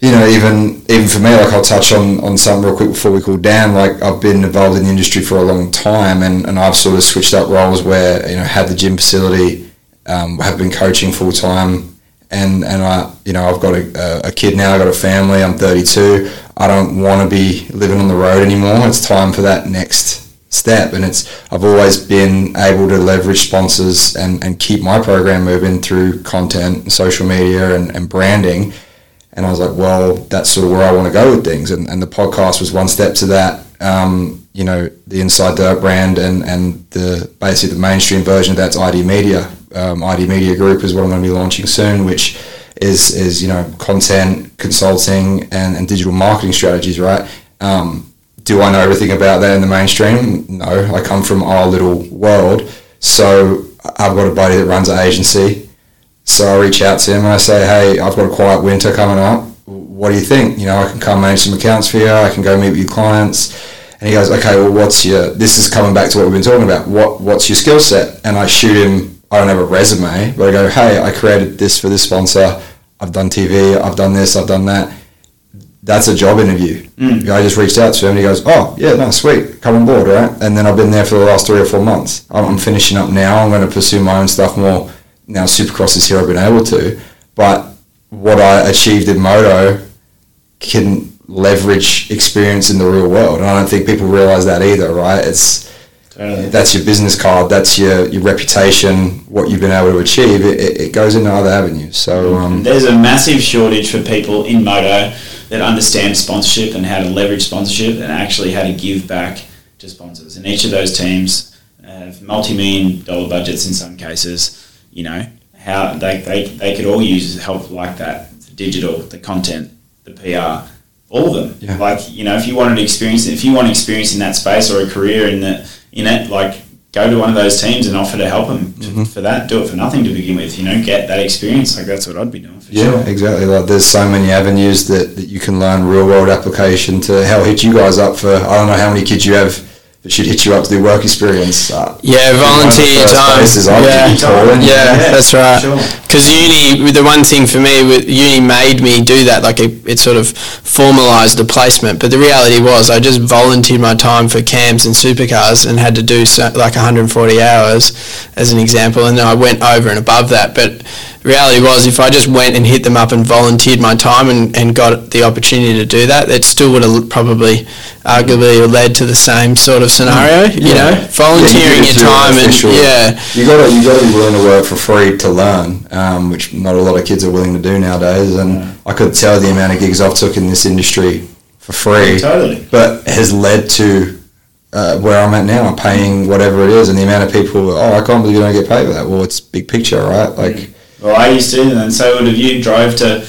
you know, even even for me, like I'll touch on, on something real quick before we cool down. Like I've been involved in the industry for a long time, and, and I've sort of switched up roles where you know had the gym facility, um, have been coaching full time, and and I you know I've got a, a kid now, I've got a family. I'm 32. I don't want to be living on the road anymore. It's time for that next step, and it's I've always been able to leverage sponsors and, and keep my program moving through content, social media, and, and branding and I was like, well, that's sort of where I want to go with things. And, and the podcast was one step to that. Um, you know, the Inside Dirt brand and, and the basically the mainstream version of that's ID Media. Um, ID Media Group is what I'm going to be launching soon, which is, is you know, content, consulting, and, and digital marketing strategies, right? Um, do I know everything about that in the mainstream? No, I come from our little world. So I've got a buddy that runs an agency so I reach out to him and I say, hey, I've got a quiet winter coming up. What do you think? You know, I can come manage some accounts for you. I can go meet with your clients. And he goes, okay, well, what's your, this is coming back to what we've been talking about. What, what's your skill set? And I shoot him, I don't have a resume, but I go, hey, I created this for this sponsor. I've done TV. I've done this. I've done that. That's a job interview. Mm. Guy just reached out to him and he goes, oh, yeah, no, sweet. Come on board, right? And then I've been there for the last three or four months. I'm, I'm finishing up now. I'm going to pursue my own stuff more now Supercross is here, I've been able to. But what I achieved in moto can leverage experience in the real world, and I don't think people realize that either. Right? It's Totally. that's your business card, that's your, your reputation, what you've been able to achieve. It, it, it goes into other avenues. So um, There's a massive shortage for people in moto that understand sponsorship and how to leverage sponsorship and actually how to give back to sponsors. And each of those teams have multi-million dollar budgets in some cases. You know how they, they, they could all use help like that: the digital, the content, the PR, all of them. Yeah. Like you know, if you wanted to experience, if you want experience in that space or a career in that in it, like go to one of those teams and offer to help them Mm-hmm. for that. Do it for nothing to begin with. You know, get that experience. Like that's what I'd be doing for Yeah, sure. exactly. Like there's so many avenues that, that you can learn real world application to hell hit you guys up for I don't know how many kids you have should hit you up to do work experience. Uh, Yeah, one of the volunteer your time. places Yeah. Yeah, Yeah, that's right. sure. Because uni, the one thing for me, with uni made me do that. Like it, it sort of formalised the placement. But the reality was, I just volunteered my time for cams and supercars and had to do so, like 140 hours, as an example. And then I went over and above that. But reality was, if I just went and hit them up and volunteered my time and, and got the opportunity to do that, it still would have probably, arguably, led to the same sort of scenario. Mm. You know, volunteering Yeah, you your time and official- yeah. You got to you got to be willing to work for free to learn, um, which not a lot of kids are willing to do nowadays. And I could tell the amount of gigs I've took in this industry for free, Totally. but has led to uh, where I'm at now, paying whatever it is, and the amount of people. Oh, I can't believe you don't get paid for that. Well, it's big picture, right? Like. Well, I used to, and so would have you. Drove to,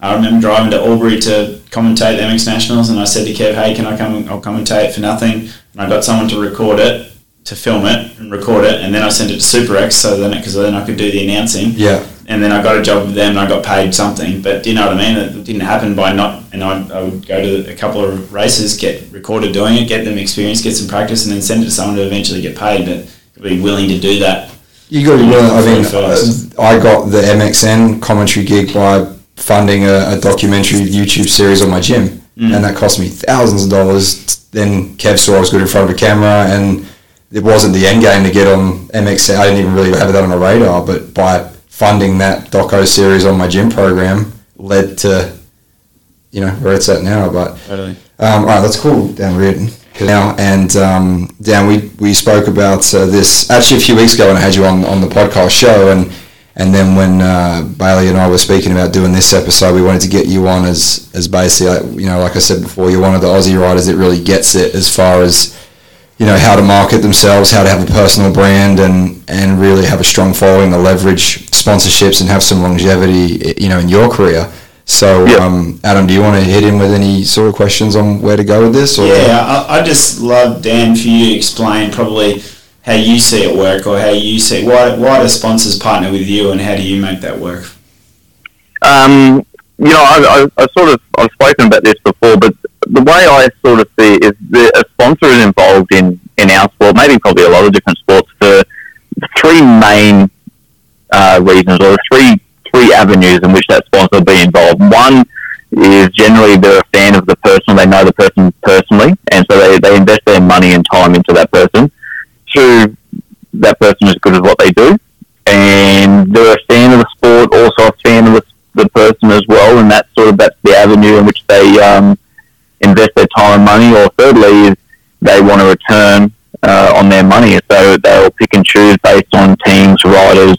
I remember driving to Albury to commentate the MX Nationals, and I said to Kev, "Hey, can I come? I'll commentate for nothing." And I got someone to record it, to film it and record it, and then I sent it to Super X, so then because then I could do the announcing. Yeah. And then I got a job with them, and I got paid something. But do you know what I mean? It didn't happen by not. And I, I would go to a couple of races, get recorded doing it, get them experience, get some practice, and then send it to someone to eventually get paid. But be willing to do that. You got to be willing. I mean, First. uh, I got the MXN commentary gig by funding a, a documentary YouTube series on my gym, and that cost me thousands of dollars. Then Kev saw I was good in front of a camera, and it wasn't the end game to get on MXN. I didn't even really have that on my radar, but by funding that doco series on my gym program led to, you know, where it's at now. But Totally. um, all right, let's call Dan Reardon now. And um, Dan, we, we spoke about uh, this actually a few weeks ago when I had you on, on the podcast show, and and then when uh, Bailey and I were speaking about doing this episode, we wanted to get you on as as basically, like, you know, like I said before, you're one of the Aussie riders that really gets it as far as you know how to market themselves, how to have a personal brand, and and really have a strong following, to leverage sponsorships, and have some longevity, you know, in your career. So, Yeah. um, Adam, do you want to hit in with any sort of questions on where to go with this? Or? Yeah, I, I just love Dan for you to explain probably how you see it work or how you see why why do sponsors partner with you and how do you make that work? Um, you know, I, I, I sort of I've spoken about this before, but the way I sort of see it is that a sponsor is involved in in our sport, maybe probably a lot of different sports, for three main uh, reasons or three three avenues in which that sponsor will be involved. One is generally they're a fan of the person, they know the person personally, and so they, they invest their money and time into that person. Two, that person is good at what they do, and they're a fan of the sport, also a fan of the, the person as well, and that's sort of that's the avenue in which they um, invest their time and money. Or thirdly, is they want a return uh, on their money, so they'll pick and choose based on teams, riders,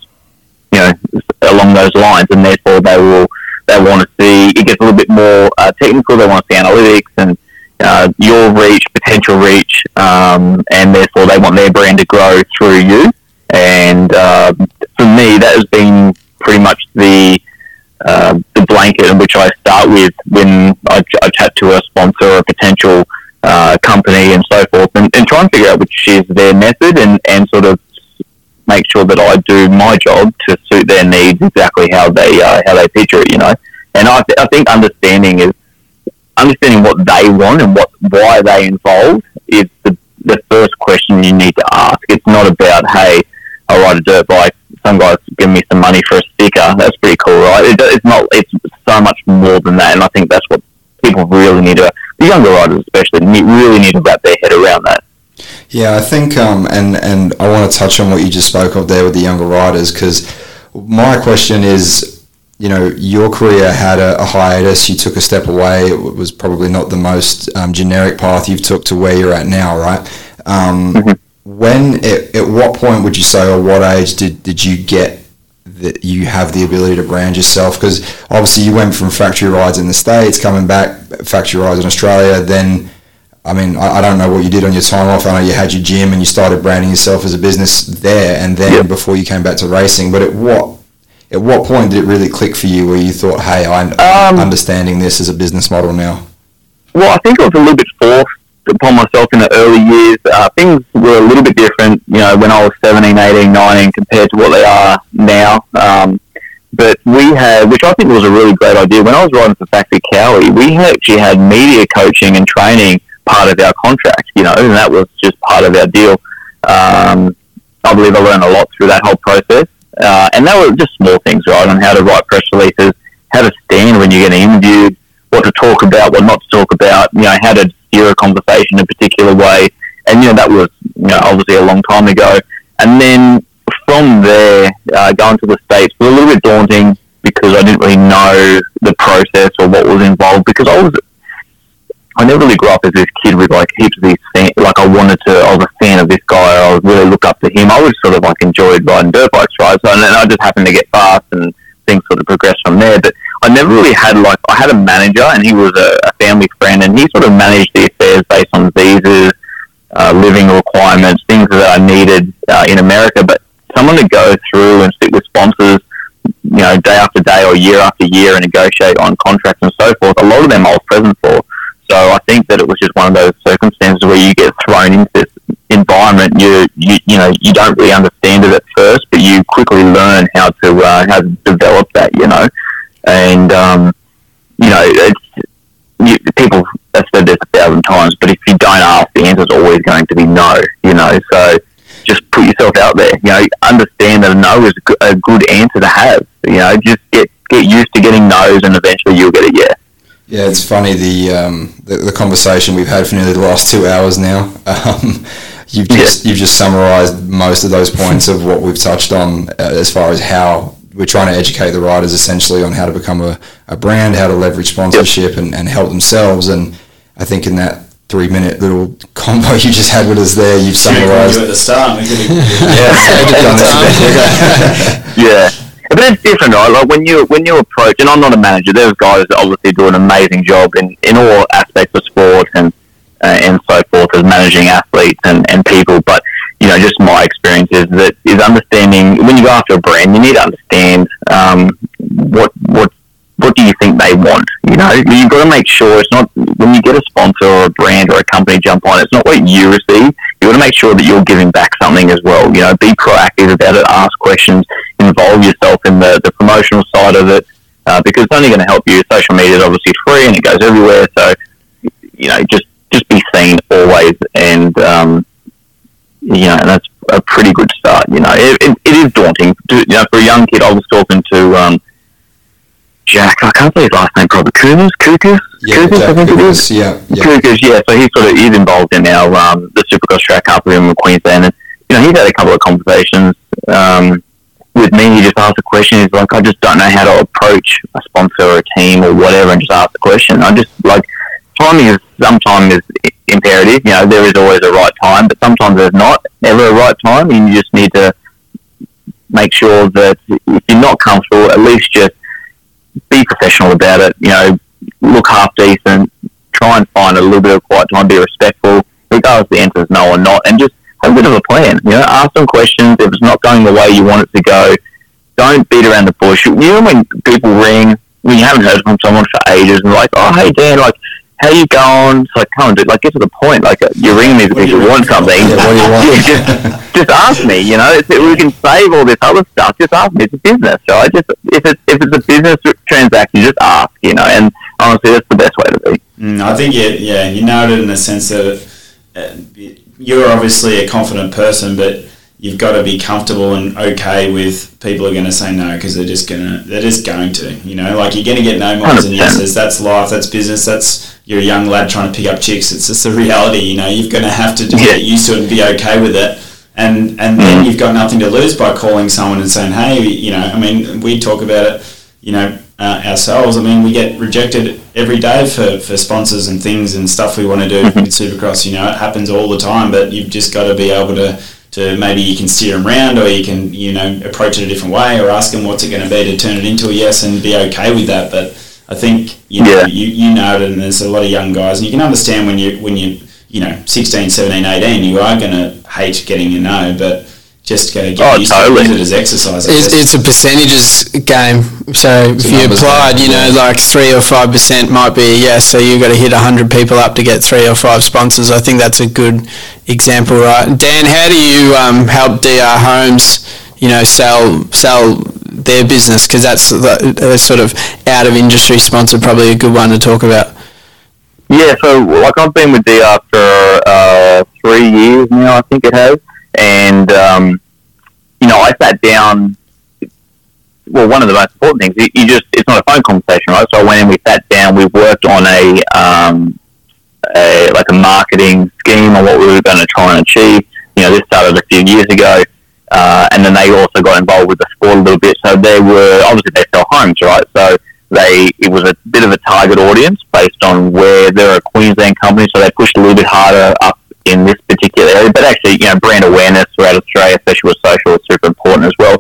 you know, along those lines, and therefore they will they want to see it gets a little bit more uh, technical. They want to see analytics and uh, your reach, potential reach, um, and therefore they want their brand to grow through you. And um for me, that has been pretty much the uh, blanket in which I start with when I, I chat to a sponsor or a potential uh, company and so forth, and, and try and figure out which is their method and, and sort of make sure that I do my job to suit their needs exactly how they uh, how they picture it, you know. And I, th- I think understanding is understanding what they want and what why they involved is the the first question you need to ask. It's not about hey, I ride a dirt bike. Some guys give me some money for a sticker. That's pretty cool, right? It, it's not. It's so much more than that, and I think that's what people really need to. The younger riders, especially, need, really need to wrap their head around that. Yeah, I think, um, and and I want to touch on what you just spoke of there with the younger riders because my question is, you know, your career had a, a hiatus. You took a step away. It was probably not the most um, generic path you've took to where you're at now, right? Um, Mm-hmm. When at, at what point would you say, or what age did, did you get that you have the ability to brand yourself? Because obviously you went from factory rides in the states, coming back factory rides in Australia, then. I mean, I, I don't know what you did on your time off. I know you had your gym and you started branding yourself as a business there, and then Yep. before you came back to racing. But at what at what point did it really click for you, where you thought, "Hey, I'm Um, understanding this as a business model now"? Well, I think it was a little bit forced upon myself in the early years. Uh, things were a little bit different, you know, when I was 17, 18, 19 compared to what they are now. Um, but we had, which I think was a really great idea, when I was riding for Factory Kawi, we actually had media coaching and training part of our contract, you know, and that was just part of our deal. Um, I believe I learned a lot through that whole process. Uh, and that were just small things, right, on how to write press releases, how to stand when you're getting interviewed, what to talk about, what not to talk about, you know, how to steer a conversation in a particular way. And, you know, that was, you know, obviously a long time ago. And then from there, uh, going to the States was a little bit daunting because I didn't really know the process or what was involved because I was, I never really grew up as this kid with like heaps of these fan, like I wanted to, I was a fan of this guy, I was really look up to him. I was sort of like enjoyed riding dirt bikes, right? So, and then I just happened to get fast and things sort of progressed from there. But I never really had like I had a manager and he was a, a family friend and he sort of managed the affairs based on visas, uh, living requirements, things that I needed uh, in America. But someone to go through and sit with sponsors, you know, day after day or year after year and negotiate on contracts and so forth. A lot of them I was present for. So I think that it was just one of those circumstances where you get thrown into this environment. You you you know you don't really understand it at first, but you quickly learn how to uh, how to develop that. You know, and um, you know it's you, people have said this a thousand times, but if you don't ask, the answer is always going to be no. You know, so just put yourself out there. You know, understand that a no is a good- answer to have. You know, just get get used to getting no's, and eventually you'll get a yes. Yeah, it's funny the, um, the the conversation we've had for nearly the last two hours now. Um, you've just you've just summarised most of those points of what we've touched on uh, as far as how we're trying to educate the riders essentially on how to become a, a brand, how to leverage sponsorship and, and help themselves. And I think in that three minute little combo you just had with us there, you've Should have called summarised. you at the start. We could have, yeah, Yeah. But it's different, right? Like when you when you approach, and I'm not a manager. There's guys that obviously do an amazing job in, in all aspects of sport and uh, and so forth as managing athletes and, and people. But you know, just my experience is that is understanding when you go after a brand, you need to understand um, what what what do you think they want. You know, you've got to make sure it's not when you get a sponsor or a brand or a company jump on. It's not what you receive. You want to make sure that you're giving back something as well. You know, be proactive about it. Ask questions. Involve yourself in the, the promotional side of it uh, because it's only going to help you. Social media is obviously free and it goes everywhere. So you know, just just be seen always, and um, you know, and that's a pretty good start. You know, it, it, it is daunting. To, you know, for a young kid, I was talking to um, Jack. I can't say his last name probably. Kukas, Kukas, Yeah, Kukas, I think it Nicholas, yeah, yeah. Kukas, yeah. So he's sort of he's involved in our um, the Supercross track up here in Queensland, and you know, he's had a couple of conversations. Um, with me, he just asked a question. He's like, I just don't know how to approach a sponsor or a team or whatever, and just ask the question. I just like timing is sometimes is imperative. You know, there is always a right time, but sometimes there's not ever a right time, and you just need to make sure that if you're not comfortable, at least just be professional about it. You know, look half decent, try and find a little bit of quiet time, be respectful, regardless the answer is no or not, and just have a bit of a plan. You know, ask some questions. If it's not going the way you want it to go, don't beat around the bush. You know, when people ring, when you haven't heard from someone for ages, and like, oh, hey, Dan, like, how you going? It's like, come on, dude, like, get to the point. Like, uh, you're ringing me because you want something. Yeah, what do you want? Yeah, just, just ask me. You know, it's, we can save all this other stuff. Just ask me. It's a business, so I just if it's if it's a business transaction, just ask. You know, and honestly, that's the best way to be. Mm, I think you, yeah, you nailed it in the sense that uh, you're obviously a confident person, but you've got to be comfortable and okay with people are going to say no because they're just gonna they're just going to you know like you're going to get no more than yeses. That's life. That's business. That's you're a young lad trying to pick up chicks. It's just a reality. You know you're going to have to just Yeah. get used to it and be okay with it. and and then you've got nothing to lose by calling someone and saying, hey, you know, I mean, we talk about it, you know, uh, ourselves. I mean, we get rejected every day for, for sponsors and things and stuff we want to do Mm-hmm. with Supercross. You know, it happens all the time, but you've just got to be able to, to maybe you can steer them around or you can, you know, approach it a different way or ask them what's it going to be to turn it into a yes and be okay with that. But I think, you know, Yeah. you, you know it and there's a lot of young guys and you can understand when you, when you, you know, 16, 17, 18, you are going to hate getting a no, but just got to get Oh, used totally. to it as exercise. It's, it's a percentages game. So if you applied, game, you know, like three or five percent might be a yes. So you've got to hit hundred people up to get three or five sponsors. I think that's a good example, right? Dan, how do you um, help DR Homes, you know, sell sell their business? Because that's the, sort of out of industry sponsor, probably a good one to talk about. Yeah, so like I've been with DR for uh, three years now, I think it has, and um, you know I sat down. Well, one of the most important things, you, you just it's not a phone conversation, right? So I went in, we sat down, we worked on a, um, a like a marketing scheme on what we were going to try and achieve. You know, this started a few years ago, uh, and then they also got involved with the sport a little bit. So they were obviously they sell homes, right? So they it was a bit of a target audience based on where they're a Queensland company, so they pushed a little bit harder up in this particular area. But actually, you know, brand awareness throughout Australia, especially with social, is super important as well.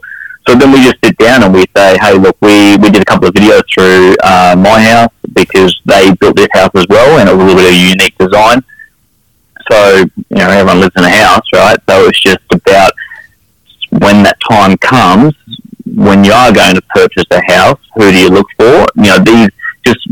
So then we just sit down and we say, hey, look, we, we did a couple of videos through uh, my house because they built this house as well, and it was a little bit of a unique design. So you know, everyone lives in a house, right? So it's just about when that time comes, when you are going to purchase a house, who do you look for? You know, these just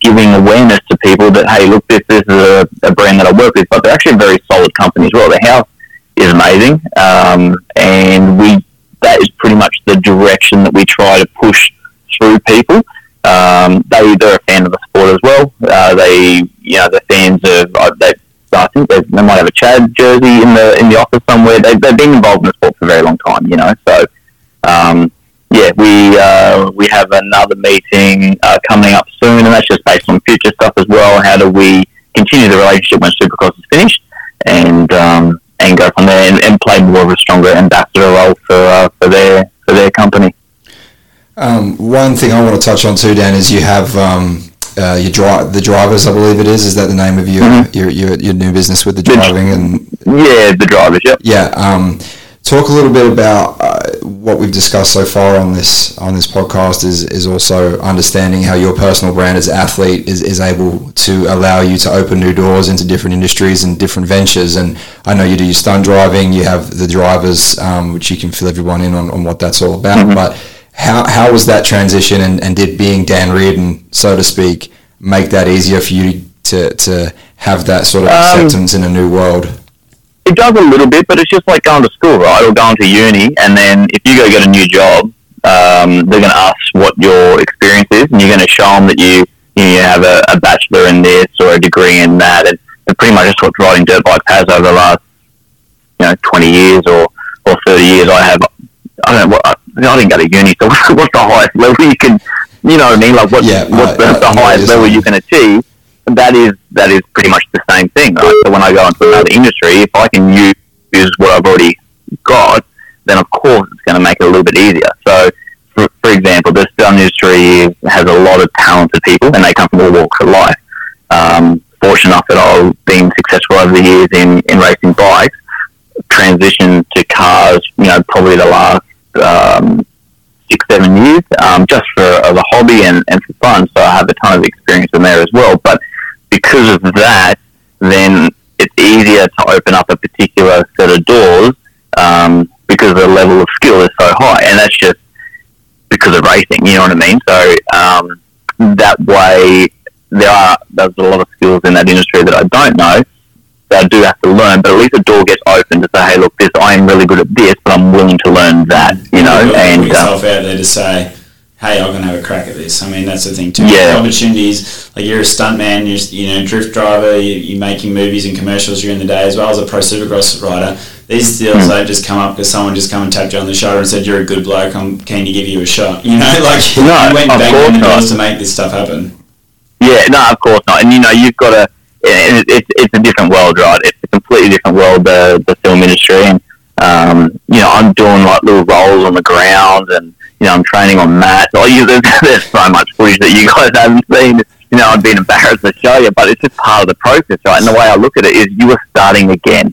giving awareness to people that hey, look, this, this is a, a brand that I work with, but they're actually a very solid company as well. The house is amazing, um, and we that is pretty much the direction that we try to push through people. Um, they they're a fan of the sport as well. Uh, they you know they're fans of uh, they. I think they, might have a Chad jersey in the in the office somewhere. They, they've been involved in the sport for a very long time, you know. So um, yeah, we uh, we have another meeting uh, coming up soon, and that's just based on future stuff as well. How do we continue the relationship when Supercross is finished, and um, and go from there and, and play more of a stronger ambassador role for uh, for their for their company. Um, one thing I want to touch on too, Dan, is you have um, uh, your dri- the drivers. I believe it is. Is that the name of your Mhm. your, your, your new business with the The- driving and Yeah, the drivers. Yep. yeah. Um, talk a little bit about uh, what we've discussed so far on this on this podcast. Is is also understanding how your personal brand as athlete is, is able to allow you to open new doors into different industries and different ventures. And I know you do your stunt driving. You have the drivers, um, which you can fill everyone in on, on what that's all about. Mhm. But how how was that transition, and, and did being Dan Reardon, so to speak, make that easier for you to to have that sort of Um, acceptance in a new world? It does a little bit, but it's just like going to school, right, or going to uni, and then if you go get a new job, um, they're going to ask what your experience is, and you're going to show them that you you have a, a bachelor in this or a degree in that, and, and pretty much that's what riding dirt bikes has over the last you know 20 years or or 30 years. I have I don't know what I didn't go to uni, so what's, the highest level you can you know what I mean? Like what's, Yeah, what's I- the, I- the I highest level you can achieve? that is that is pretty much the same thing, right? So when I go into another industry, if I can use, what I've already got, then of course it's going to make it a little bit easier. So, for, for example, this industry has a lot of talented people, and they come from all walks of life. Um, fortunate enough that I've been successful over the years in, in racing bikes, transitioned to cars, you know, probably the last um, six, seven years, um, just for as a hobby and, and for fun. So I have a ton of experience in there as well. But because of that, then it's easier to open up a particular set of doors um, because the level of skill is so high, and that's just because of racing. You know what I mean? So um, that way, there are there's a lot of skills in that industry that I don't know I do have to learn, but at least the door gets open to say, hey, look, this I am really good at this, but I'm willing to learn that. You know, You've and put yourself out there to say, "Hey, I'm going to have a crack at this." I mean, that's the thing too. Yeah. Opportunities like you're a stuntman, you're you know drift driver, you, you're making movies and commercials during the day as well as a pro supercross rider. These deals Hmm. don't just come up because someone just come and tapped you on the shoulder and said, "You're a good bloke. I'm keen to give you a shot." You know, like No, you went banging the doors to make this stuff happen. Yeah, no, of course not. And you know, you've got to. It, it's it's a different world, right? It's a completely different world, the the film industry, and Um, you know, I'm doing like little roles on the ground, and you know, I'm training on mats. Oh, you, there's, there's so much footage that you guys haven't seen. You know, I've been embarrassed to show you, but it's just part of the process, right? And the way I look at it is, you are starting again.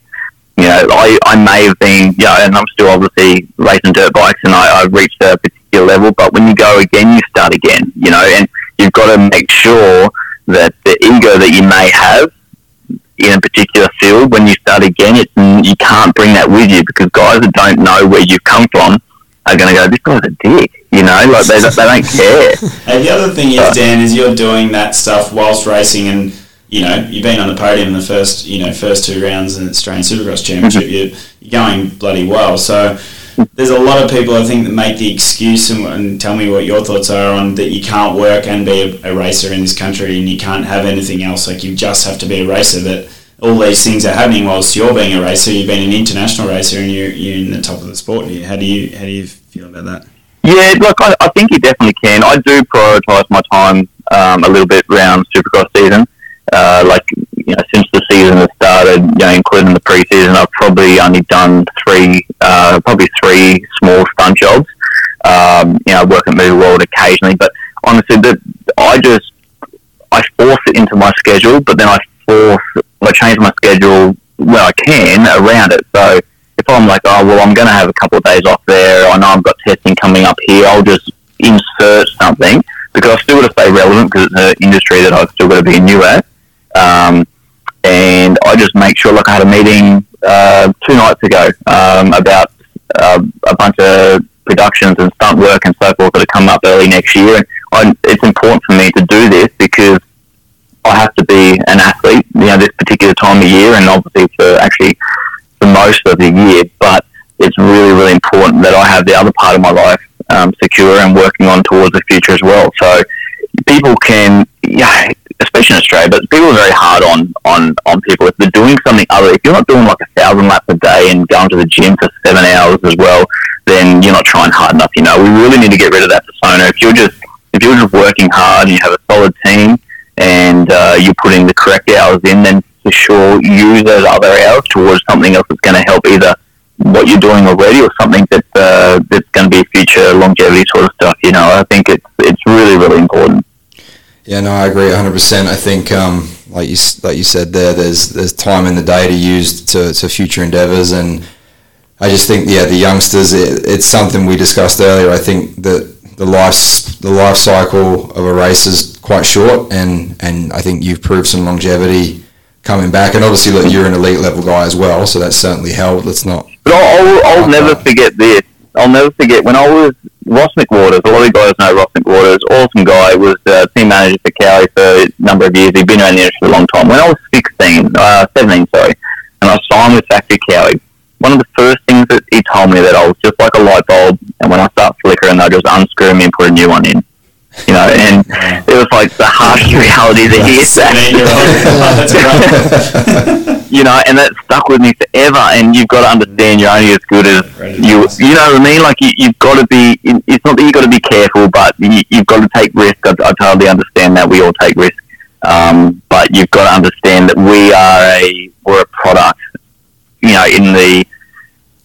You know, I, I may have been, you know, and I'm still obviously racing dirt bikes, and I, I've reached a particular level. But when you go again, you start again. You know, and you've got to make sure that the ego that you may have in a particular field, when you start again, it's, you can't bring that with you because guys that don't know where you've come from are going to go, this guy's a dick. You know, like they, they don't care. Hey, the other thing is, Dan, is you're doing that stuff whilst racing, and you know you've been on the podium in the first, you know, first two rounds in the Australian Supercross Championship. Mm-hmm. you're, you're going bloody well. So there's a lot of people I think that make the excuse and, and tell me what your thoughts are on that you can't work and be a, a, racer in this country and you can't have anything else. Like you just have to be a racer. That all these things are happening whilst you're being a racer. You've been an international racer and you're, you're in the top of the sport. How do you how do you feel about that? Yeah, look, I, I think you definitely can. I do prioritise my time um, a little bit around Supercross season. Uh, like you know, since the season has started, you know, including the preseason, I've probably only done three, uh, probably three small stunt jobs. Um, you know, I work at Movie World occasionally, but honestly, the, I just I force it into my schedule, but then I force I change my schedule when I can around it. So if I'm like, oh well, I'm going to have a couple of days off there. I know I've got testing coming up here. I'll just insert something because I've still got to stay relevant because it's an industry that I've still got to be new at. Um, and I just make sure, like I had a meeting uh, two nights ago um, about uh, a bunch of productions and stunt work and so forth that are coming up early next year. And I, it's important for me to do this because I have to be an athlete, you know, this particular time of year, and obviously for actually for most of the year. But it's really, really important that I have the other part of my life um, secure and working on towards the future as well. So people can, yeah, especially in Australia, but people are very hard on, on, on people. If they're doing something other, if you're not doing like a thousand laps a day and going to the gym for seven hours as well, then you're not trying hard enough. You know, we really need to get rid of that persona. If you're just, if you're just working hard and you have a solid team and uh, you're putting the correct hours in, then for sure use those other hours towards something else that's going to help either what you're doing already or something that uh, that's going to be future longevity sort of stuff. You know, I think it's it's really really important. Yeah, no, I agree 100%. I think, um, like you like you said there, there's there's time in the day to use to, to future endeavours, and I just think, yeah, the youngsters, it, it's something we discussed earlier. I think that the life the life cycle of a race is quite short, and and I think you've proved some longevity coming back, and obviously, look, you're an elite level guy as well, so that's certainly helped. Let's not. But I'll, I'll, I'll never forget this. I'll never forget when I was Ross McWaters, a lot of guys know Ross McWaters, awesome guy, was uh, team manager for Kawi for a number of years. He'd been around the industry a long time. When I was 16, uh, 17, sorry, and I signed with Factory Kawi, one of the first things that he told me that I was just like a light bulb, and when I start flickering, they'll just unscrew me and put a new one in you know, and it was like the harsh reality that he said. you know, and that stuck with me forever. And you've got to understand you're only as good as you. You know what I mean? Like you, have got to be. It's not that you've got to be careful, but you, have got to take risk. I, I, totally understand that we all take risk, um, but you've got to understand that we are a we're a product. You know, in the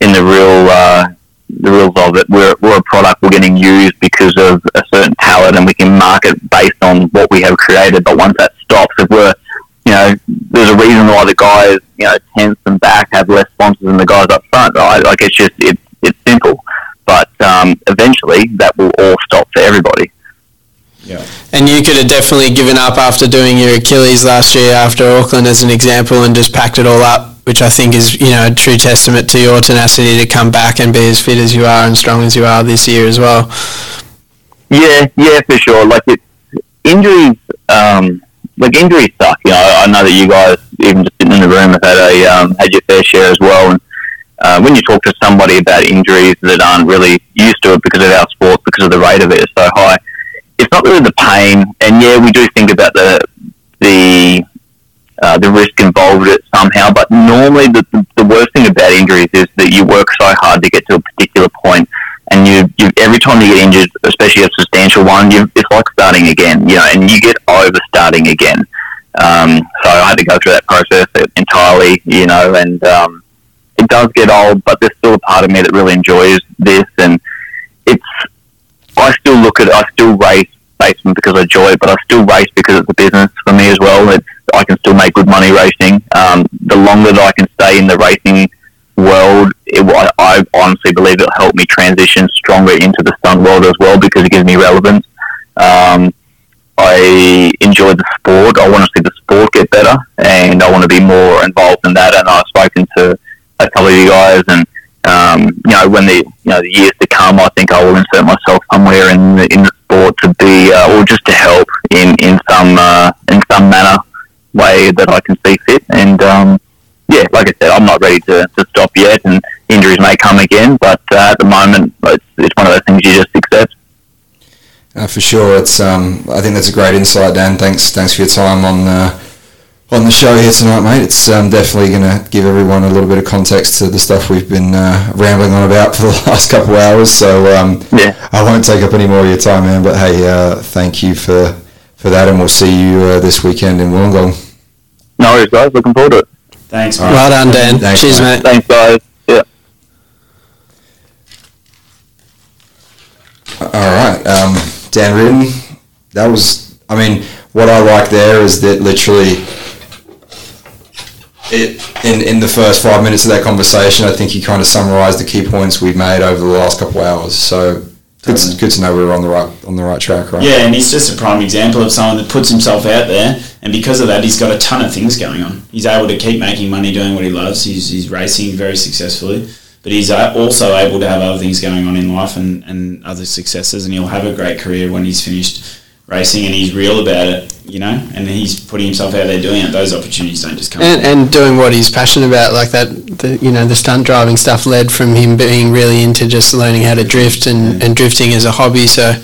in the real. Uh, the rules of it. We're, we're a product we're getting used because of a certain talent and we can market based on what we have created. But once that stops, if we're, you know, there's a reason why the guys, you know, tenth and back have less sponsors than the guys up front, right? Like it's just, it's, it's simple. But um, eventually that will all stop for everybody. Yeah. And you could have definitely given up after doing your Achilles last year after Auckland as an example and just packed it all up which I think is you know a true testament to your tenacity to come back and be as fit as you are and strong as you are this year as well. Yeah, yeah, for sure. Like it, injuries, um, like injuries suck. You know, I know that you guys, even just sitting in the room, have had a um, had your fair share as well. And uh, when you talk to somebody about injuries that aren't really used to it because of our sport, because of the rate of it is so high, it's not really the pain. And yeah, we do think about the the uh, the risk involved with it somehow. But normally, the, the, the, worst thing about injuries is that you work so hard to get to a particular point, and you, you every time you get injured, especially a substantial one, you, it's like starting again, you know, and you get over starting again. Um, so I had to go through that process entirely, you know, and um, it does get old, but there's still a part of me that really enjoys this, and it's. I still look at, I still race based on because I enjoy it, but I still race because it's a business for me as well. It's, I can still make good money racing. Um, the longer that I can stay in the racing world, it, I, I honestly believe it'll help me transition stronger into the stunt world as well because it gives me relevance. Um, I enjoy the sport. I want to see the sport get better, and I want to be more involved in that. And I've spoken to a couple of you guys, and um, you know, when the you know the years to come, I think I will insert myself somewhere in the, in the sport to be, uh, or just to help in in some uh, in some manner way that I can see fit. And um, yeah, like I said, I'm not ready to, to stop yet, and injuries may come again, but uh, at the moment, it's, it's one of those things you just accept. Uh, for sure, it's. Um, I think that's a great insight, Dan. Thanks, thanks for your time on uh, on the show here tonight, mate. It's um, definitely going to give everyone a little bit of context to the stuff we've been uh, rambling on about for the last couple of hours. So um, Yeah. I won't take up any more of your time, man. But hey, uh, thank you for for that, and we'll see you uh, this weekend in Wollongong. No worries, guys. Looking forward to it. Thanks, All mate. Well done, Dan. Thanks, Cheers, mate. mate. Thanks, guys. Yeah. All right, um, Dan Reardon. That was. I mean, what I like there is that literally, it in in the first five minutes of that conversation, I think he kind of summarised the key points we've made over the last couple of hours. So Totally. good to know we were on the right on the right track, right? Yeah, and he's just a prime example of someone that puts himself out there, and because of that, he's got a ton of things going on. He's able to keep making money doing what he loves. He's, he's racing very successfully, but he's also able to have other things going on in life and, and other successes, and he'll have a great career when he's finished racing and he's real about it, you know, and he's putting himself out there doing it. Those opportunities don't just come. And, and doing what he's passionate about, like that, the, you know, the stunt driving stuff led from him being really into just learning how to drift and, and drifting as a hobby. So,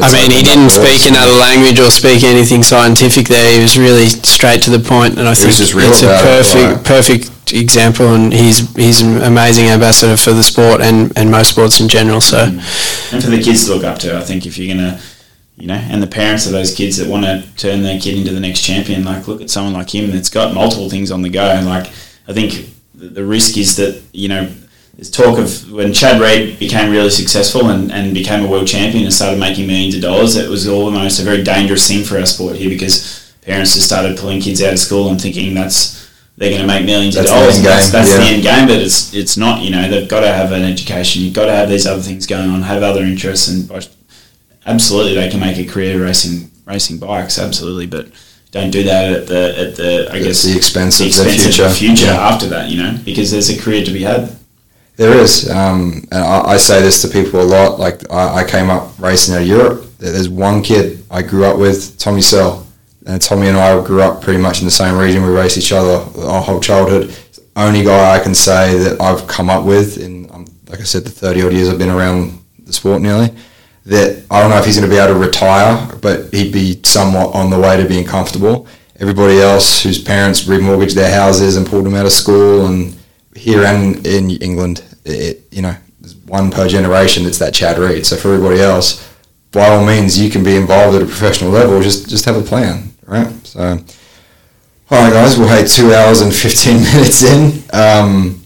I mean, he didn't doors. speak another language or speak anything scientific there. He was really straight to the point, and I think real it's a about it, perfect, perfect example. And he's he's an amazing ambassador for the sport and, and most sports in general. So, mm. and for the kids to look up to. I think if you're gonna, you know, and the parents of those kids that want to turn their kid into the next champion, like look at someone like him that's got multiple things on the go. And like I think the, risk is that you know. There's talk of when Chad Reed became really successful and, and became a world champion and started making millions of dollars, it was almost a very dangerous thing for our sport here because parents just started pulling kids out of school and thinking that's they're going to make millions That's of dollars. that's that's the end game, but it's it's not. You know, they've got to have an education. You've got to have these other things going on, have other interests, and by- absolutely they can make a career racing racing bikes. Absolutely, but don't do that at the at the I At guess the expense the of their expense future. of the future Yeah. after that. You know, because there's a career to be had. There is, um, and I, I say this to people a lot. Like I, I came up racing out of Europe. There's one kid I grew up with, Tommy Searle, and Tommy and I grew up pretty much in the same region. We raced each other our whole childhood. The only guy I can say that I've come up with in, um, like I said, the thirty odd years I've been around the sport nearly. That I don't know if he's going to be able to retire, but he'd be somewhat on the way to being comfortable. Everybody else whose parents remortgaged their houses and pulled them out of school and here and in England, it, you know, one per generation. It's that Chad Reed. So for everybody else, by all means, you can be involved at a professional level. Just just have a plan, right? So, all right, guys. Well, hey, two hours and fifteen minutes in. Um,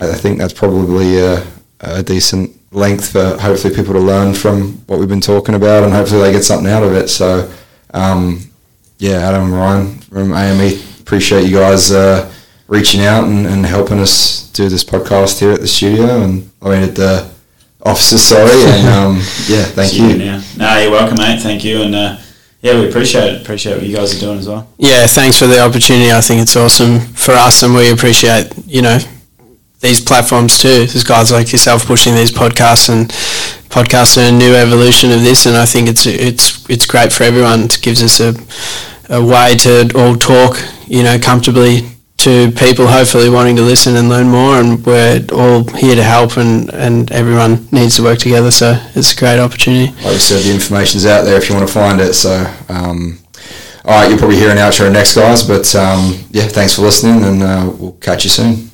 I I think that's probably a, a decent length for hopefully people to learn from what we've been talking about, and hopefully they get something out of it. So, um, yeah, Adam Ryan from AME, appreciate you guys uh, reaching out and, and helping us do this podcast here at the studio, and I mean at the offices. Sorry, and um, yeah, thank See you. now. No, you're welcome, mate. Thank you, and uh, yeah, we appreciate it. Appreciate what you guys are doing as well. yeah, thanks for the opportunity. I think it's awesome for us, and we appreciate you know these platforms too. There's guys like yourself pushing these podcasts, and podcasts are a new evolution of this, and I think it's it's it's great for everyone. It gives us a a way to all talk, you know, comfortably to people hopefully wanting to listen and learn more and we're all here to help and, and everyone needs to work together so it's a great opportunity. Like we said, the information's out there if you want to find it. So, um, all right, you'll probably hear an outro next, guys. But um, yeah, thanks for listening, and uh, we'll catch you soon.